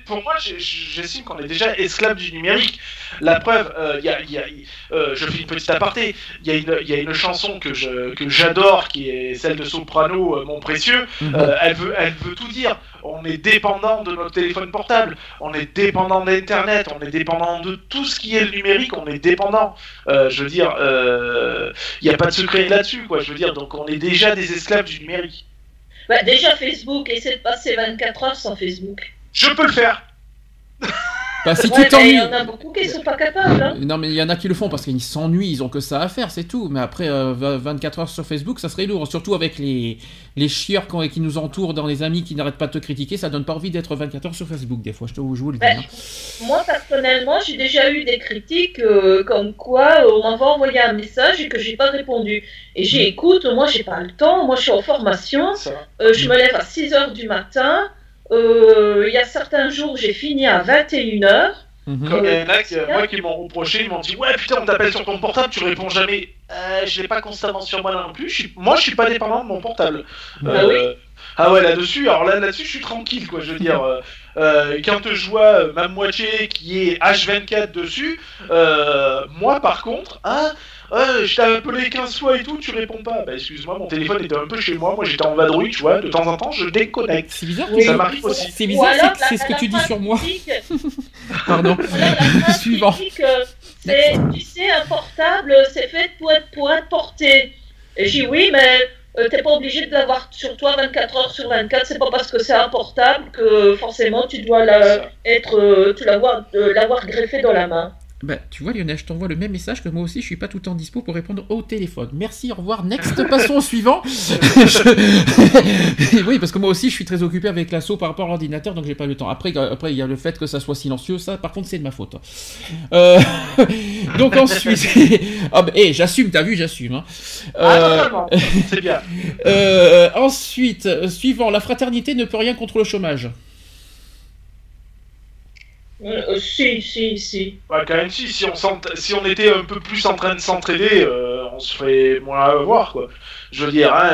pour moi, j'estime qu'on est déjà esclave du numérique. La preuve, il y a, il y a- je fais une petite aparté. Il y, a une- il y a une chanson que je- que j'adore, qui est celle de Soprano, Mon Précieux. mhm. Elle, veut, elle veut tout dire. On est dépendant de notre téléphone portable, on est dépendant d'Internet, on est dépendant de tout ce qui est le numérique, on est dépendant. Je veux dire, il n'y a pas de secret là-dessus, quoi. Je veux dire, donc on est déjà des esclaves du numérique. Bah, déjà, Facebook, essaie de passer 24 heures sans Facebook. Je peux le faire. Bah, si Ouais, tu mais il t'ennuies. y en a beaucoup qui sont pas capables. Hein. Non, mais il y en a qui le font parce qu'ils s'ennuient, ils ont que ça à faire, c'est tout. Mais après, euh, 24 heures sur Facebook, ça serait lourd. Surtout avec les, les chieurs qui nous entourent dans les amis qui n'arrêtent pas de te critiquer, ça donne pas envie d'être 24 heures sur Facebook, des fois, je, te, je vous le dis. Ouais. hein. Moi, personnellement, j'ai déjà eu des critiques euh, comme quoi euh, on m'avait envoyé un message et que j'ai pas répondu. Et j'ai écoute, moi, j'ai pas le temps, moi, je suis en formation, euh, je me lève à 6 heures du matin. Euh, Il y a certains jours, j'ai fini à 21 heures. Mhm. Comme il y en a Euh, qui, moi qui m'ont reproché, ils m'ont dit Ouais, putain, on t'appelle sur ton portable, tu réponds jamais. Euh, je l'ai pas constamment sur moi non plus. Je suis- moi, je suis pas dépendant de mon portable. Ah oui ah ouais, là-dessus, alors là, là-dessus, je suis tranquille, quoi. Je veux dire, euh, euh, quand je vois euh, ma moitié qui est H24 dessus, euh, moi, par contre, hein, euh, je t'ai appelé 15 fois et tout, tu réponds pas. Bah, excuse-moi, mon téléphone était un peu chez moi, moi j'étais en vadrouille, tu vois, de temps en temps, je déconnecte. C'est bizarre, Oui. que Ça m'arrive aussi. c'est bizarre, alors, c'est- c'est ce que la tu dis sur moi. Pardon. Voilà, Suivant. euh, c'est, tu sais, un portable, c'est fait pour être, pour être porté. Et j'ai dit oui, mais euh, t'es pas obligé de l'avoir sur toi 24 heures sur 24. C'est pas parce que c'est un portable que forcément tu dois la, être, euh, tu l'avoir, euh, l'avoir greffé dans la main. Bah, tu vois, Lionel, je t'envoie le même message que moi aussi, je suis pas tout le temps dispo pour répondre au téléphone. Merci, au revoir, next, passons au suivant. Je- oui, parce que moi aussi, je suis très occupé avec l'assaut par rapport à l'ordinateur, donc j'ai pas le temps. Après, euh, après, il y a le fait que ça soit silencieux, ça, par contre, c'est de ma faute. Euh, donc ensuite, ah, bah, eh, j'assume, t'as vu, j'assume. hein. Ah, Euh. C'est bien. euh, ensuite, suivant, la fraternité ne peut rien contre le chômage. Euh, euh, si, si, si. Quand même, si, si on, était un peu plus en train de s'entraider, euh, on se ferait moins avoir, quoi. Je veux dire, hein,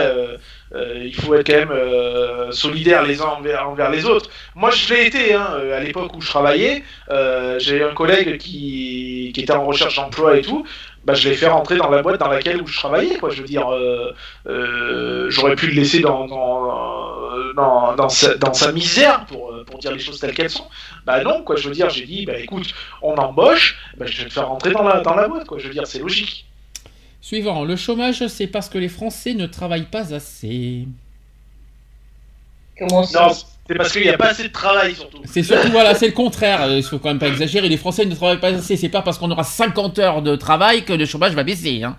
il faut être quand même solidaires les uns envers, les autres. Moi, je l'ai été, hein, à l'époque où je travaillais. J'ai un collègue qui était en recherche d'emploi et tout. Bah, je l'ai fait rentrer dans la boîte dans laquelle où je travaillais, quoi. Je veux dire, euh, euh, j'aurais pu le laisser dans, dans, dans, dans sa, dans sa misère, pour, euh, pour dire les choses telles qu'elles sont. Bah non, quoi. Je veux dire, j'ai dit, bah écoute, on embauche, bah, je vais te faire rentrer dans la, dans la boîte, quoi. Je veux dire, c'est logique. Suivant, le chômage, c'est parce que les Français ne travaillent pas assez. Comment ça? Non, c'est parce qu'il n'y a pas assez de travail, surtout. C'est surtout, voilà, c'est le contraire. Il faut quand même pas exagérer. Les Français ne travaillent pas assez. C'est pas parce qu'on aura 50 heures de travail que le chômage va baisser. hein.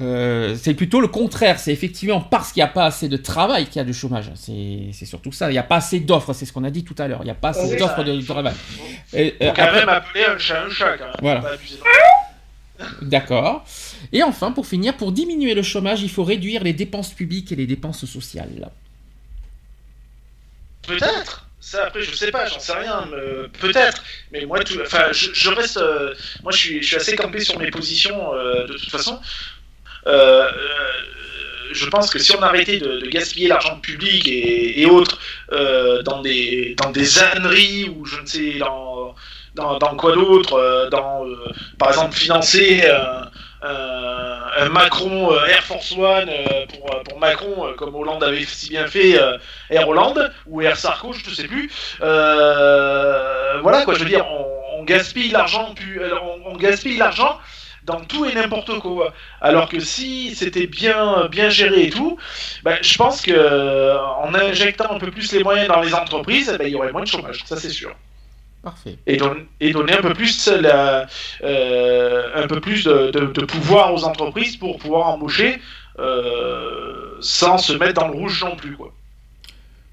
Euh, c'est plutôt le contraire. C'est effectivement parce qu'il n'y a pas assez de travail qu'il y a du chômage. C'est surtout ça. Il n'y a pas assez d'offres. C'est ce qu'on a dit tout à l'heure. Il n'y a pas assez d'offres de, de travail. Et, euh, Faut quand après- même appeler un chat un chat, quand même. Voilà. D'accord. Et enfin, pour finir, pour diminuer le chômage, il faut réduire les dépenses publiques et les dépenses sociales. Peut-être. Ça, après, je sais pas, j'en sais rien. Peut-être. Mais moi, enfin, je, reste. Euh, moi, je suis, assez campé sur mes positions euh, de toute façon. Euh, je pense que si on arrêtait de, gaspiller l'argent public et, autres dans des dans des âneries ou je ne sais dans dans, dans quoi d'autre, dans par exemple financer euh, un Macron euh, Air Force One euh, pour, Macron, comme Hollande avait si bien fait Air Hollande ou Air Sarko, je ne sais plus. voilà quoi, je veux dire, on, gaspille l'argent, on, gaspille l'argent dans tout et n'importe quoi. Alors que si c'était bien, bien géré et tout, ben, je pense que en injectant un peu plus les moyens dans les entreprises, ben, il y aurait moins de chômage, ça c'est sûr. Parfait. Et, et, donner un peu plus, la, euh, un peu plus de, de, pouvoir aux entreprises pour pouvoir embaucher euh, sans se mettre dans le rouge non plus. Quoi.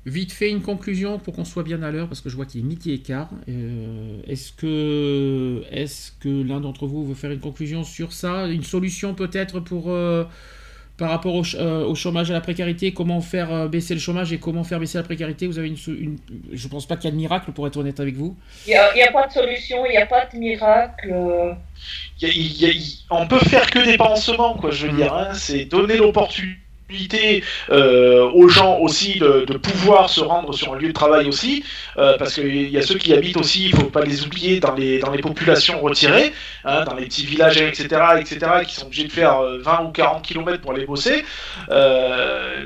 Vite fait, une conclusion pour qu'on soit bien à l'heure, parce que je vois qu'il est midi et quart. Euh, est-ce que, est que l'un d'entre vous veut faire une conclusion sur ça? Une solution peut-être pour par rapport euh, au, chômage, à la précarité, comment faire euh, baisser le chômage et comment faire baisser la précarité Vous avez une, une je pense pas qu'il y a de miracle pour être honnête avec vous. Il n'y a, pas de solution, il n'y a pas de miracle. on peut faire que des pansements, quoi. Je veux dire, hein. c'est donner l'opportunité euh, aux gens aussi de, pouvoir se rendre sur un lieu de travail aussi, euh, parce qu'il y a ceux qui habitent aussi, il ne faut pas les oublier, dans les, dans les populations retirées, hein, dans les petits villages, etc., etc., qui sont obligés de faire 20 euh, ou 40 km pour aller bosser.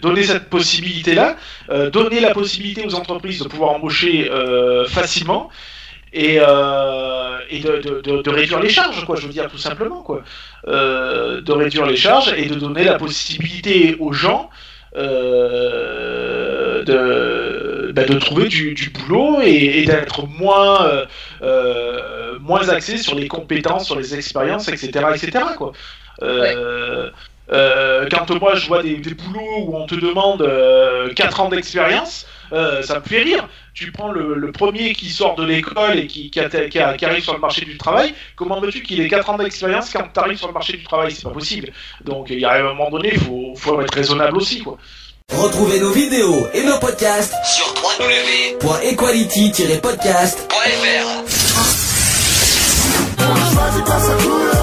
donner cette possibilité-là, donner la possibilité aux entreprises de pouvoir embaucher facilement et, euh, de, réduire les charges, quoi, je veux dire, tout simplement, quoi. Euh, de réduire les charges et de donner la possibilité aux gens euh, de, bah, de trouver du, boulot et, d'être moins, moins axé sur les compétences, sur les expériences, etc., etc., quoi. Euh, quand moi je vois des, boulots où on te demande euh, 4 ans d'expérience, euh, ça me fait rire. Tu prends le, premier qui sort de l'école et qui, arrive sur le marché du travail, comment veux-tu qu'il ait 4 ans d'expérience quand tu arrives sur le marché du travail? C'est pas possible. Donc il y a un moment donné, il faut, faut, être raisonnable aussi. Quoi. Retrouvez nos vidéos et nos podcasts sur www.equality-podcast.fr.